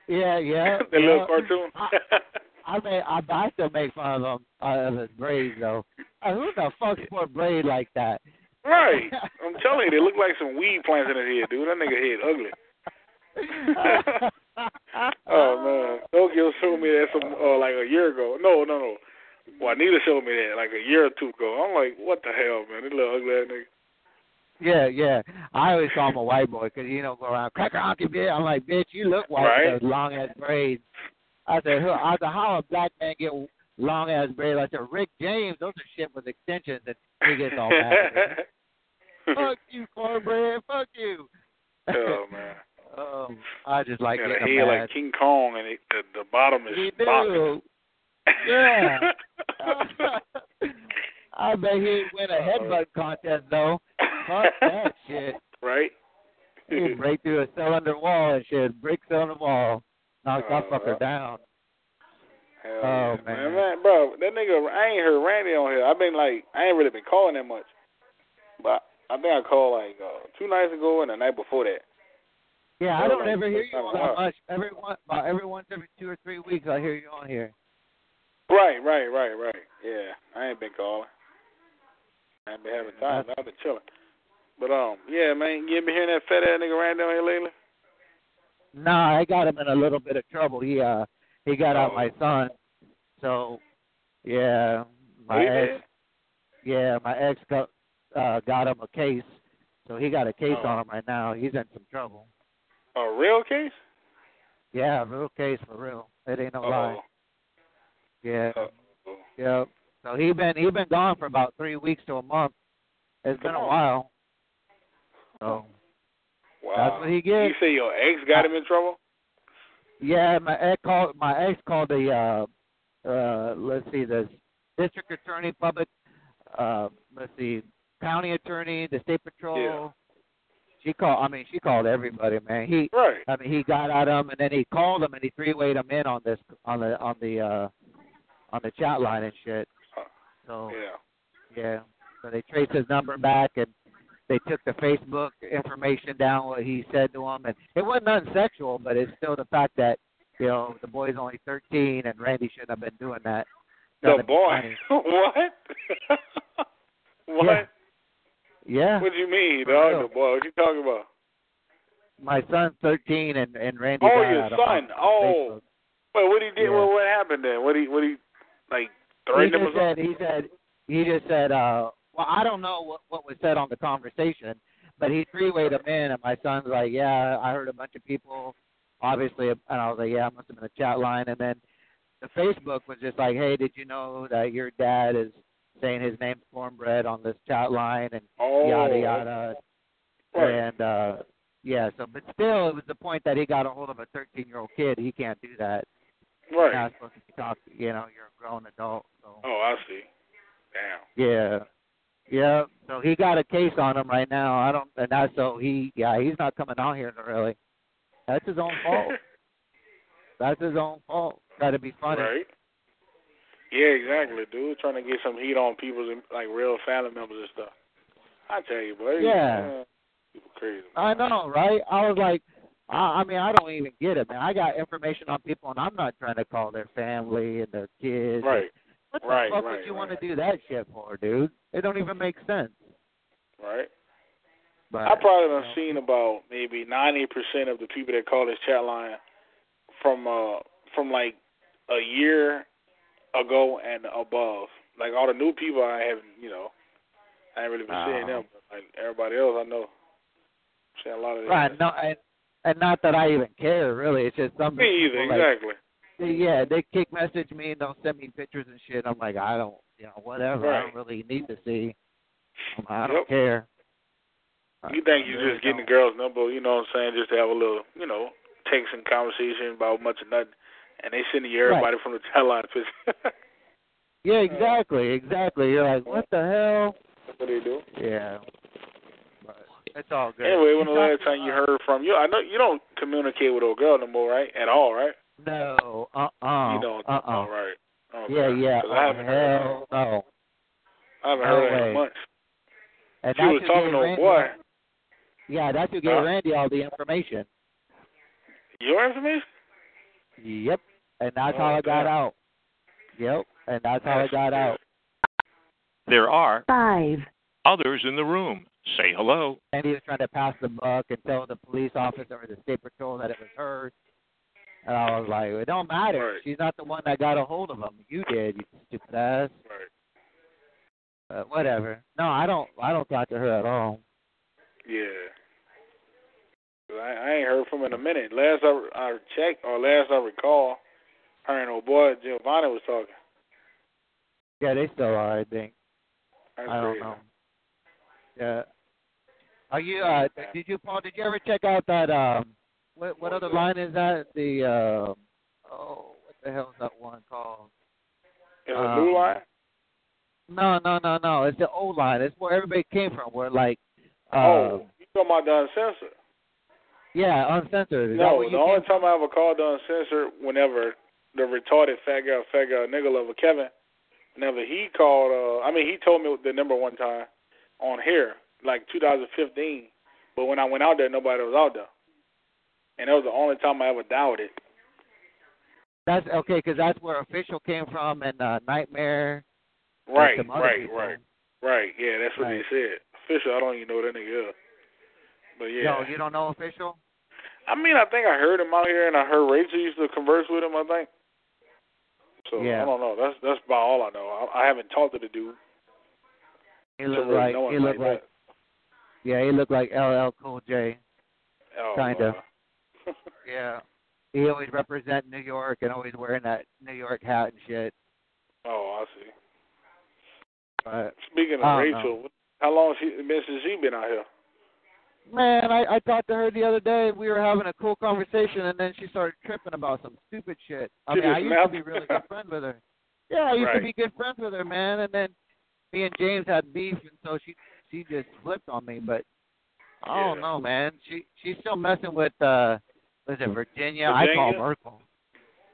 Yeah, (laughs) yeah. the yeah. little cartoon. I (laughs) mean, I, I still make fun of him uh, of his braids though. Uh, who the fuck sport braid like that? right. (laughs) I'm telling you, they look like some weed plants in his head, dude. That nigga head ugly. (laughs) oh man, Tokyo showed me that some uh, like a year ago. No, no, no. Juanita showed me that like a year or two ago. I'm like, what the hell, man? This little ugly ass nigga. Yeah, yeah. I always call him a white boy boy 'cause you know go around cracker honky bitch. I'm like, bitch, you look white Right. with those long ass braids. I said, who, I said, how a black man get long ass braids? I said, Rick James, those are shit with extensions, and he gets all mad. (laughs) Fuck you, cornbread. Fuck you. oh (laughs) man. Um, I just like got a getting head mad. like King Kong, and it, the, the bottom is He. Yeah. (laughs) I bet he'd win a headbutt contest though. Fuck that shit. right? He'd break through a cylinder wall and shit. Brick cylinder wall. Knock that Uh, fucker down. Hell Oh, yeah, man. man, bro, that nigga, I ain't heard Randy on here. I've been like, I ain't really been calling that much, but I think I called like uh, two nights ago and the night before that. Yeah, I Oh, don't ever hear you that much. Every one, about every once every two or three weeks, I hear you on here. Right, right, right, right. Yeah, I ain't been calling. I ain't been having time. I've been chilling. But um, yeah, man, you been hearing that fat ass nigga Randy on here lately? Nah, I got him in a little bit of trouble. He uh he got out Oh. my son. So yeah, Oh, my ex yeah, my ex got uh got him a case So he got a case Oh. on him right now. He's in some trouble. A real case? Yeah, real case for real. It ain't no Uh-oh. lie. Yeah. Uh-oh. Yep. So he been he been gone for about three weeks to a month. It's been a on. while. So Wow. That's what he gets. You say your ex got him in trouble? yeah, my ex called my ex called the uh uh let's see the district attorney, public uh let's see county attorney, the state patrol. Yeah. She called. I mean, she called everybody, man. He, Right. I mean, he got at him, and then he called him, and he three-wayed him in on this, on the, on the, uh, on the chat line and shit. So Yeah. yeah, so they traced his number back, and they took the Facebook information down, what he said to him, and it wasn't nothing sexual, but it's still the fact that you know the boy's only 13, and Randy shouldn't have been doing that. The boy. (laughs) what? (laughs) what? Yeah. Yeah. What do you mean, dog? real. The boy. What you talking about? My son's 13, and and Randy. Oh, your son. Oh. Facebook. Well, what he did? Yeah. Well, what happened then? What he? What he? Like he threatened him just said he said he just said uh well I don't know what what was said on the conversation, but he three wayed him in and my son's like, Yeah, I heard a bunch of people obviously and I was like, Yeah, it must have been a chat line and then the Facebook was just like, Hey, did you know that your dad is saying his name's cornbread on this chat line and Oh. yada yada Right. and uh yeah, so but still it was the point that he got a hold of a thirteen year old kid, he can't do that. Right. You're not supposed to talk. you know, you're a grown adult, so Oh, I see. Damn. yeah. Yeah. So he got a case on him right now. I don't and that's so he yeah, he's not coming out here really. That's his own fault. (laughs) that's his own fault. Got to be funny. Right. Yeah, exactly, dude. Trying to get some heat on people's like real family members and stuff. I tell you, boy. Yeah. man, people crazy. I know, right? I was like I, I mean, I don't even get it, man. I got information on people, and I'm not trying to call their family and their kids. Right. What the Right, fuck right, would you right. want to do that shit for, dude? It don't even make sense. Right. But I probably done seen about maybe ninety percent of the people that call this chat line from uh from like a year ago and above. Like all the new people I haven't you know I ain't really been seeing Oh. them, but like everybody else I know. Seeing a lot of them. right, no, and and not that I even care, really. It's just some Me either, like, exactly. They, yeah, they kick message me and they'll send me pictures and shit. I'm like, I don't, you know, whatever. I don't really need to see. I'm I don't Yep. care. You think you're really just getting the girl's number, you know what I'm saying, just to have a little, you know, text and conversation about much of nothing. And they sending you everybody from the (laughs) line picture. Yeah, exactly, exactly. You're like, what the hell? That's what they do. Yeah. But it's all good. Anyway, when the last time you heard from you, I know you don't communicate with old girl no more, right? At all, right? No, uh uh you don't. Uh uh All right. Okay. Yeah, yeah. 'Cause I haven't heard. hell no. I haven't no heard her way. in months. And She was talking to a boy. Yeah, that's who gave Huh? Randy all the information. Your information? Yep. And that's Oh, how it got out. Yep. And that's how it got out. There are Five. others in the room. Say hello. And he was trying to pass the buck and tell the police officer or the state patrol that it was her. And I was like, it don't matter. Right. She's not the one that got a hold of him. You did, you stupid ass. Right. But whatever. No, I don't. I don't talk to her at all. Yeah. I, I ain't heard from her in a minute. Last I, I checked, or last I recall, her and old boy Giovanni was talking. Yeah, they still are. I think. That's I don't know. Yeah. Are you? uh Did you, Paul? Did you ever check out that? um What what other line is that? The uh, oh, what the hell is that one called? Is Um, new line? No, no, no, no. It's the old line. It's where everybody came from. Where like, uh, oh, you talking about the uncensored? yeah, uncensored. Is No, the only came time I ever called the uncensored whenever the retarded fat guy, fat guy nigga lover Kevin, whenever he called, uh, I mean, he told me the number one time on here, like 2015. But when I went out there, nobody was out there, and that was the only time I ever doubted. it. That's okay, because that's where official came from and uh, Nightmare. Right, right, people. right, right. Yeah, that's what Right. they said. Official, I don't even know what that nigga. But yeah, No, you don't know official. I mean, I think I heard him out here, and I heard Rachel used to converse with him. I think. So Yeah. I don't know. That's that's about all I know. I, I haven't talked to the dude. He looked really like he looked like like Yeah, he looked like LL Cool J. Oh, Kinda. Lord. Yeah. He always represent New York and always wearing that New York hat and shit. Oh, I see. But Speaking of I don't Rachel, how long she been since she been out here? man, I I talked to her the other day. We were having a cool conversation, and then she started tripping about some stupid shit. I She mean, I just used to be really good friends with her. (laughs) Yeah, I used Right. to be good friends with her, man. And then me and James had beef, and so she she just flipped on me. But I don't know, man. She she's still messing with uh, was it Virginia? I call him Urkel.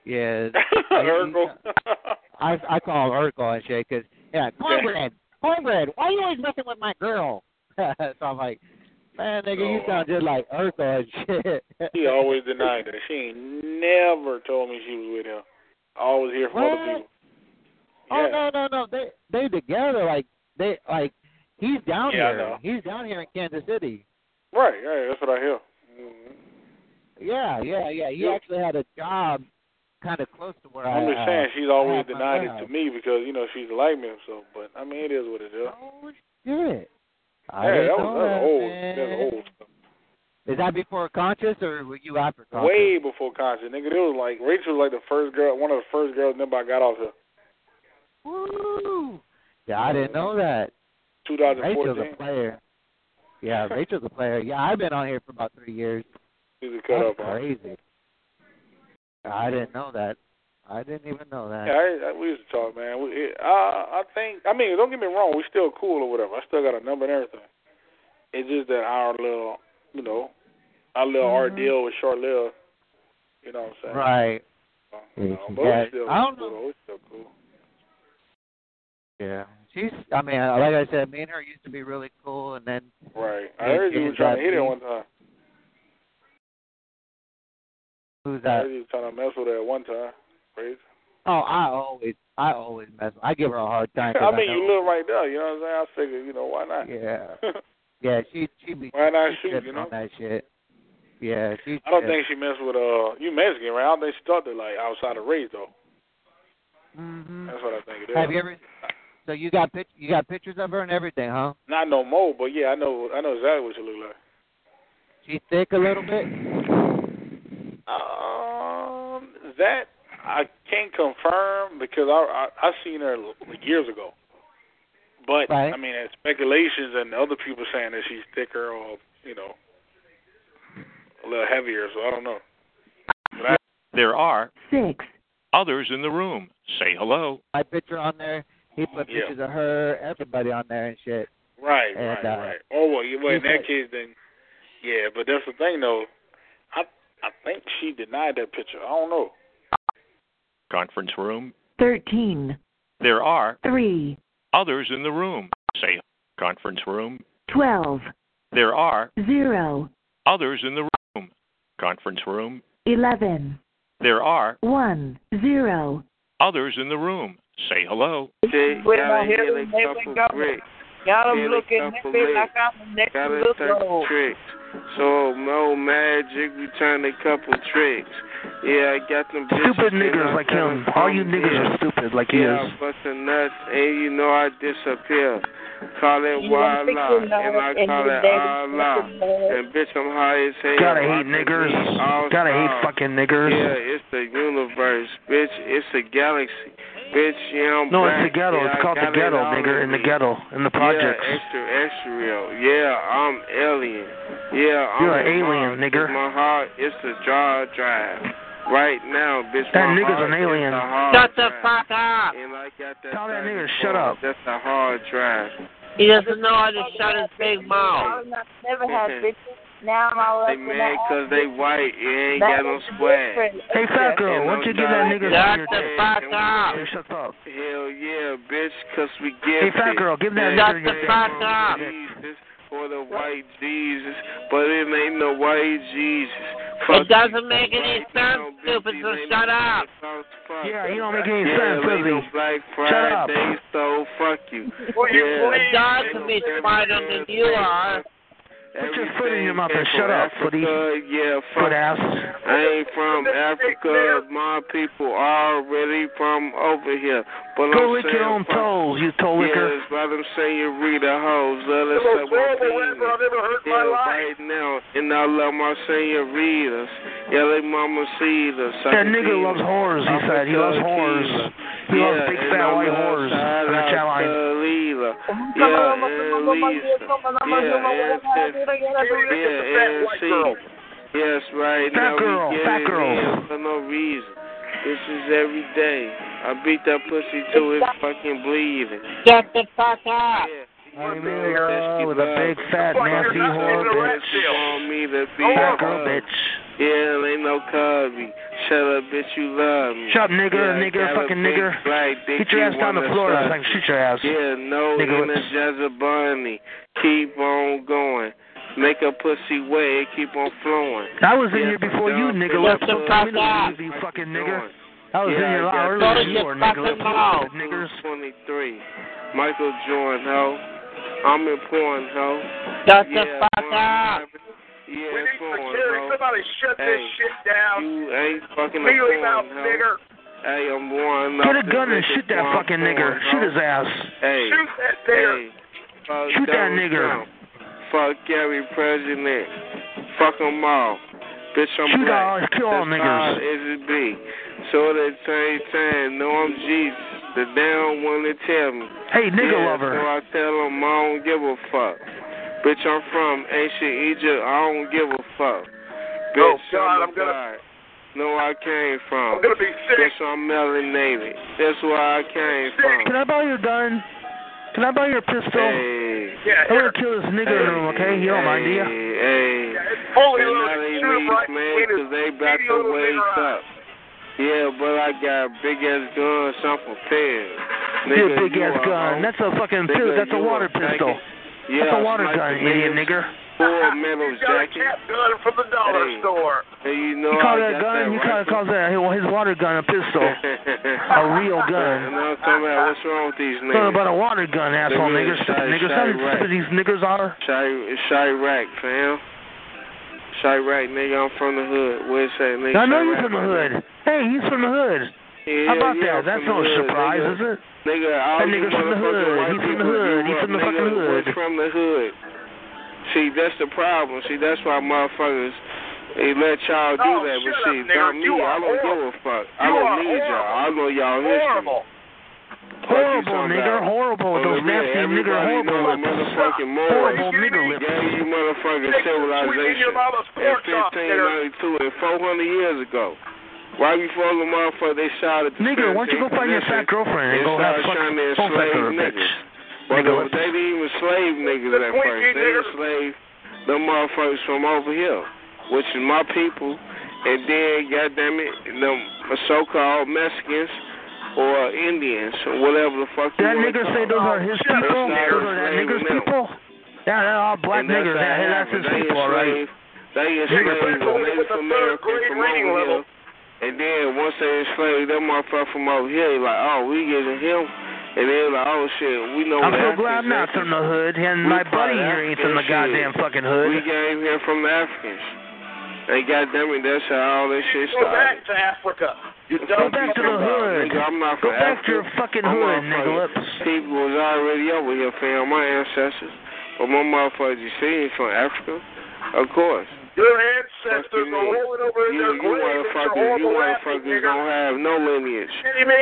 Yeah, (laughs) Urkel. (laughs) I I call him Urkel and shit because yeah, cornbread, cornbread. Why are you always messing with my girl? (laughs) so I'm like, man, nigga, you Oh. sound just like Urkel and shit. She always denied that. She ain't never told me she was with him. I always hear from other What? people. Oh no no no, they they together like they like he's down Yeah, here. He's down here in Kansas City. Right, right. That's what I hear. Mhm. Yeah, yeah, yeah. He actually had a job kind of close to where I. I'm just uh, she's always denied it to me because you know she's like me. So, but I mean it is what it is. Oh shit! I yeah, that was, that that, was old. That's old stuff. Is that before conscious or were you after conscious? Way before conscious, nigga. It was like Rachel was like the first girl, one of the first girls. Nobody got off here. Woo! Yeah, I didn't know that. 2014. Rachel's a player. Yeah, Rachel's a player. Yeah, I've been on here for about three years. She's a cut That's up. crazy. I didn't know that. I didn't even know that. Yeah, I, I, we used to talk, man. We, it, I, I think. I mean, don't get me wrong. we're still cool or whatever. I still got a number and everything. It's just that our little, you know, our little Mhm. ordeal was short lived. You know what I'm saying? Right. You know, but Yeah, still I don't cool. though. We still cool. Yeah. She's. I mean, like I said, me and her used to be really cool, and then Right. I heard you were trying to hit that- one time. Who's I that? you trying to mess with her at one time. Crazy. Oh, I always, I always mess. I give her a hard time. (laughs) I mean, know, you live right there. You know what I'm saying? I figured, you know, why not? Yeah. (laughs) Yeah, she she be Why not shoot, you know? that shit. Yeah, she. I don't think she messed with uh you Mexican, right? I don't think she that like outside of race though. Mm-hmm. That's what I think it is. Have you ever? So you got pic, you got pictures of her and everything, huh? Not no more, but yeah, I know I know exactly what she look like. She's thick a little bit. That I can't confirm because I I, I seen her years ago. But Right. I mean, it's speculations and other people saying that she's thicker or you know a little heavier. So I don't know. I, There are six, others in the room. Say hello. My picture on there. He put Yeah. pictures of her, everybody on there and shit. right, And, right, uh, right. Oh well, you- well in he that said- case then, yeah. But that's the thing though. I I think she denied that picture. I don't know. Conference room. thirteen, There are three, others in the room. Say conference room. twelve, There are zero, others in the room. Conference room. eleven, There are one, zero. others in the room. Say hello. Put my head in there and go. Got them looking couple nigga like. I'm next to Got a look couple old. tricks. So no magic, we turned a couple tricks. Yeah, I got them bitches. Stupid and niggers like him. All you from niggas here. are stupid like he yeah, is. I bustin' nuts, and you know I disappear. Call it You wild fix out, your and I and call your it daddy Allah. And bitch, I'm high as hell. Gotta hate Rockin' niggers. Gotta hate fucking niggers. Yeah, it's the universe, bitch. It's a galaxy, bitch. Yeah, I'm No, black. it's the ghetto. Yeah, It's called the got it ghetto, all nigger, in the ghetto, in the projects. Yeah, extra, extra real. Yeah, I'm alien. Yeah, I'm You're an alien, Mars. nigger. My heart is the jaw drive. Right now, bitch. That my nigga's an alien. Is the Shut the fuck up. And I got that Tell that 34. nigga, shut up. That's a hard drive. He doesn't know how to shut his big mouth. Never had (laughs) bitches. Now I'm all up They in mad the cause they white. You ain't That got no is swag. different. Hey, fat girl, And why don't you give that job. nigga Shut your the fuck up. Hey, shut up. Hell yeah, bitch, cause we Hey, gifted. fat girl, give that Shut nigga the your fuck dick. up. Jesus for the white Jesus, but it ain't no white Jesus. Fuck It doesn't you. make any sense, stupid, so shut up. South fuck. Yeah, he don't make any yeah, sense, ain't does no he? Black Shut up. Friday, so fuck you. Will you yeah, please? It does to be smarter than you are. Put your foot in your mouth and shut up, footy. Yeah, Foot ass. I ain't from Africa. My people are already from over here. But Go I'm lick your own fuck. toes, you toe licker. Yes, but I'm saying you read the hoes. Let us The most horrible rapper I've ever heard in my life. right now. And I love my senoritas. Yeah, they mama see us. That nigga loves whores, he said. He loves whores. He yeah, loves big fat white love whores shout on the out chat line. to Yeah, and Lisa. Yeah, and Yeah, and she. Yes, right Fat now girl, we get fat it for no reason. This is every day. I beat that pussy till it's fucking bleeding. Get the fuck out. I'm in love with a big fat nasty whore bitch. You want me to be Fat a girl bitch. Yeah, ain't no cubby. Shut up, bitch, you love me. Shut up, nigger, yeah, nigger, fucking big nigger. black Get your ass down the floor. suck I can shoot your ass. Yeah, no Nigga, let's- energizer bunny. Keep on going. Make a pussy wet, keep on flowing. I was in Yeah, here before you, nigga. nigger. bitch, Let's fuck don't tell me you fucking nigger. I was in Yeah, here a I lot got earlier that you were, shit nigger. fucking Let's mouth. go, niggers. 23. Michael Jordan, ho. I'm in porn, ho. Shut yeah, the fuck up. Yeah, We need porn, security. ho. Somebody shut this shit down. You ain't fucking a Mealy porn, mouth ho. nigger. Hey, I'm one Get a gun and shoot that fucking porn, nigger. ho. Shoot his ass. Hey, Shoot that nigger. hey, fuck Shoot that Donald nigger. Trump. Fuck every president. Fuck them all. Bitch, I'm Shoot black. all- kill all That's niggers. as it be. So at the same time, know I'm Jesus. The damn one to tell me. Hey, nigger yeah, lover. So I tell them I don't give a fuck. Bitch, I'm from ancient Egypt. I don't give a fuck. Oh, Bitch, Oh, God, I'm, a I'm gonna- god. Know where I came from. I'm gonna be sick. Bitch, I'm melanated. That's where I came from. Can. I borrow your gun? Can I borrow your pistol? Hey. Yeah, I'm gonna kill this nigger in the room, okay? You don't mind, do you? Hey, It's fully loaded. they Shoot him right man, between his 'cause they about to wake up. Yeah, but I got a big ass guns, I'm prepared. Your Nigga, big you ass a gun. hoe. That's a fucking Nigga, pistol. That's a water faggot. pistol. Yeah, That's a water sniper gun, idiot niggas, nigger. Full metals He's got a jacket. cat gun from the dollar Hey. store. Hey, you know You call I that got gun? that You call, rifle. calls that well, his water gun a pistol. (laughs) a real gun. And I'm talking about what's wrong with these Talking niggas. about a water gun, asshole really nigger. Stupid shy- nigger. shy How rat. stupid these niggers are. Shy, Chiraq, fam. Chiraq, nigga, I'm from the hood. Where's that nigga? I know you're from the hood. Hey, he's from the hood. Yeah, How about yeah, that? That's no hood, surprise, nigga. is it? Nigga, all That you nigga's from the hood. white from the people hood. grew He's up, from the nigga, fucking hood. from the hood. See, that's the problem. See, that's why motherfuckers they let y'all do Oh, that. But shut see, up, not me. I don't give a fuck. I don't are need y'all. I horrible. know y'all history. Horrible. Fuck Horrible, talking nigger. about. Horrible. Those nasty nigger everybody horrible know the motherfucking Moors Horrible nigger lips. gave you motherfucking Take the sweet in civilization your in pork chop, nigger. 1592 and 400 years ago. Right before the motherfucker they shot at the Nigger, why don't you go find your fat girlfriend and go have started fuck phone sex with her, bitch. Well, Nigger no, they didn't even slave niggas The at first. They nigger. enslaved the motherfuckers from over here, which is my people. And then, goddamn it, them so-called Mexicans or Indians or whatever the fuck. you That wanna nigger say those are his people? Those are that enslaving nigger's them. people? Yeah, they're all black And that's niggers. That, it that's his happened. They people, all right. enslaved- They enslaved people. the Native With the third Americans from over level. here. And then once they enslaved them motherfucker from over here, they like, oh, we getting him. And then like, oh shit, we know I'm so glad I'm not from the hood, and We my buddy here ain't from the goddamn shit. fucking hood. We hood. came here from the Africans. And goddamn it, that's how all this shit started. Go back to Africa. You Go back to the hood. Nigga, I'm not Go from back Africa. to your fucking My hood, motherfucking nigga lips. People was already over here, fam. My ancestors. But my motherfuckers, you see, from Africa. Of course. Your ancestors you are mean? rolling over in You, their you graves. It's motherfuckers, you horrible rapping, motherfuckers don't have no lineage.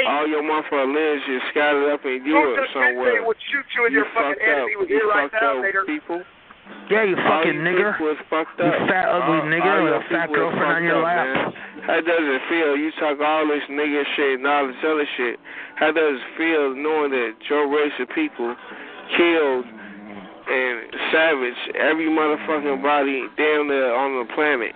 All your motherfucking lineage is scattered up in Who Europe just somewhere. They would shoot you in You your fucking fucked head up. if he was You here right fucked now, up nigger. people. Yeah, you All fucking you nigger. people is fucked You fat, ugly all, nigger all with your a fat people is girlfriend on your up, lap. Man. How does it feel? You talk all this nigger shit and all this other shit. How does it feel knowing that your race of people killed and savage every motherfucking body down there on the planet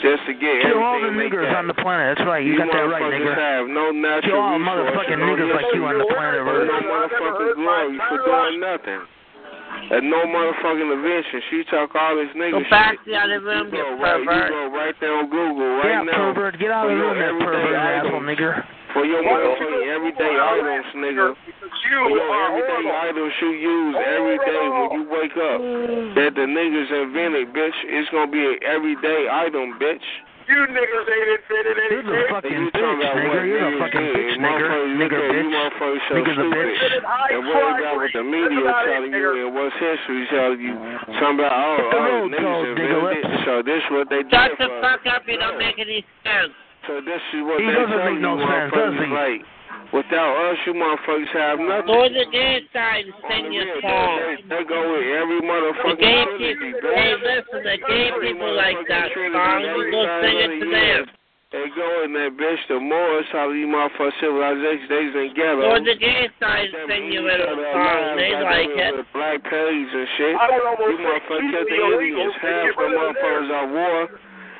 just to get Kill all the niggers on the planet. That's right. You, got that right, motherfuckers nigger. have no natural Kill all motherfucking niggers like you on the planet or Earth. no motherfucking glory for doing nothing. And no motherfucking invention. She talk all this nigga Go shit. back to the other room, You you go right, you go right there on Google right Yeah, now. pervert. Get out of the room, that pervert, asshole nigger. For your motherfucking everyday items, nigga. You For your everyday horrible. items you use every day when you wake up. That the niggas invented, bitch. It's gonna be an everyday item, bitch. You niggas ain't invented anything. You're the fucking bitch, talking about nigga. what You're the fucking bitch, nigger. Motherfuckers look Nigger at you bitch. motherfuckers so Nigger's a bitch. And worry about what the media telling you and what's history telling you. Something about, oh, Hit the oh, niggas invented it. So this is what they did Shut the fuck up. You don't make any sense. So this is what He they doesn't tell make you no sense, does he? like. Without us, you motherfuckers have nothing. Go to the gay side and sing oh, your song. They, they go with every The motherfucking gay trinity, people, bitch. hey, listen, the gay people like that song. You go sing it to them. They go in that bitch. The Moors, how you motherfuckers civilization, they in ghetto. Go the gay side and sing your little song. They like it. With black pays and shit. I You motherfuckers say kept the illegal Indians. to Half get the rid of motherfuckers are war,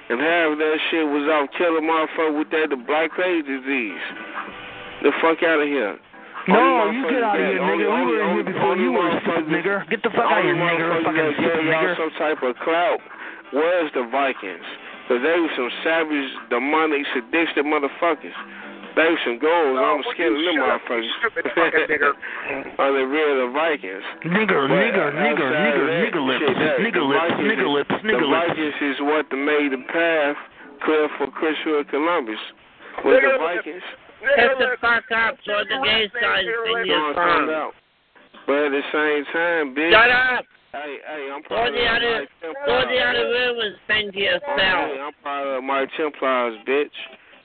and half of that shit was out killing motherfuckers with that the black plague disease. The fuck out of here. No, you get out of here, nigga. that- We were in here before you were, stupid nigger. Get the fuck out of here, only motherfuckers Fucking that stupid gave y'all nigger. some type of clout was the Vikings. Because they were some savage, demonic, sadistic motherfuckers. They were some goals. I'm scared of them motherfuckers. On the (laughs) real, the Vikings. Nigger, But nigger, nigger, outside nigger, of that nigger lips, shit, that- nigger the lips, Vikings nigger is- lips, nigger The lips. Vikings is what made the path clear for Christopher Columbus. Was the Vikings. Shut the fuck up. Go to the gay side and sing your No, I'm talking song. about. But at the same time, bitch. Shut up. Hey, hey, I'm Go part to of the other, Mike go to Templars. the other room and sing to Hey. I'm part of my Templars, bitch.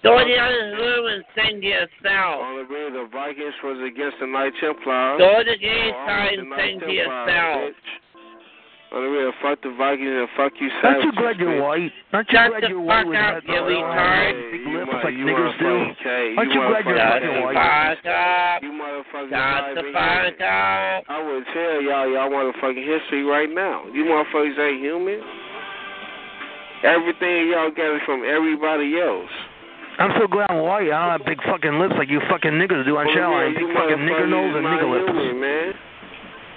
Go to the other room and sing to yourself. On the real, the Vikings was against the Knight Templars. Go to the gay So I'm side and the sing to Templars, yourself. bitch. On the real, fuck the Vikings and fuck you, Aren't you glad you're white? Aren't you Shut glad you're white with up, that you little retard. big lips like niggers do? Aren't you glad you're motherfucking fucking K. white? Fuck up. You motherfuckers Shut the fuck up. I would tell y'all y'all motherfucking history right now. You motherfuckers ain't human. Everything y'all got is from everybody else. I'm so glad I'm white. I don't have big fucking lips like you fucking niggers do on Well, channel. yeah, Big fucking nigger nose and nigger lips. human, man.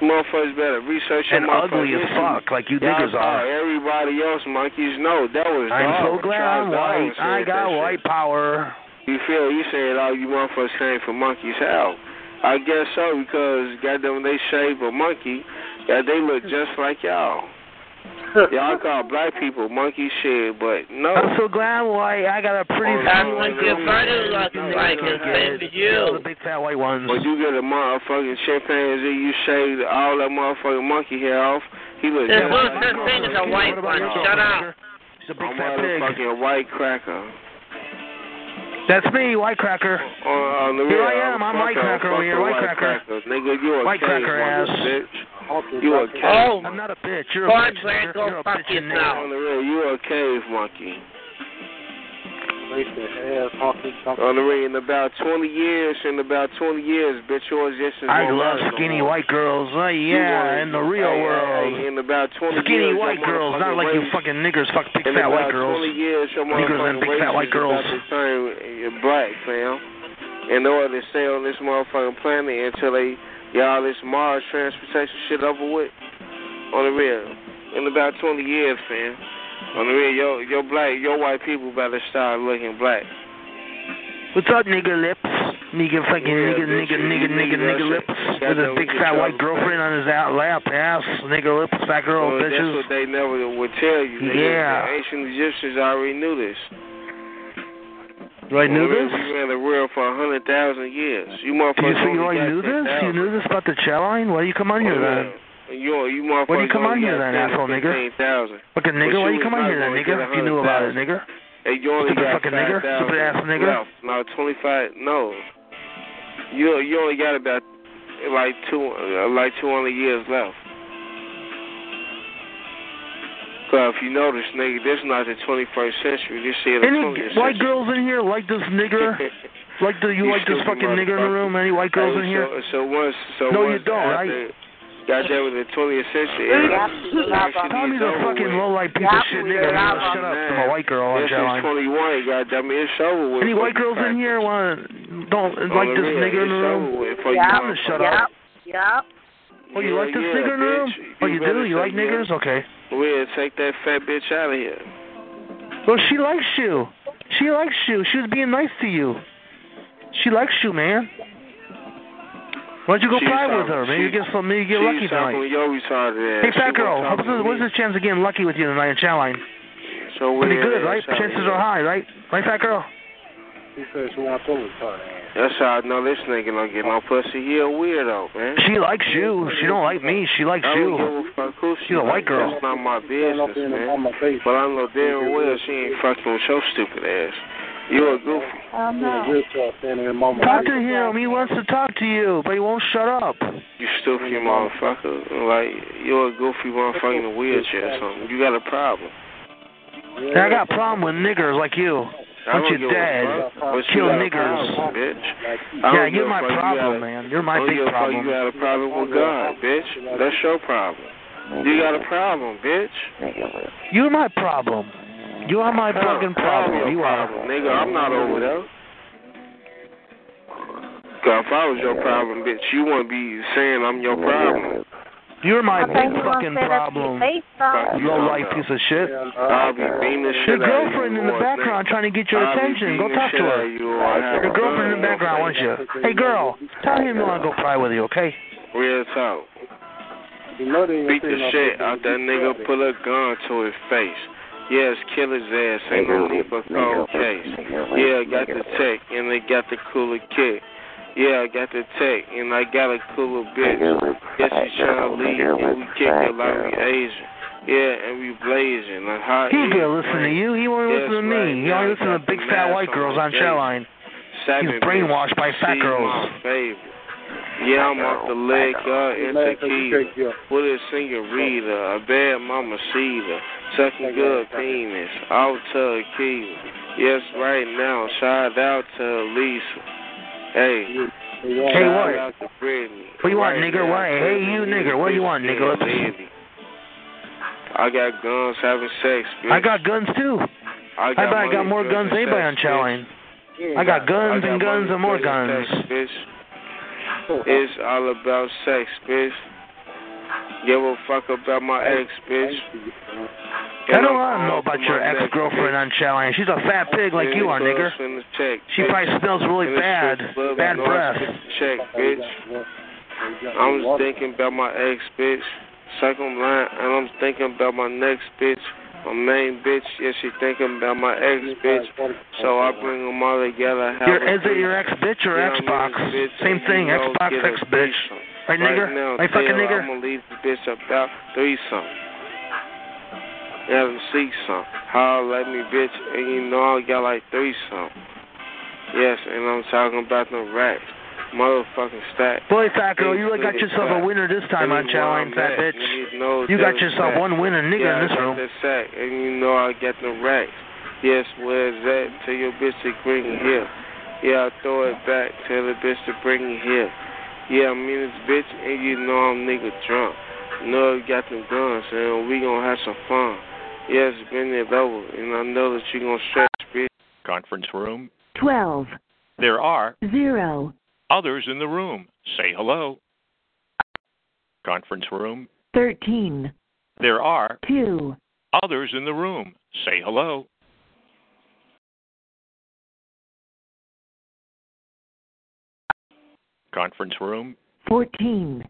Motherfuckers better research your And ugly as fuck, like you niggers are. Everybody else monkeys know that was I'm so glad I'm white. I got white power. You feel you said all you motherfuckers came from monkeys how? I guess so because goddamn they shave a monkey, yeah, they look just like y'all. (laughs) y'all call black people monkey shit, but no. I'm so glad I'm white. I got a pretty Oh, That's no, what no, your brother no, like. no, same no. you. The big fat white ones. But you get a motherfucking chimpanzee, you shave all that motherfucking monkey hair off. He look There's just no such thing as a white one. Shut up. He's a big a fat pig. motherfucking white cracker. That's me, white cracker. On, on the Here I uh, am, I'm white cracker over fuck here, a white cracker. Nigga, you a White cracker ass. bitch. You a cave. Oh, I'm not a bitch. You're a Go on, bitch. Brad, nigger. go You're a fuck bitch and yourself. On the real, you a cave monkey. On the real, in about 20 years, in about 20 years, bitch, yours just is I won't love matter no skinny more. white girls. Oh yeah, in the real hey, hey, world. hey, in about 20 Skinny years, white girls, not like you fucking niggers fuck big in fat about white girls. 20 years, your Niggers and motherfucking big race fat white is girls. about to turn uh, black, fam. In order to stay on this motherfucking planet until they get all this Mars transportation shit over with. On the real. In about 20 years, fam. On the real, your, your black, your white people better start looking black. What's up, nigger lips? Nigger fucking Yeah, nigger, bitch, nigger, you nigger, need nigger, that nigger shit. lips. With we big fat white girlfriend on his out lap ass. Nigger lips, fat girl Well, that's what they never would tell you. Nigga. Yeah. The ancient Egyptians already knew this. I knew this? We ran the world for a hundred thousand years. You you motherfuckers you only already knew this? 10,000. You knew this about the chat line? Why do you come on here then? You, you motherfuckers Why do you come on here then, asshole nigger? 15,000. Fucking nigger, why you you come on here then, nigger? get If you knew about it, 100,000. nigger. Hey, you only Stupid got fucking nigger? 5,000 Stupid ass nigger? left. No, twenty five. No, you you only got about like two uh, like two hundred years left. Cause if you notice, nigga, this is not the 21st century. This shit the Any 20th white century. girls in here like this nigger? (laughs) like the you You like this fucking nigger in the room? Any white girls Hey, in here? So, so once, so No, once you don't, after, right? Got that with the 20th century. it actually Tell me is the fucking with. low light piece of shit nigger. I'm gonna shut up to my white girl on This chat is line. 21, goddamn it, it's over with. Any white you girls in here want don't like this real, nigger in the room? over with you I'm gonna shut motherfuckers. up. Yep. Oh, you Yeah, like this yeah, nigger in the room? Oh, you do? You like niggers? that. Okay. We'll take that fat bitch out of here. Well, she likes you. She likes you. She was being nice to you. She likes you, man. Why don't you go She's fly with her? Maybe you get some. Maybe you get lucky tonight. your. Hey, fat girl, talk to what's the chance of getting lucky with you tonight in Chatline? So Pretty weird, good, right? Chances are high, right? Right, fat girl? He said she wants to retard That's how I know this nigga don't get no pussy. He a weirdo, man. She likes you. She don't like me. She likes I don't you. give a fuck who she She's a white like. girl. That's not my business, man. But I know damn well she ain't fucking with your stupid ass. You a goofy. Oh no. Talk to him. He wants to talk to you, but he won't shut up. You stupid motherfucker. Like, you a goofy motherfucker in a wheelchair or something. You got a problem. And I got a problem with niggers like you. I Bunch don't of give a dead. fuck, but you niggers. Problem, bitch. Yeah, you're my fuck. You problem, got a- man. You're my big give a fuck. problem. You got a problem with God, bitch. That's your problem. You got a problem, bitch. You're my problem. You are my fucking problem. You are. Nigga, I'm not over there. Cause if I was your problem, bitch, you wouldn't be saying I'm your problem. You're my big fucking say that to your problem. Low life piece of shit. I'll be beating the Your shit out girlfriend in the background trying to get your attention. Go talk to her. of You, or I have Your a girlfriend in the background wants you. Hey, girl, tell him you want to go fly with you, okay? Real talk. Beat the shit out that nigga, pull a gun to his face. Yes, kill his ass, ain't no need for cold case. Yeah, I got the tech, and they got the cooler kick. Yeah, I got the tech, and I got a cooler bitch. Yes, she tryna leave, and we kick it like we Asian. Yeah, and we blazing like hot. He's heat gonna listen to you. He won't listen to right me. He only I listens to got big fat white girls on face. Chatline. He's brainwashed by bitches. fat girls. Yeah, I'm off the leg, y'all, and tequila. With a senorita, a bad mama cedar. Sucking good penis, out to Akiva. Yes, right now, shout out to Lisa. Hey, Hey, what? out to Brittany. What you want, now, What? Hey, you nigger. What you want, yeah. I got guns having sex, bitch. I got guns too. I I bet I got more guns than anybody on bitch. I got guns and guns and more guns. It's all about sex, bitch. Give a fuck about my ex, bitch. I don't want to know about your ex-girlfriend on Chatline. She's a fat pig like you are, nigger. She probably smells really bad. Bad breath. Check, bitch. I'm just thinking about my ex, bitch. Second line, and I'm thinking about my next bitch. My main bitch, yeah, she thinking about my ex, bitch. So I bring them all together. Your, is it your ex bitch or You know what I Xbox? Same thing. Xbox, ex bitch. Right, Right nigger? now, Right, fucking nigger? I'm gonna leave the bitch about threesome. Let him see some. Holler at me, bitch, and you know I got like threesome. Yes, and I'm talking about the racks. Motherfucking stack. Boy, fat you Big got yourself a winner this time on know fat bitch. You, You got yourself one winner nigga, yeah, in this room. Sack, and you know I got the racks. Yes, where's that? Tell your bitch to bring it here. Yeah, I throw it back. Tell the bitch to bring it here. Yeah, I mean this bitch, and you know I'm nigga drunk. Know I got them guns, and we gonna have some fun. Yes, bend it over, and I know that you gonna stretch, bitch. Conference room. 12, There are 0, others in the room. Say hello. Conference room. 13, There are 2, others in the room. Say hello. Conference room. 14,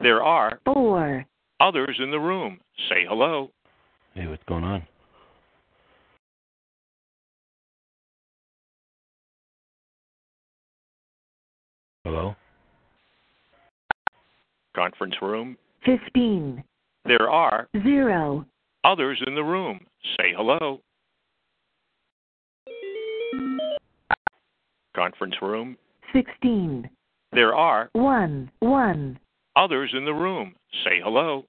There are 4, others in the room. Say hello. Hey, what's going on? Hello? Conference room. 15, There are 0, others in the room. Say hello. Conference room. 16, There are 1, 1, others in the room. Say hello.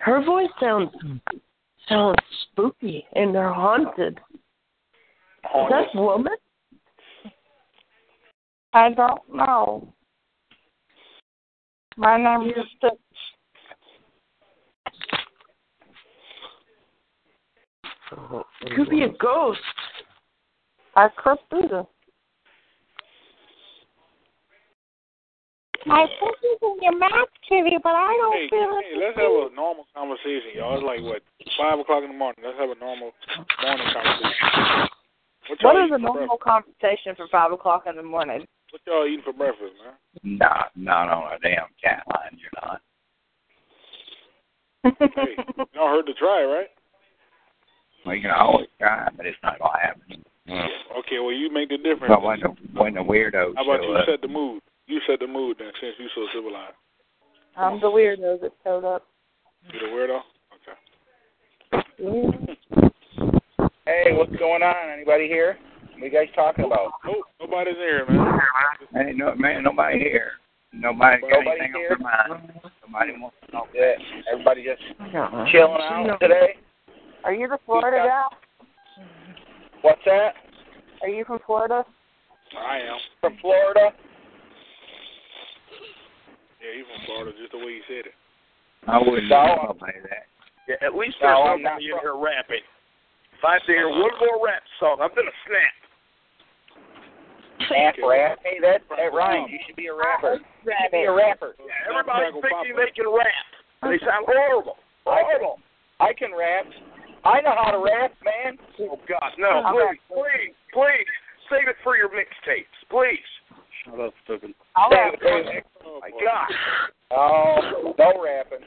Her voice sounds sounds spooky and they're haunted. Is that woman? I don't know. My name is Stitch. Could be a ghost. I could be the. My pussy's in your mouth, Kitty, but I don't Hey, feel hey, let's have a normal conversation, y'all. It's like what five o'clock in the morning. Let's have a normal morning conversation. What What a eating for normal conversation for five o'clock in the morning? What y'all eating for breakfast, man? Not, not on a damn cat line, you're not. hey, y'all heard the try, right? Well, you can always try, but it's not gonna happen. Okay, well you make the difference. But when the when the weirdos How about show you up, set the mood? You set the mood then, since you so civilized. I'm the weirdo that showed up. You the weirdo? Okay. (laughs) Hey, what's going on? Anybody here? What you guys talking about? Nope, nobody's here, man. ain't no man, nobody here. Nobody got anything here? on their mind. Nobody wants to know. Yeah, everybody just chilling out today. Are you the Florida gal? What's that? Are you from Florida? I am. From Florida? Yeah, he's from Florida, just the way he said it. I wouldn't No. say that. Yeah, at least there's I'm not somebody in here rapping. If I hear one more rap song, I'm gonna snap. Snap rap? Hey, that that rhymes. You should be a rapper. You should be a rapper. Yeah, everybody's thinking they can rap. They sound horrible. Horrible. I can rap. I know how to rap, man. Oh God, no! Please, please, please, save it for your mixtapes, please. Shut up, stupid. Save it for the- Oh my God. Oh, no rapping.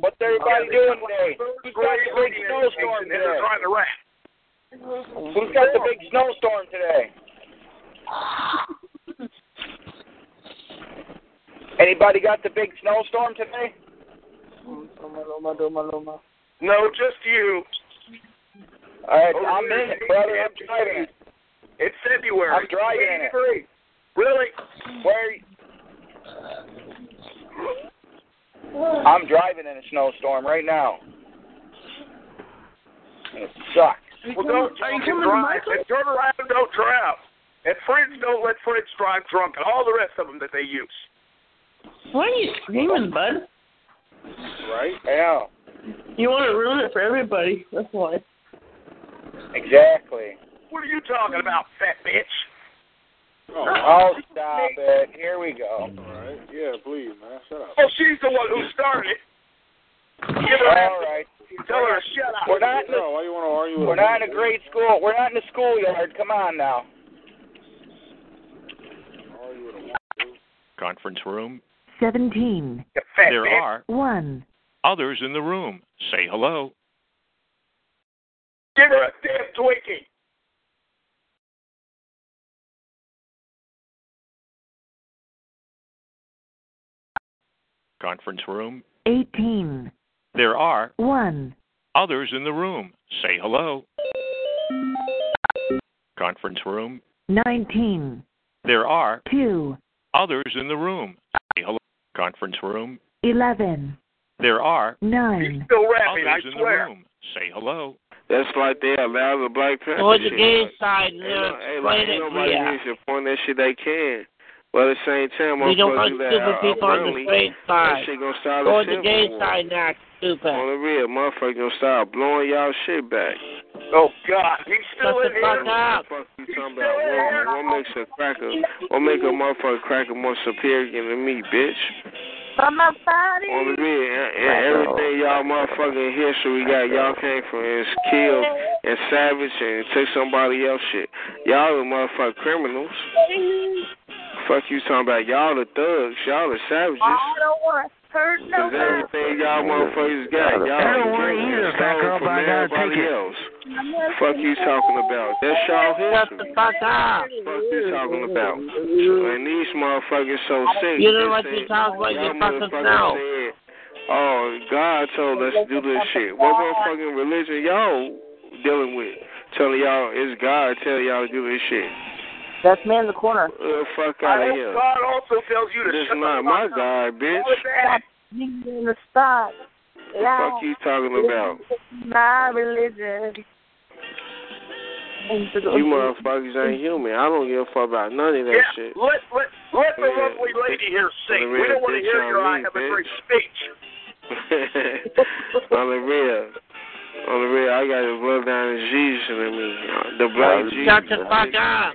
What's everybody doing today? Who's got the big snowstorm And they're today? trying to rap. Who's got the big snowstorm today? Anybody got the big snowstorm today? No, just you. All right, Oh, I'm in it, brother. I'm driving it. It's February. I'm driving it. 83. Really? Where? I'm driving in a snowstorm right now. It sucks. Well, don't change and drive. And turn around and don't drive. And friends don't let friends drive drunk, and all the rest of them that they use. Why are you screaming, bud? Right? Yeah, You want to ruin it for everybody. That's why. exactly. What are you talking about, fat bitch? Oh, stop it. Here we go. All right. Yeah, please, man. Shut up. Oh, she's the one who started. Give her All right. Tell her to shut up. We're not in No, why you want to argue with we're not in a grade school. We're not in the schoolyard. Come on now. Argue with him. Conference room. 17. Fat There bitch. are 1. others in the room. Say hello. Give her a damn Twinkie. Conference room. 18. There are 1. others in the room. Say hello. Conference room. 19. There are 2. others in the room. Say hello. Conference room. 11. There are 9. Still rapping, I others in the room. Say hello. That's like they allow the Black Panther Or the shit. gay side, ain't, you ain't, like, ain't nobody needs to point that shit they can. But at the same time, We don't motherfuckers want do that people on the abruptly, straight That side. shit gonna start Or a the gay war. side, not stupid. On the real, motherfucker gonna start blowing y'all shit back. Oh, God. He's still Shut in the fuck here. up. What the fuck you talking about? What, what makes a cracker? What make a motherfucker cracker more superior than me, bitch? From my body. On the real, and, and everything y'all motherfucking history got, y'all came from is killed and savage and took somebody else shit. Y'all the motherfucking criminals. (laughs) Fuck you talking about? Y'all the thugs. Y'all the savages. I don't want to hurt Cause nobody. everything y'all motherfuckers got, y'all I don't want the either, stole fat girl, from but I gotta everybody take it. else. Fuck you talking about? That's y'all Shut the fuck up. Fuck you talking about? And these motherfuckers so sick. You know they what say- you talk about, you y'all fucking motherfuckers know. said, Oh, God told us to do this shit. What motherfucking religion y'all dealing with? Telling y'all it's God telling y'all to do this shit. That's me in the corner. Uh, fuck I out of here. God also tells you to This shut not my fuck up. God, bitch. All that. in the spot. The fuck you talking about? My religion. You motherfuckers ain't human. I don't give a fuck about none of that Yeah, shit. let let let the Yeah. lovely lady here sing. We don't want to hear on your I me, have a bitch. great speech. (laughs) on the real. On the real, I got the blood down in Jesus in me. The black Jesus. Shut the fuck up.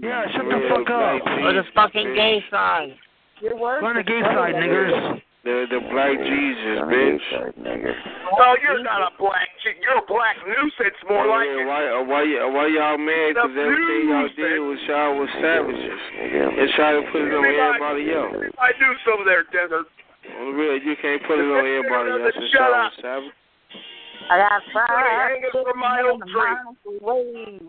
Yeah, shut the fuck up. Or the fucking bitch. gay side. Your words Run the gay side, niggers. The the black Jesus, bitch. No, you're not a black you're a black nuisance, more Oh, like yeah, it. why, uh, why, why y'all mad? Because everything y'all did was y'all was savages. And try to put it on everybody else. I do some of their desert. On the real, you can't put it on everybody else. It's Shut y'all up. savage. I got Honey, five hang it from my old tree. away.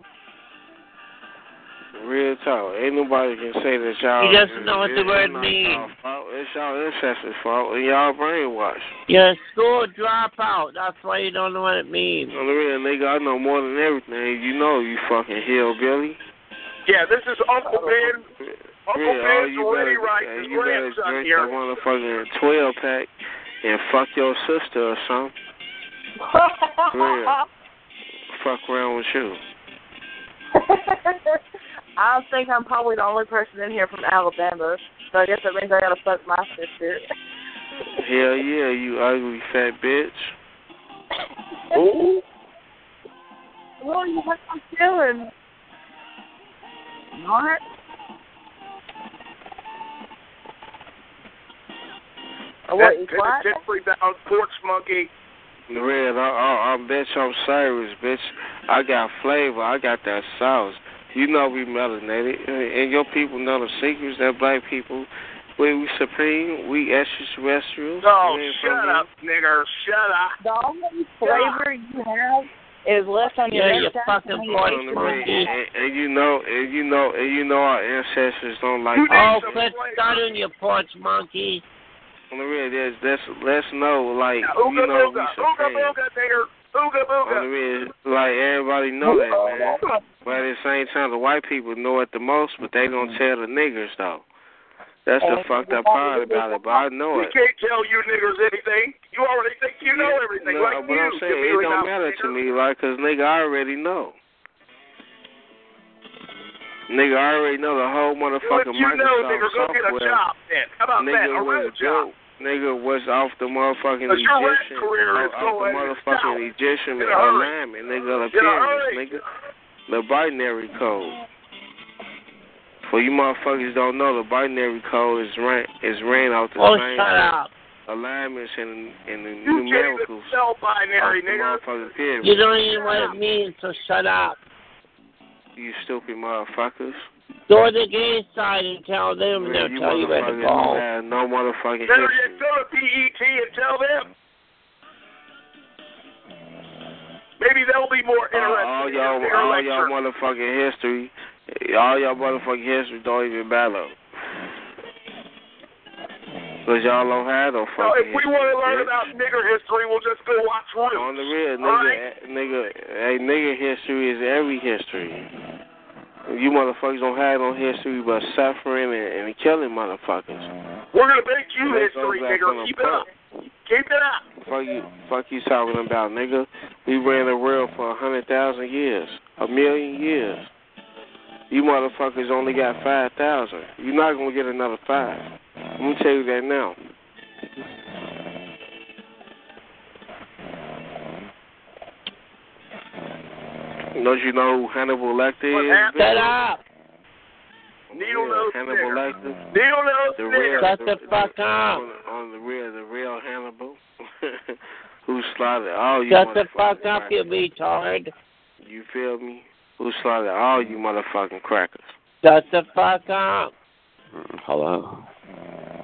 Real talk. Ain't nobody can say that y'all. He doesn't know what the word means. It's y'all ancestors' fault, and y'all brainwashed. You're a school dropout. That's why you don't know what it means. On the real, nigga, I know more than everything. You know, you fucking hillbilly. Yeah, this is Uncle Ben. Uncle Yeah, all Ben's you ready better, right. His you better grandson drink here. that motherfucking 12 pack and fuck your sister or something. Real. Fuck around with you. (laughs) I think I'm probably the only person in here from Alabama, so I guess that means I gotta fuck my sister. Hell yeah, you ugly fat bitch. (laughs) Ooh. Well, you what I'm feeling. What? I That what? What? penitentiary bound porch monkey. Red, I, I, I bet you I'm serious, bitch. I got flavor. I got that sauce. You know we melanated, and your people know the secrets. That black people, we we supreme. We extraterrestrials. No, We ain't shut from up, nigger. Shut up. The only flavor you have is left on your Yeah, you neck. fucking here. voice On the way, monkey. and, and you know, and you know, and you know, our ancestors don't like. Oh, quit starting your porch monkey. On the real, let's let's let's know, like Ooga you know, we booga, ooga booga, nigger. Ooga On the real, like everybody know that, man. But at the same time, the white people know it the most, but they don't tell the niggers though. That's the oh, fucked up oh, part about it. But I know We it. We can't tell you niggers anything. You already think you know everything. No, like but you, I'm saying it Chameleon don't matter to me, like, cause nigga, I already know. Nigga, I already know the whole motherfucking you know, Microsoft nigger, go get a software. job then. How about that? A was built. Nigga was off the motherfucking Cause Egyptian, career off, off the motherfucking south. Egyptian In alignment, nigga, the pyramids, nigga, the binary code. For you motherfuckers don't know, the binary code is ran is ran out the Oh, same shut up. alignments and and the You can't even numericals spell binary, off the nigger. motherfucking pyramids. You don't even know what it means, so shut up. You stupid motherfuckers. Go to the gay side and tell them, and they'll you tell you where to motherfuckers don't go. have no motherfucking Better go to PET and tell them. Maybe they'll be more Uh, all y'all, their all lecture. y'all motherfucking history, all y'all motherfucking history don't even matter. Cause y'all don't have no So fucking if we want to learn bitch. about nigger history, we'll just go watch Roots. On the real, All nigga, right? eh, nigga, hey, nigga history is every history. You motherfuckers don't have no history but suffering and, and killing motherfuckers. Mm-hmm. We're gonna make you Let's history, back nigger. on the Keep it up. Keep it up. Fuck you, fuck you talking about, nigga. We ran the world for a hundred thousand years, a million years. You motherfuckers only got five thousand. You're not gonna get another five. I'm gonna tell you that now. Don't you know who Hannibal Lecter What is? happened? Shut up. Needle Yeah, nose Hannibal. Lecter. Needle nose The nigger. real, Shut the, the fuck up. On, on the real, the real Hannibal, (laughs) who slaughtered all you Shut the motherfucking fuck up, you retard. You feel me? Who slaughtered all you motherfucking crackers? Shut the fuck up. Mm, hello.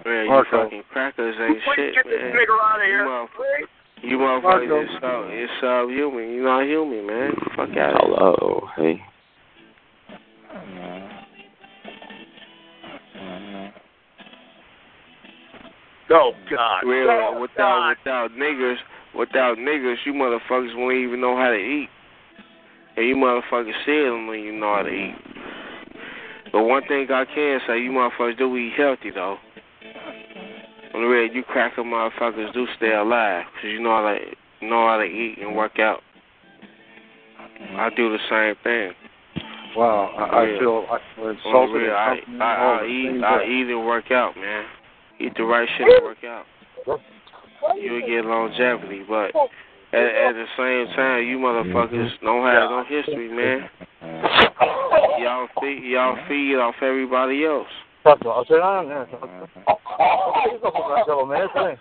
Man, you Marco. fucking crackers ain't Please shit, get this man. nigger out of here. motherfuckers, Please. You motherfuckers is so, it's subhuman. You're not human, man. Fuck out of Hello. Hey. Oh God. Real, oh, without God. without niggers, without niggers, you motherfuckers won't even know how to eat. And you motherfuckers still don't even know how to eat. But one thing I can say, you motherfuckers do eat healthy though. On the real, you cracker motherfuckers do stay alive because you know how to know how to eat and work out. I do the same thing. Wow, I, I feel I feel insulted. real, I, something I, I eat, I eat and work out, man. Eat the right shit and work out. You'll get longevity, but at, at the same time, you motherfuckers mhm. don't have no history, man. Y'all feed, y'all feed off everybody else. Tanto, o sea, no, no, no. Eso fue hace dos meses.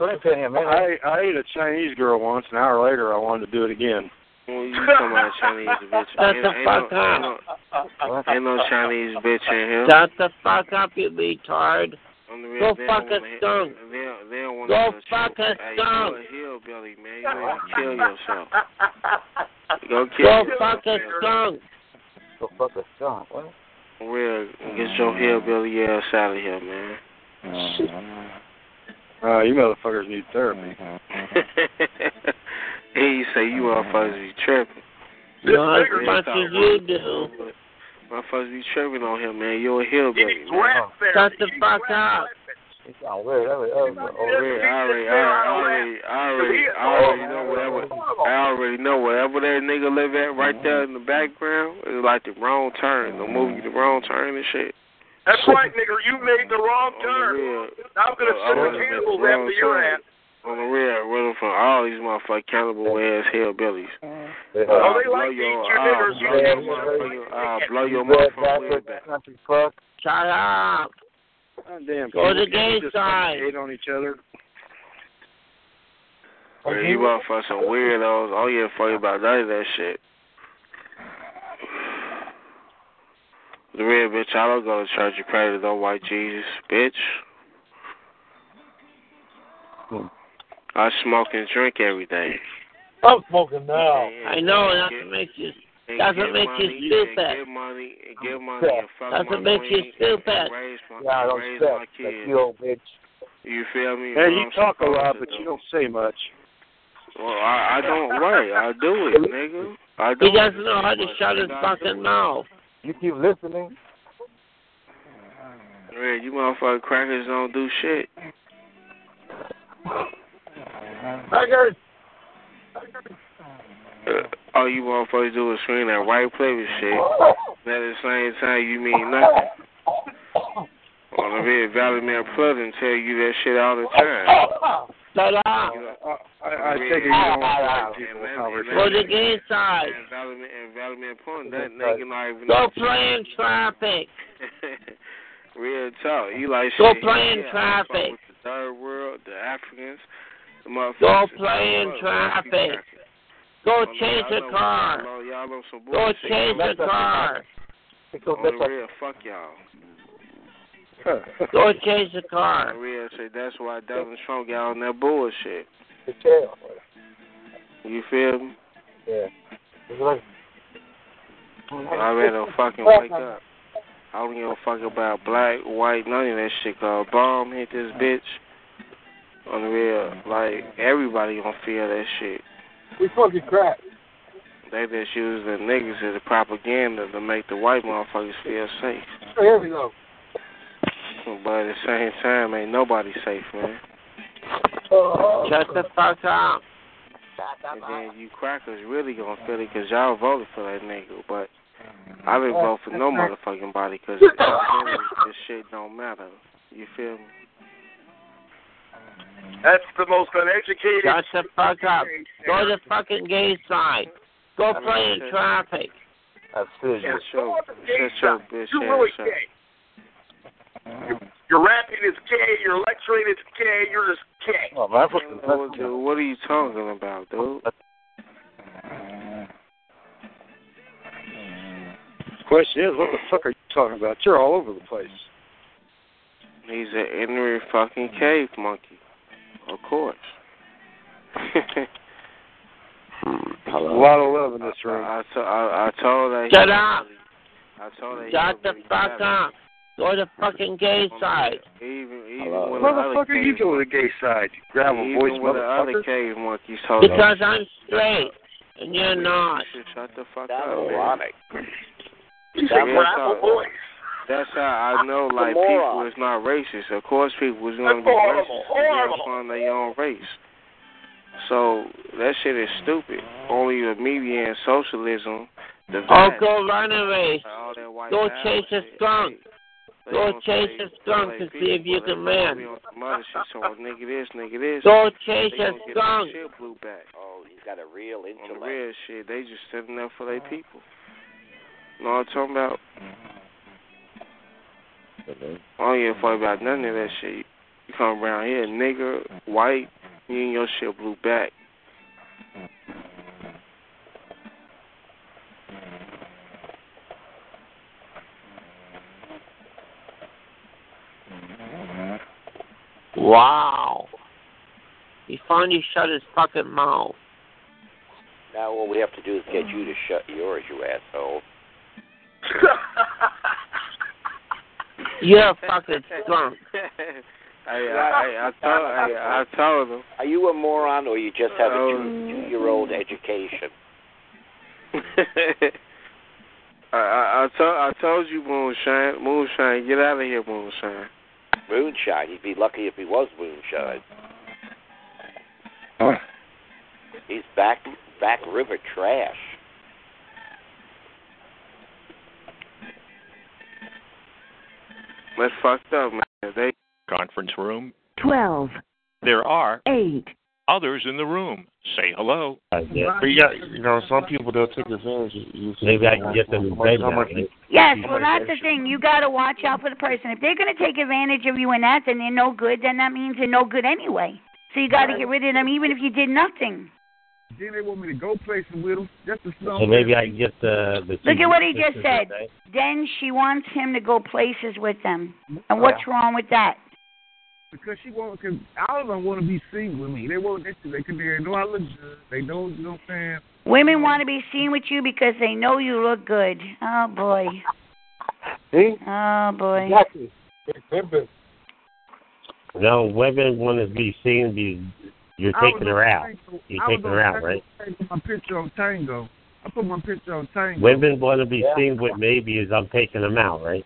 Let me pin. I I ate a Chinese girl once. An hour later, I wanted to do it again. Well, you talking about Chinese bitch? (laughs) Shut ain't, the ain't fuck no, up. Ain't no, ain't no Chinese bitch in here. Shut the fuck up, you retard. On the real, Go fuck a skunk. They don't, they don't want Go fuck a skunk. You a hillbilly, man. You want to kill yourself. (laughs) Go kill Go yourself. fuck a skunk. Go fuck a skunk. What? For Real, get your hillbilly ass out of here, man. Uh, you motherfuckers need therapy. Mm-hmm. (laughs) he say you motherfuckers be tripping. Not as much as you do. Motherfuckers be tripping on him, man. You're a hillbilly. man. Shut the fuck up. It sound weird. That was, that was, Oh, really? I already, already, already, already know whatever. I already know wherever that nigga live at right there mm-hmm. in the background. It's like the wrong turn, the movie, the mm-hmm. wrong turn and shit. That's right, nigga. You made the wrong turn. I'm gonna I send the would've made cannibals the wrong after your ass. On the real, running from all these motherfucking cannibal ass hillbillies. Mm-hmm. Yeah. Oh, uh, they like to your, eat your I'll niggers. blow your motherfucking, I'll blow your motherfucking uh, wig back. Shut up. God damn. Go to the can't gay side. Hate on each other. Man, you motherfuckers some weirdos. I don't give a fuck about none of that shit. The real bitch, I don't go to church. You pray to no white Jesus, bitch. I smoke and drink every day. I'm smoking now. I know, that's what makes you And That's get what makes you money, stupid. And get money, and get money, and fuck That's my what makes you queen, stupid. And raise my, Yeah, I and don't raise my kids. you old bitch. You feel me? Hey, you I'm talk a lot, but do. you don't say much. Well, I, I don't worry. I do it, (laughs) nigga. I do He doesn't know how to But shut his nigga, I do fucking mouth. You keep listening. Yeah, you motherfucking crackers don't do shit. Crackers. Uh, all you motherfuckers do is scream that white flavor shit. And (laughs) at the same time, you mean nothing. On the vid, Valley Man Plug and tell you that shit all the time. (laughs) Shut up. You know, I, I take it you don't want white people and that- conversation. Go to the gay side. and Valley Man, and Valley Man Plug, that nigga not even Go play in traffic. (laughs) Real talk. You like shit. Go play in yeah, traffic. With the third world, the Africans, the motherfuckers. Go play in fuck with traffic. Crackers. Go Oh, no, chase y'all a car. Y'all, y'all some Go change chase a car. On the real, fuck y'all. Go change the car. real shit. That's why Donald Trump got on that bullshit. The tail. You feel me? Yeah. It's like, I rather fucking wake up. I don't give a fuck about black, white, none of that shit. Cause a bomb hit this bitch. On the real, like everybody gonna feel that shit. We fucking crap. They just use the niggas as a propaganda to make the white motherfuckers feel safe. Oh, here we go. But at the same time, ain't nobody safe, man. Oh. Shut the fuck up. And then you crackers really gonna feel it because y'all voted for that nigga. But I didn't vote for no motherfucking body because this shit don't matter. You feel me? That's the most uneducated. Shut the fuck up. Go to the fucking gay side. Go I mean, play in shit. traffic. That's Shut serious. your, shut your bitch You're really ass up. gay. Your, your rapping is gay. Your lecturing is gay. You're just gay. Man, what's the What, dude, what are you talking about, dude? Question is, what the fuck are you talking about? You're all over the place. He's an ignorant fucking cave monkey. Of course. (laughs) A lot of love in this room. I, I, to- I, I told that. Shut up. I told that. Shut the fuck up. Go to the fucking gay side. Even even What when the the other fuck are you cave, doing to the gay side? You gravel even voice when the other motherfucker. cave monkeys told Because I'm straight and you're not. You shut the fuck That's up, man. ironic. That That real rapper talk. voice. That's how I know, like, people is not racist. Of course, people is going to That's be horrible, racist horrible. based on their own race. So that shit is stupid. Only the media and socialism, the Oh, go run a race. all that white Go power chase a shit, skunk. they Go gonna chase say- a skunk say to see if you people, can they gonna win. be on some other shit, so nigga this, nigga this. Go chase they a gonna get their skunk. shit blew back. Oh, he's got a real On the intellect. real shit, they just sitting up for their people. Know what I'm talking about? Mm-hmm. I don't give a fuck about none of that shit. You come around here, nigga, white, you and your shit blew back. Wow. He finally shut his fucking mouth. Now all we have to do is get you to shut yours, you asshole. (laughs) You're a fucking skunk. I I I told I, I told him. Are you a moron or you just have a Oh. two, two-year-old education? (laughs) I, I I told I told you moonshine, moonshine, get out of here, moonshine. Moonshine. He'd be lucky if he was moonshine. He's back back river trash. That's fucked up, man. They Conference room. 12, There are 8, others in the room. Say hello. Uh, but you you know, some people they'll take advantage of you. Maybe I can get them How much- baby how much- now, right? Yes, well, that's the thing. You got to watch out for the person. If they're going to take advantage of you and that, then they're no good. Then that means they're no good anyway. So you got to get rid of them, even if you did nothing. Then they want me to go places with them just to slow So maybe I can get the the. Look at what he just said. today. Then she wants him to go places with them. And what's wrong with that? because she want because all of them want to be seen with me. They want they they can they know I look good. They know you know what I'm saying. Women want to be seen with you because they know you look good. Oh boy. See? Oh boy. Exactly. It's. No, women want to be seen. Be you're taking her out. Tango. You're I was taking her out, right? I put my picture on Tango. I put my picture on Tango. Women want to be Yeah. seen with me because I'm taking them out, right?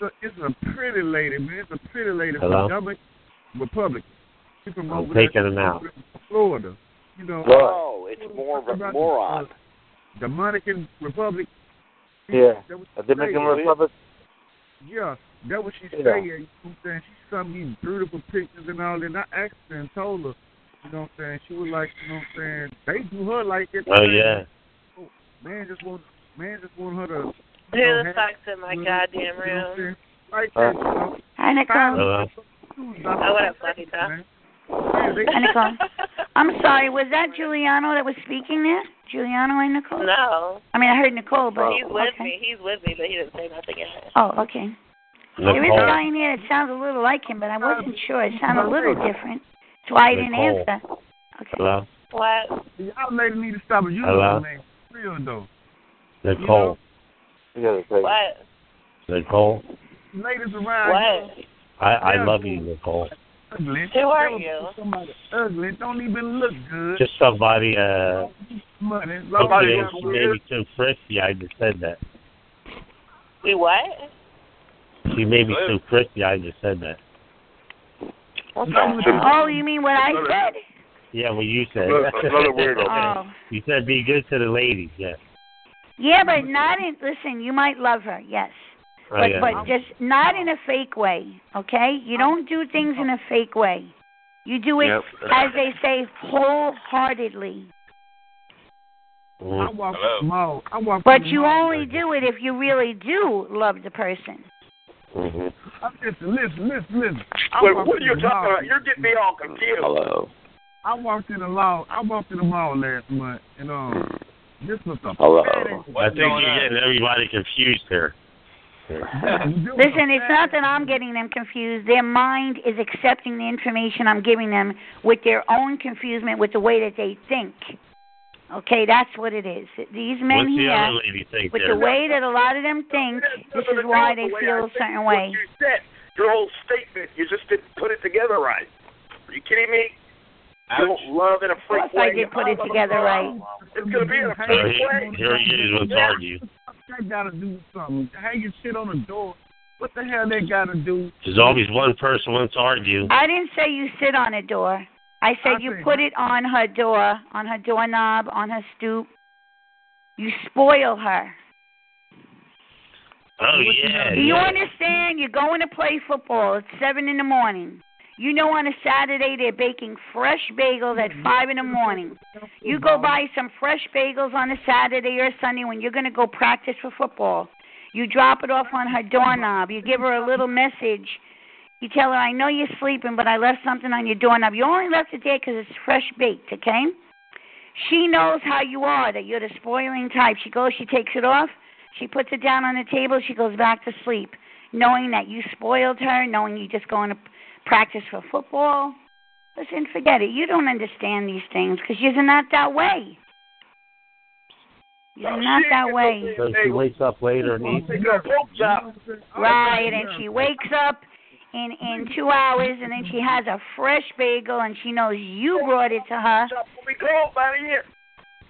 So it's a pretty lady, man. It's a pretty lady Hello? from Dominican Republic. She from I'm over taking them out. Florida. You know. No, uh, it's more of a moron. The Dominican Republic. Yeah. That was A Dominican saying. Republic. Yeah, that what she Yeah. saying. You know what I'm saying? She's sent me beautiful pictures and all that. And I asked her and told her, you know what I'm saying? She was like, you know what I'm saying? They do her like it. Oh yeah. Man just want man just want her to Who you know, the have- fuck's in my you know, goddamn you know what I'm room? saying? Like Uh, that, you know. Hi, Nicole. Hello. Oh, what up, Fluffy Hi, Nicole. (laughs) I'm sorry. Was that Giuliano that was speaking there? Giuliano and Nicole? No. I mean, I heard Nicole, but He's with okay. me. He's with me, but he didn't say nothing yet. Oh, okay. There is a Nicole. guy in here that sounds a little like him, but I wasn't sure. It sounded a little different. That's why I didn't Nicole. answer. Okay. Hello. What? Y'all lady need to stop using Hello? her name. Real though. Nicole. What? Nicole. Ladies around What? here I I Yeah. love you, Nicole. ugly. Who are Never you? Somebody ugly don't even look good. Just somebody. Uh. money. She Somebody made, she made me too frisky. I just said that. You what? She made me too frisky. I just said that. What's Oh, you mean what I said? Yeah, what you said. Another- another weirdo. Oh. You said be good to the ladies. Yes. Yeah, but not in. Listen, you might love her, yes, Oh, but yeah. but just not in a fake way. Okay, you don't do things in a fake way. You do it, Yep. as they say, wholeheartedly. Mm-hmm. I walk through the. I walk But you only do it if you really do love the person. Mm-hmm. I- Listen, listen, listen, listen. I Wait, what are you talking mall. about? You're getting me all confused. Hello. I walked in the mall. I walked in the mall last month, and um, this was the Hello. I think you're getting everybody confused here. Listen, it's not that I'm getting them confused. Their mind is accepting the information I'm giving them with their own confusion, with the way that they think. Okay, that's what it is. These men What's the here, other lady think with there? the way that a lot of them think, this is why they feel a certain way. You said your whole statement. You just didn't put it together right. Are you kidding me? I don't love in a Of freak course way. I did put it together right. It's gonna be in a Here freak he, way. here he is. Let's argue. That gotta do something. Hang your shit on the door. What the hell they gotta do? There's always one person wants to argue. I didn't say you sit on a door. I said I you think- put it on her door, on her doorknob, on her stoop. You spoil her. Oh yeah. Do you yeah. understand? You're going to play football. It's seven in the morning. You know on a Saturday they're baking fresh bagels at mm-hmm. five in the morning. You go mm-hmm. buy some fresh bagels on a Saturday or Sunday when you're going to go practice for football. You drop it off on her doorknob. You give her a little message. You tell her, I know you're sleeping, but I left something on your doorknob. You only left it there because it's fresh baked, okay? She knows how you are, that you're the spoiling type. She goes, she takes it off, she puts it down on the table, she goes back to sleep, knowing that you spoiled her, knowing you just going to practice for football. Listen, forget it. You don't understand these things 'cause you're not that way. You're not that way. So she wakes up later and eats. Right, and she wakes up in in two hours, and then she has a fresh bagel, and she knows you brought it to her. We close by the year.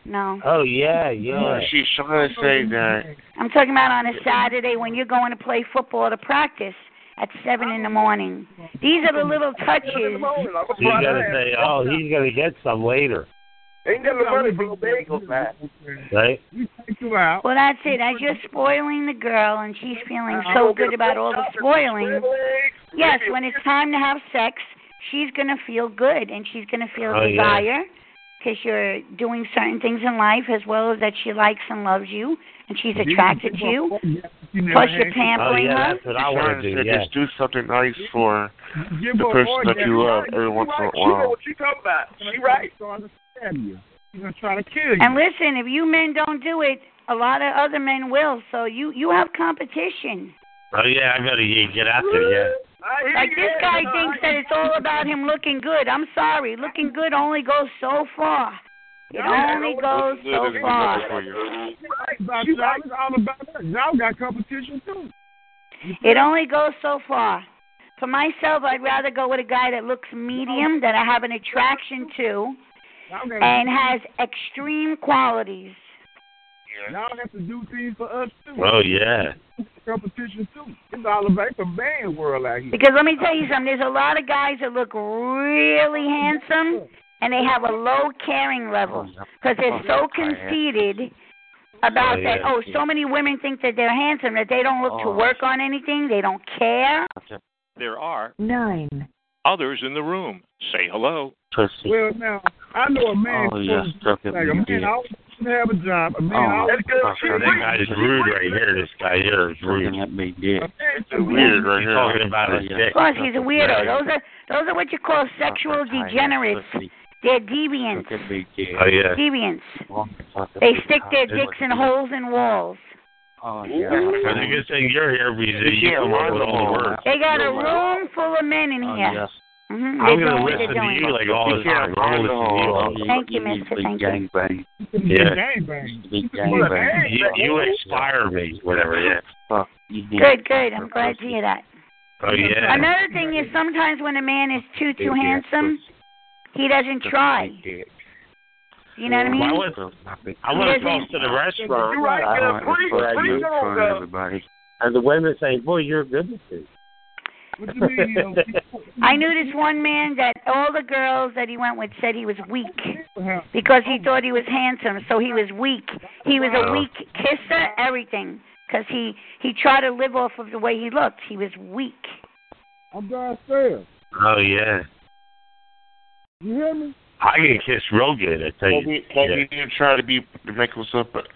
No, Oh yeah, yeah. She's trying to say that. I'm talking about on a Saturday when you're going to play football to practice at seven in the morning. These are the little touches. You gotta say, oh, he's gonna get some later, Ain't got no money for no bagels, man. right? Well, that's it. As you're spoiling the girl, and she's feeling so good about all the spoiling. Yes, when it's time to have sex, she's gonna feel good, and she's gonna feel Oh, desire because you're doing certain things in life, as well as that she likes and loves you, and she's attracted to (laughs) you. Plus, you're Oh pampering yeah, her. that's what I want to to do. say Yeah. just do something nice for Give the person that you love every once in a She know while. what you talking about. She right. He's gonna try to kill you. And listen, if you men don't do it, a lot of other men will. So you you have competition. Oh yeah, I gotta get out there. Yeah. Like this guy thinks that it's all about him looking good. I'm sorry, looking good only goes so far. It only goes so far. About y'all, it's all about that. Y'all got competition too. It only goes so far. For myself, I'd rather go with a guy that looks medium, that I have an attraction to, Y'all gotta- and has extreme qualities. Y'all have to do things for us too. Oh yeah. Competition too. It's all about the man world out here. Because let me tell you something, there's a lot of guys that look really handsome, and they have a low caring level because they're so conceited about Oh, that. yeah. Oh, so many women think that they're handsome that they don't look to Oh. work on anything. They don't care. There are Nine. others in the room. Say hello. Well, now I know a man. Oh, yeah, supposed- stuff that like a man did. always should have a job. A man Oh, always. that guy is rude right here. This guy here is rude. A man It's weird right here. Talking about his dick. Of course, he's a weirdo. Those are those are what you call sexual degenerates. They're deviants. Oh yeah. Deviants. They stick their dicks in holes in walls. Oh yeah. Because you can say you're here because you come up with all the words. They got a room full of men in here. I'm hmm They're gonna listen to you like all the time. I'm gonna listen to you. Thank you, Mister. Thank you. Yeah. You, you inspire me. Whatever. Yeah. Good, good. I'm glad to hear that. Oh yeah. Another thing is sometimes when a man is too too handsome, he doesn't try. You know what I mean? I went, I went across to the restaurant. You're right, get a free- I free do it dog, for uh, everybody. And the women say, "Boy, you're good at this." (laughs) I knew this one man that all the girls that he went with said he was weak uh-huh. because he oh thought he was handsome, so he was weak. He was a Oh. weak kisser, everything, because he he tried to live off of the way he looked. He was weak. I'm downstairs. Oh yeah. You hear me? I can kiss real good. I tell you. Maybe, maybe Yeah. he didn't try to be to make himself, but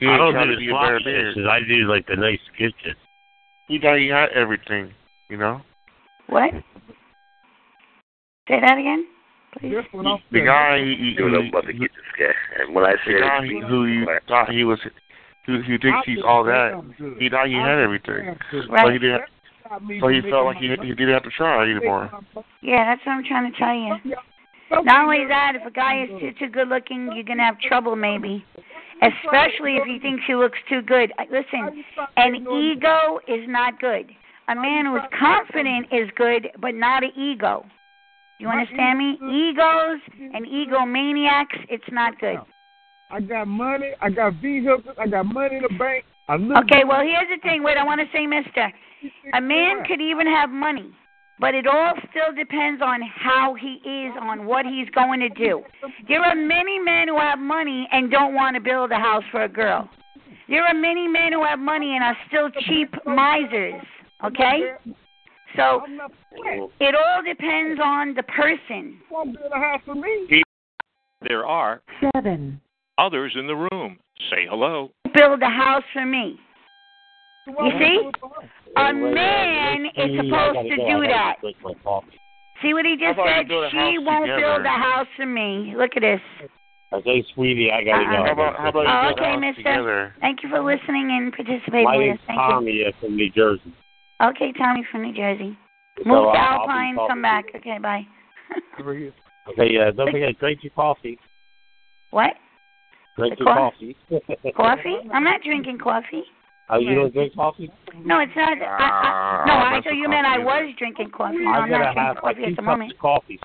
he I didn't don't try do to the be a better sloppy kisses. I do like the nice kisses. He thought he had everything, you know. What? Say that again, please. The guy, he, he, Dude, I'm about to get this guy. And when I say the guy who you thought he was, who who thinks he's all that, he thought he had everything. So he didn't. So he felt like he he didn't have to try anymore. Yeah, that's what I'm trying to tell you. Not only that, if a guy is too too good looking, you're gonna have trouble maybe. Especially if he thinks he looks too good. Listen, an ego is not good. A man who's confident is good, but not an ego. You understand me? Egos and egomaniacs, it's not good. I got money. I got vehicles. I got money in the bank. I Okay, well here's the thing. Wait, I want to say, Mister, a man could even have money, but it all still depends on how he is, on what he's going to do. There are many men who have money and don't want to build a house for a girl. There are many men who have money and are still cheap misers. Okay, so it all depends on the person. Won't build a house for me. There are Seven. others in the room. Say hello. Build a house for me. You see? A man is supposed to do that. See what he just said? you build a She won't build a house for me. Look at this. Okay, sweetie, I gotta Uh-uh. go. How about- how about Oh, you build okay, mister. together? Thank you for listening and participating My with name's us. Thank Tommy from New Jersey. You. Okay, Tommy from New Jersey. So, Move uh, to I'll be Alpine, talking come back. Okay, bye. Okay, uh, don't forget, drink your coffee. What? Drink The your coffee? coffee. Coffee? I'm not drinking coffee. Oh, you don't drink coffee? No, it's not. I, I, no, I thought you meant I was drinking coffee. No, I'm I'm not gonna have drinking like coffee at the moment. coffee.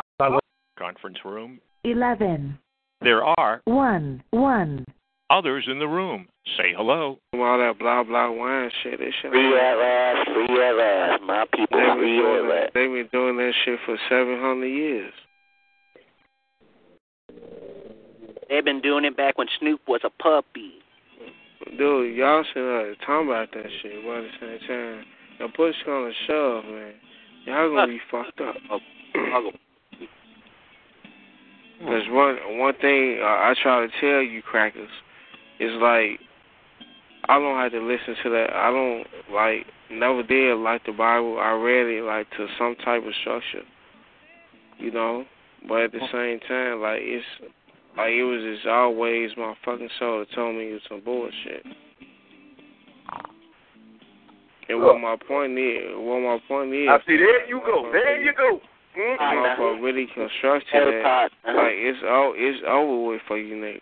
Conference room. 11. There are 1. 1. Others in the room. Say hello. All that blah blah wine shit. That shit. Free at last, free at last. My people, They've free doing at that, last. they been doing that shit for seven hundred years. They've been doing it back when Snoop was a puppy. Dude, y'all should uh, talk about that shit, but at the same time, the push gonna shove, man. Y'all gonna be fucked up. Cause one one thing uh, I try to tell you, crackers, is like I don't have to listen to that. I don't like never did like the Bible. I read it like to some type of structure, you know. But at the same time, like it's like it was just always my fucking soul that told me it was some bullshit. And what my point is, what my point is, I see. There you go. There you go. Mm. motherfucker really constructed that. Like it's all it's over with for you niggas.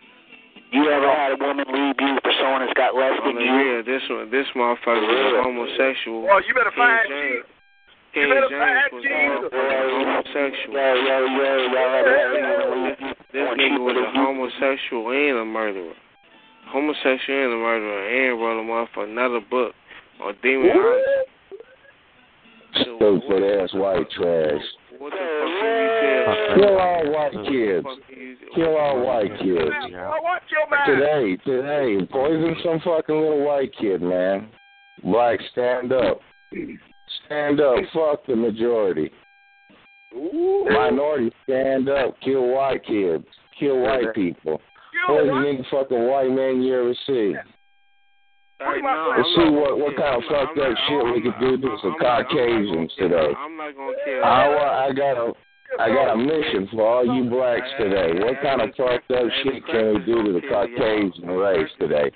You ever had a woman leave you for someone that's got less On than the you? Yeah, this one, this motherfucker is a homosexual. Oh, you better King find James, Jesus. King You better James find was a Jesus. homosexual. Yo, yo, yo? This want nigga was a homosexual and a murderer. Homosexual and a murderer, and wrote a motherfucker another book on demonology. Stupid ass white trash. What the fuck you feel? Kill all white kids. Kill all white kids. Watch. Today, today, poison some fucking little white kid, man. Black, stand up. Stand up. Fuck the majority. Minority, stand up. Kill white kids. Kill white people. Poison any fucking white man you ever see. Hey, no, Let's I'm see what what kind of I'm fucked up shit we could do to some I'm not- I'm not gonna Caucasians today. I'm not gonna kill. I, I got a I got a mission for all you blacks today. What kind of fucked up shit can we do to the Caucasian race today?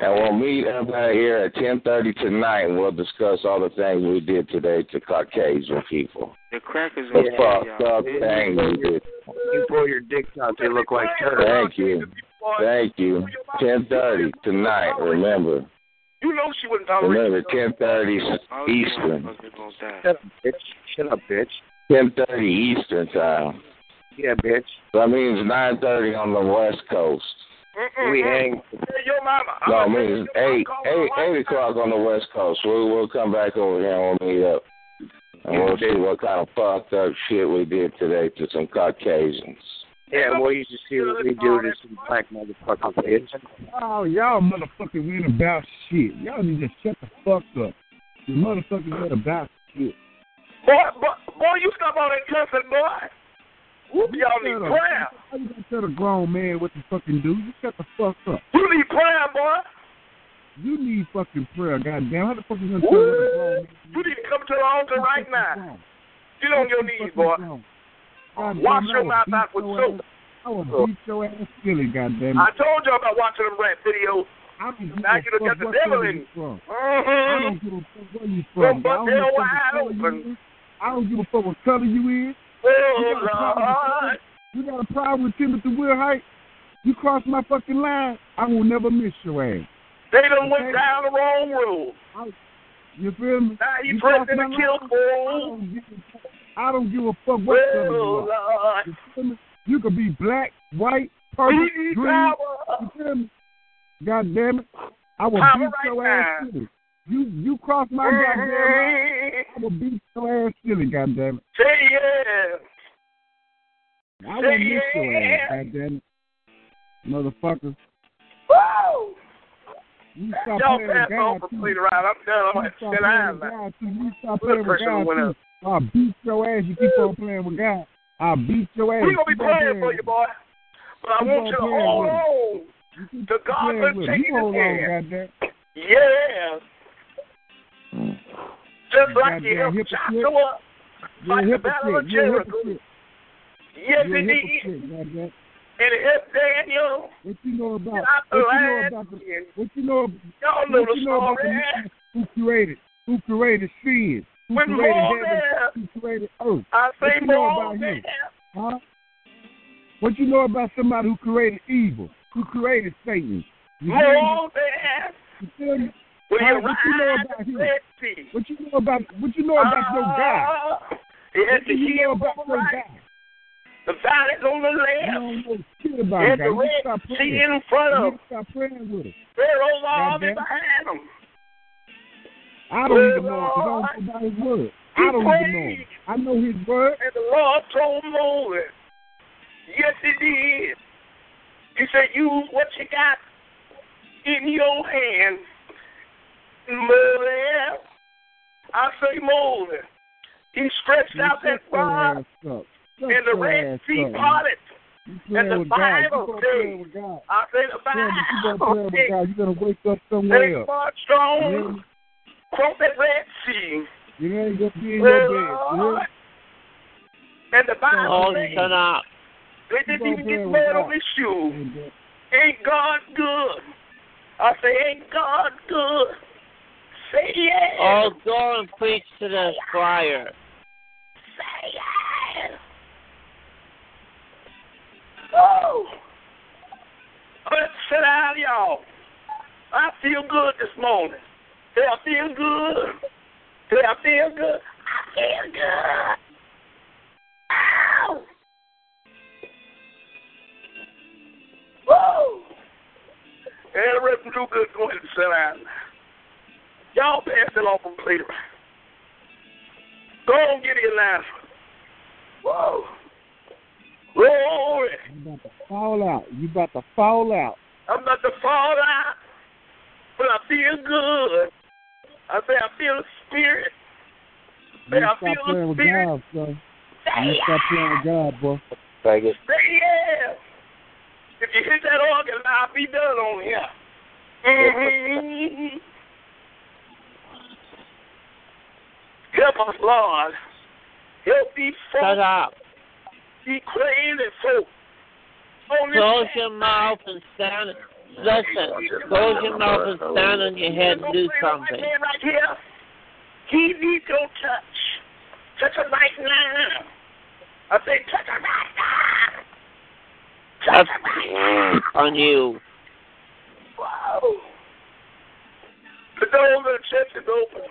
And we'll meet up out here at ten thirty tonight, and we'll discuss all the things we did today to Caucasian people. The crackers The gonna kill fucked up thing we did. You pull your dicks out, they look like turtles. Thank you, thank you. Ten thirty tonight. Remember, You know she wouldn't tolerate remember you. ten thirty Eastern. motherfuckers gonna die. Shut up, bitch. Shut up, bitch. Ten thirty Eastern time. Yeah, bitch. That means nine thirty on the West Coast. We hang. Hey, your mama. No, I'm it gonna means tell you, eight, call eight, my eight wife. o'clock on the West Coast. We'll we'll come back over here and we'll meet up, and we'll see what kind of fucked up shit we did today to some Caucasians. Yeah, well, you should see what we do to some black motherfuckers, bitch. Oh, y'all motherfuckers ain't about shit. Y'all need to shut the fuck up. You motherfuckers ain't about shit. Boy, boy, boy, you stop all that cussing, boy. Whoop, y'all need up. prayer. How you gonna tell a grown man what to fucking do? You shut the fuck up. You need prayer, boy. You need fucking prayer, goddamn. How the fuck you gonna tell a grown man? You need to come to the altar right now. Get on your knees, boy. Goddamn, Wash I your mouth out with soap. I will beat your ass silly, goddamn. I told you about watching them rap videos. I don't Now you done got the devil in you you. from. I Mm-hmm. don't give a fuck where you Go from. I don't give a fuck wide what color you open. is. I don't give a fuck what color you is. Oh, You got a problem with- Lord. You got a problem with Timothy Wilhite? You cross my fucking line, I will never miss your ass. They done went Okay. down the wrong road. You feel me? Now you cross threatening to kill fools. I don't give a- I don't give a fuck what color you are. You? You could be black, white, purple, green. You feel me? God damn it. I will Power beat right your ass silly. You you cross my goddamn line, I will beat your ass silly, goddamn it. Say yeah. I will Say miss your yeah. ass, goddamn it. Motherfuckers. Woo! You stop Y'all playing pass God too. clean around. I'm done. I'm You going to stop sit playing down with now. God too. You stop playing God too. I'll beat your ass. You keep on playing with God. I'll beat your ass. We're going to be Keep on praying for you, boy. But I Keep want you to hold on to God playing and with take. You hold on, hand. goddamn. Yeah. Just like goddamn you helped. Joshua fight the battle of hypocrite. You're a Jericho. Yes, You're a it did. hypocrite, goddamn. And it helped Daniel. What you know about the what you know about the what you know Y'all know what the you know about the man who created who created sin, who When heaven, who created earth. I What say you know about Moses, him? Huh? What you know about somebody who created evil, who created Satan? You me? Moses, You feel me? when Huh? you What you know about him? What you know about what you know about your uh, God? Had What the do you know about on the your right, God? the valleys on the You left. don't know about him, the God. You Red Sea in front of him. to stop praying with us. Pharaoh's army behind him. I don't even know because I don't know about his word. I don't even know him. I know his word. And the Lord told Moses, yes, he did. He said, use what you got in your hand. Moses, I say Moses. He stretched out that rod, and the Red Sea parted. And the Bible says, I say the Bible says, you're gonna wake up somewhere they else. marched You on hear me? from that Red Sea. You ain't gonna be in your bed. You hear me? And the Bible Oh, says, up. they didn't even get play with mud God. on his shoes. Ain't God good? I say, ain't God good? Say yes. Oh, go and preach to the choir. Say yes. Oh. Let's sit down, y'all. I feel good this morning. Say I feel good. Say I feel good. I feel good. Ow. Woo. And the rest of you good go ahead and sit down. Y'all pass it off from later. Go on, get your laugh. Whoa. Glory. You about to fall out. You about to fall out. I'm about to fall out, but I feel good. I say I feel the spirit. You Say I stop feel playing the with spirit. God, son. You stop playing with God, boy. Vegas. Say yeah. If you hit that organ, I'll be done on here. Mm-hmm. Help us, Lord. Help these folks. Shut up. these crazy folks. On Close your mouth and stand. Listen, close your mouth and stand on your head and do something. man right here, he needs your touch. Touch him right now. I say, touch him right now. Touch him right now. on you. Whoa. The door of the church is open.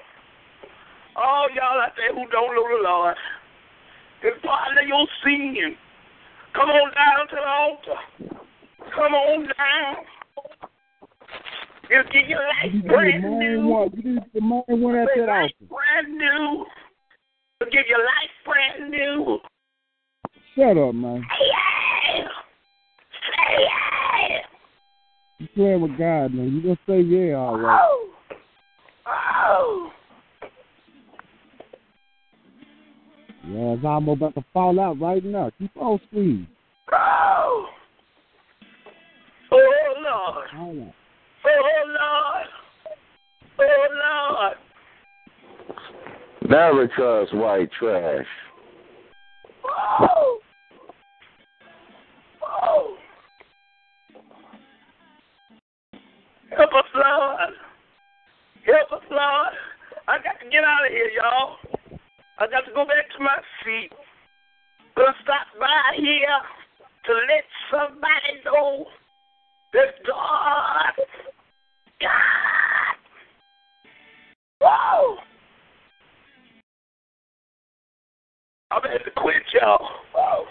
All y'all out there who don't know the Lord, it's part of your sin. Come on down to the altar. Come on down. He'll give your life You brand new. one. You need the main one at that Life altar. brand new. He'll give your life brand new. Shut up, man. Yeah. Say yeah. You playing with God, man. You gonna say yeah, all right. Oh. Oh. Yeah, it's almost about to fall out right now. Keep on squeezing. Oh. Oh, Lord. All right. Oh, Lord. Oh, Lord. America's white trash. Whoa. Whoa. Help us, Lord. Help us, Lord. I got to get out of here, y'all. I got to go back to my seat. Gonna stop by here to let somebody know that God, God, whoa. I'm had to quit, y'all. Whoa.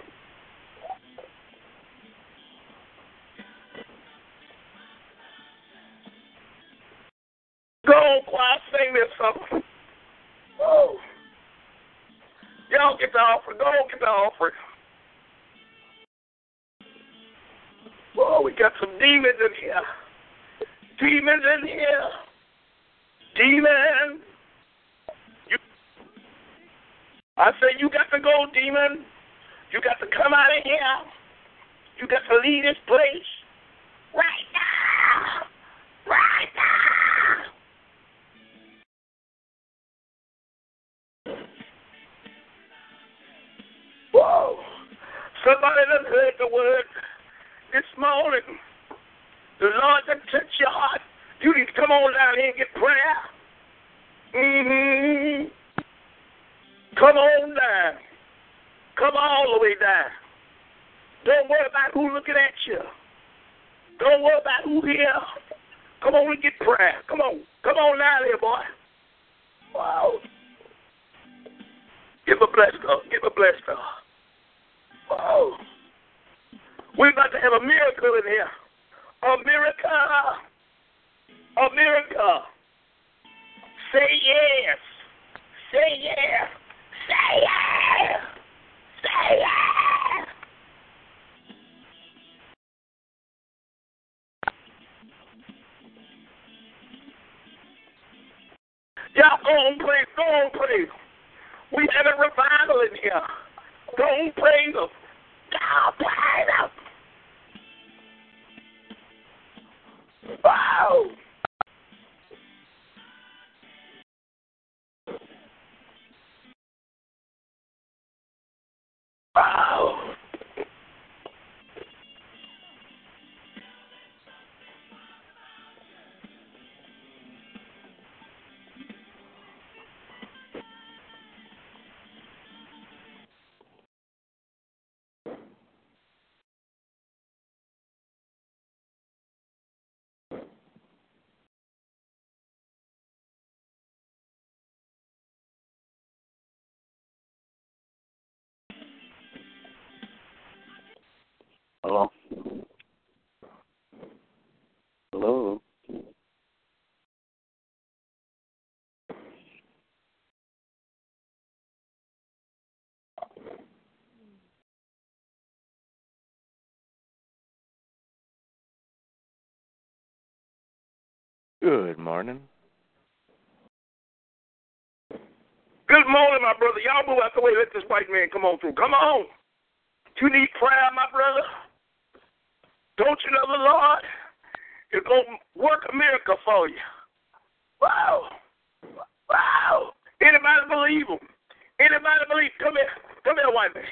Go on, choir, sing this song. Whoa. Y'all get the offering. Go on, get the offering. Whoa, we got some demons in here demons in here. Demon. You, I say You got to go, demon. You got to come out of here. You got to leave this place right now. Right now. Whoa. Somebody done heard the word this morning. The Lord that touched your heart. You need to come on down here and get prayer. Mm-hmm. Come on down. Come all the way down. Don't worry about who looking at you. Don't worry about who here. Come on and get prayer. Come on. Come on down here, boy. Wow. Give a bless God. Give a bless God. Wow. We're about to have a miracle in here. A miracle. A miracle. Say yes. Say yes. Say yes. Say yes. Y'all go on, please. Go on, please. We have a revival in here. Go on, praise them. Go praise them. Wow. Wow. Hello? Hello? Good morning. Good morning, my brother. Y'all move out the way. Let this white man come on through. Come on. You need prayer, my brother. Don't you love the Lord? It's going to work a miracle for you. Wow. Wow. Anybody believe him? Anybody believe? Come here. Come here, white man.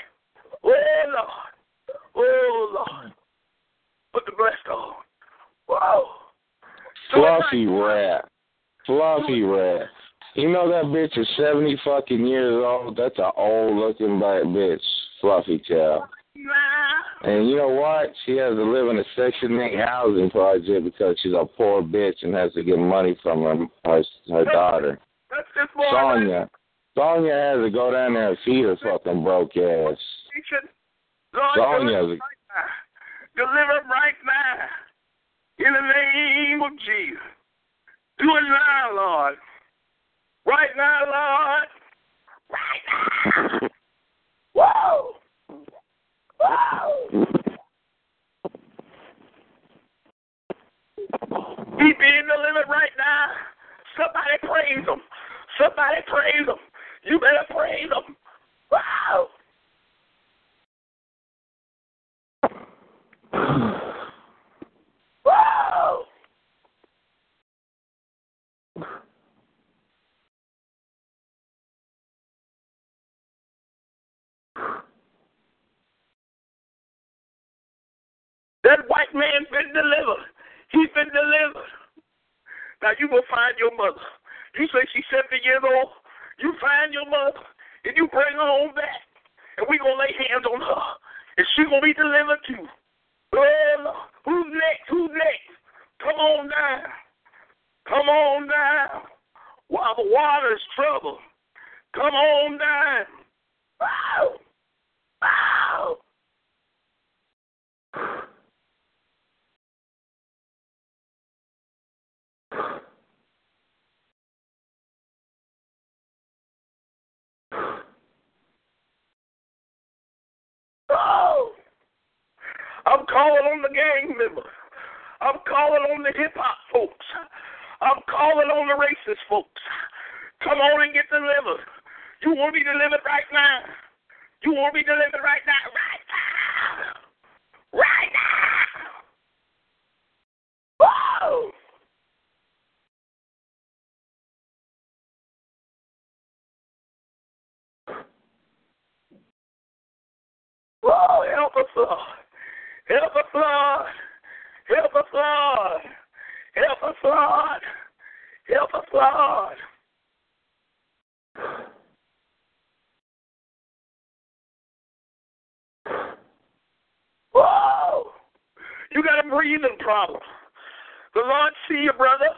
Oh, Lord. Oh, Lord. Put the blessed on. Wow. Fluffy rat. Fluffy rat. You know that bitch is seventy fucking years old? That's an old looking black bitch, Fluffy tail. And you know what? She has to live in a Section 8 housing project because she's a poor bitch and has to get money from her her, her daughter. That's this boy. Sonya. Sonya has to go down there and feed her fucking broke ass. Sonya. deliver right. Deliver right now. In the name of Jesus. Do it now, Lord. Right now, Lord. Right now. (laughs) Whoa. He being delivered right now. Somebody praise him. Somebody praise him. You better praise him. Wow. That white man been delivered. He been delivered. Now you go find your mother. You say she's 70 years old. You find your mother and you bring her home back. And we gonna lay hands on her. And she gonna be delivered too. Lord. Who's next? Who's next? Come on down. Come on down. While the water's trouble. Come on down. Wow. Wow. Oh. I'm calling on the gang members. I'm calling on the hip hop folks. I'm calling on the racist folks. Come on and get delivered. You want to be delivered right now. You want to be delivered right now. Right now. Right now. Whoa. Whoa, help us, Lord. Help us, Lord. Help us, Lord. Help us, Lord. Help us, Lord. Whoa! You got a breathing problem. The Lord see you, brother.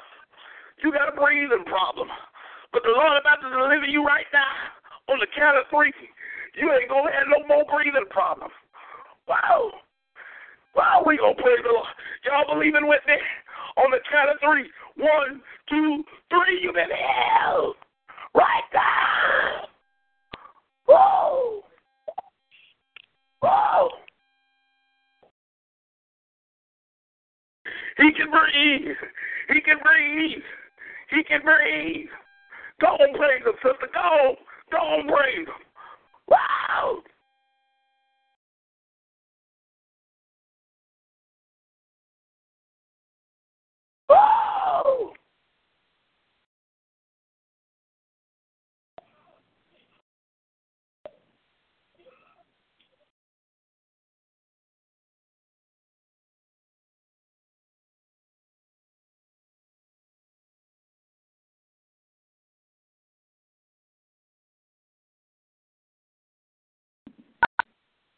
You got a breathing problem. But the Lord about to deliver you right now on the count of three. You ain't gonna have no more breathing problems. Wow. Wow, we gonna praise the Lord. Y'all believing with me? On the count of three. One, two, three. You been held right now. Whoa. Whoa. He can breathe. He can breathe. He can breathe. Go on, praise him, sister. Go on. Go on, praise him. Wow. Whoa.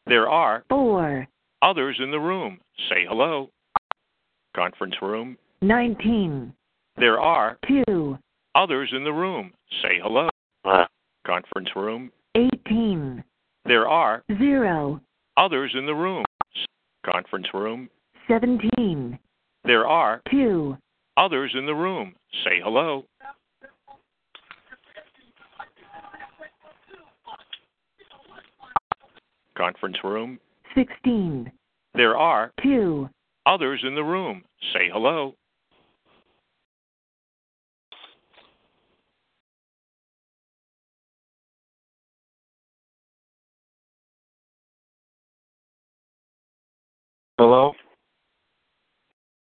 There are four, others in the room. Say hello. Conference room. nineteen, There are two, others in the room. Say hello. Conference room. eighteen, There are zero, others in the room. Conference room. seventeen, There are two, others in the room. Say hello. Conference room. sixteen, There are two, others in the room. Say hello. Hello?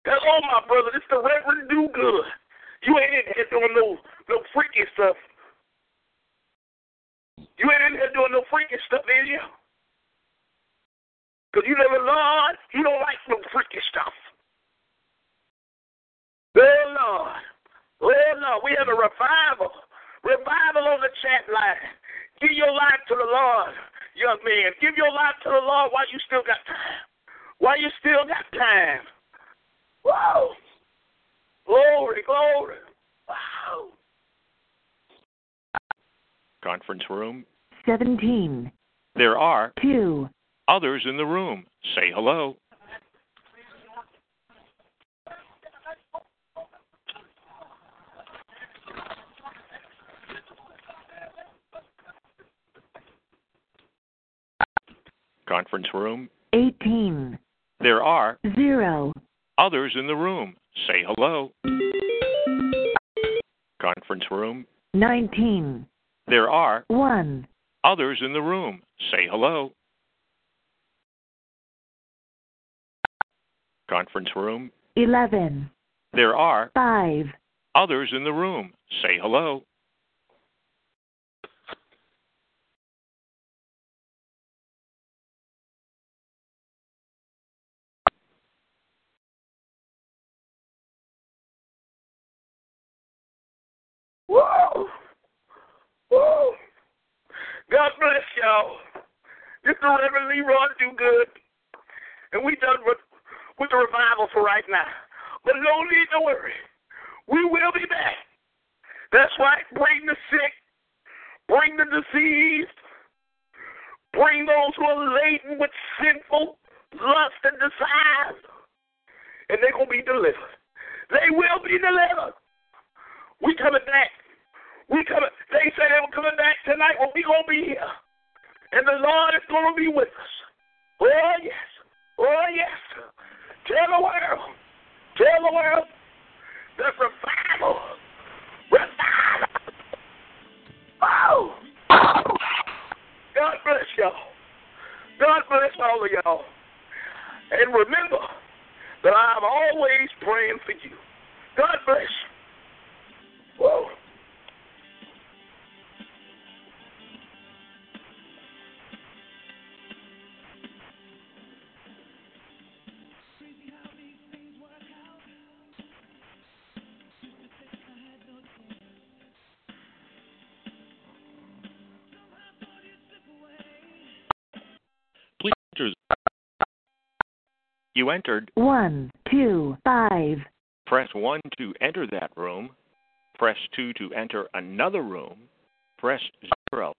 Hello, my brother. This the Reverend Do Good. You ain't in here doing no no freaky stuff. You ain't in here doing no freaky stuff, is you? Because you know the Lord, He don't like no freaky stuff. Oh, Lord. Oh, Lord. We have a revival. Revival on the chat line. Give your life to the Lord, young man. Give your life to the Lord while you still got time. While you still got time. Wow. Glory, glory. Wow. Conference room. seventeen, There are two, others in the room. Say hello. Conference room. eighteen, There are zero, others in the room. Say hello. Conference room. nineteen, There are one, others in the room. Say hello. Conference room. eleven, There are five, others in the room. Say hello. Whoa. Whoa. God bless y'all. This is Reverend Leroy Do Good. And we done with, with the revival for right now. But no need to worry. We will be back. That's right. Bring the sick. Bring the diseased. Bring those who are laden with sinful lust and desires. And they're going to be delivered. They will be delivered. We coming back. We coming. They say they were coming back tonight. Well, we gonna be here, and the Lord is gonna be with us. Oh yes. Oh yes. Tell the world. Tell the world that revival. Revival. Oh. God bless y'all. God bless all of y'all. And remember that I'm always praying for you. God bless you. Whoa. You entered. One, two, five. Press 1 to enter that room. Press 2 to enter another room. Press 0.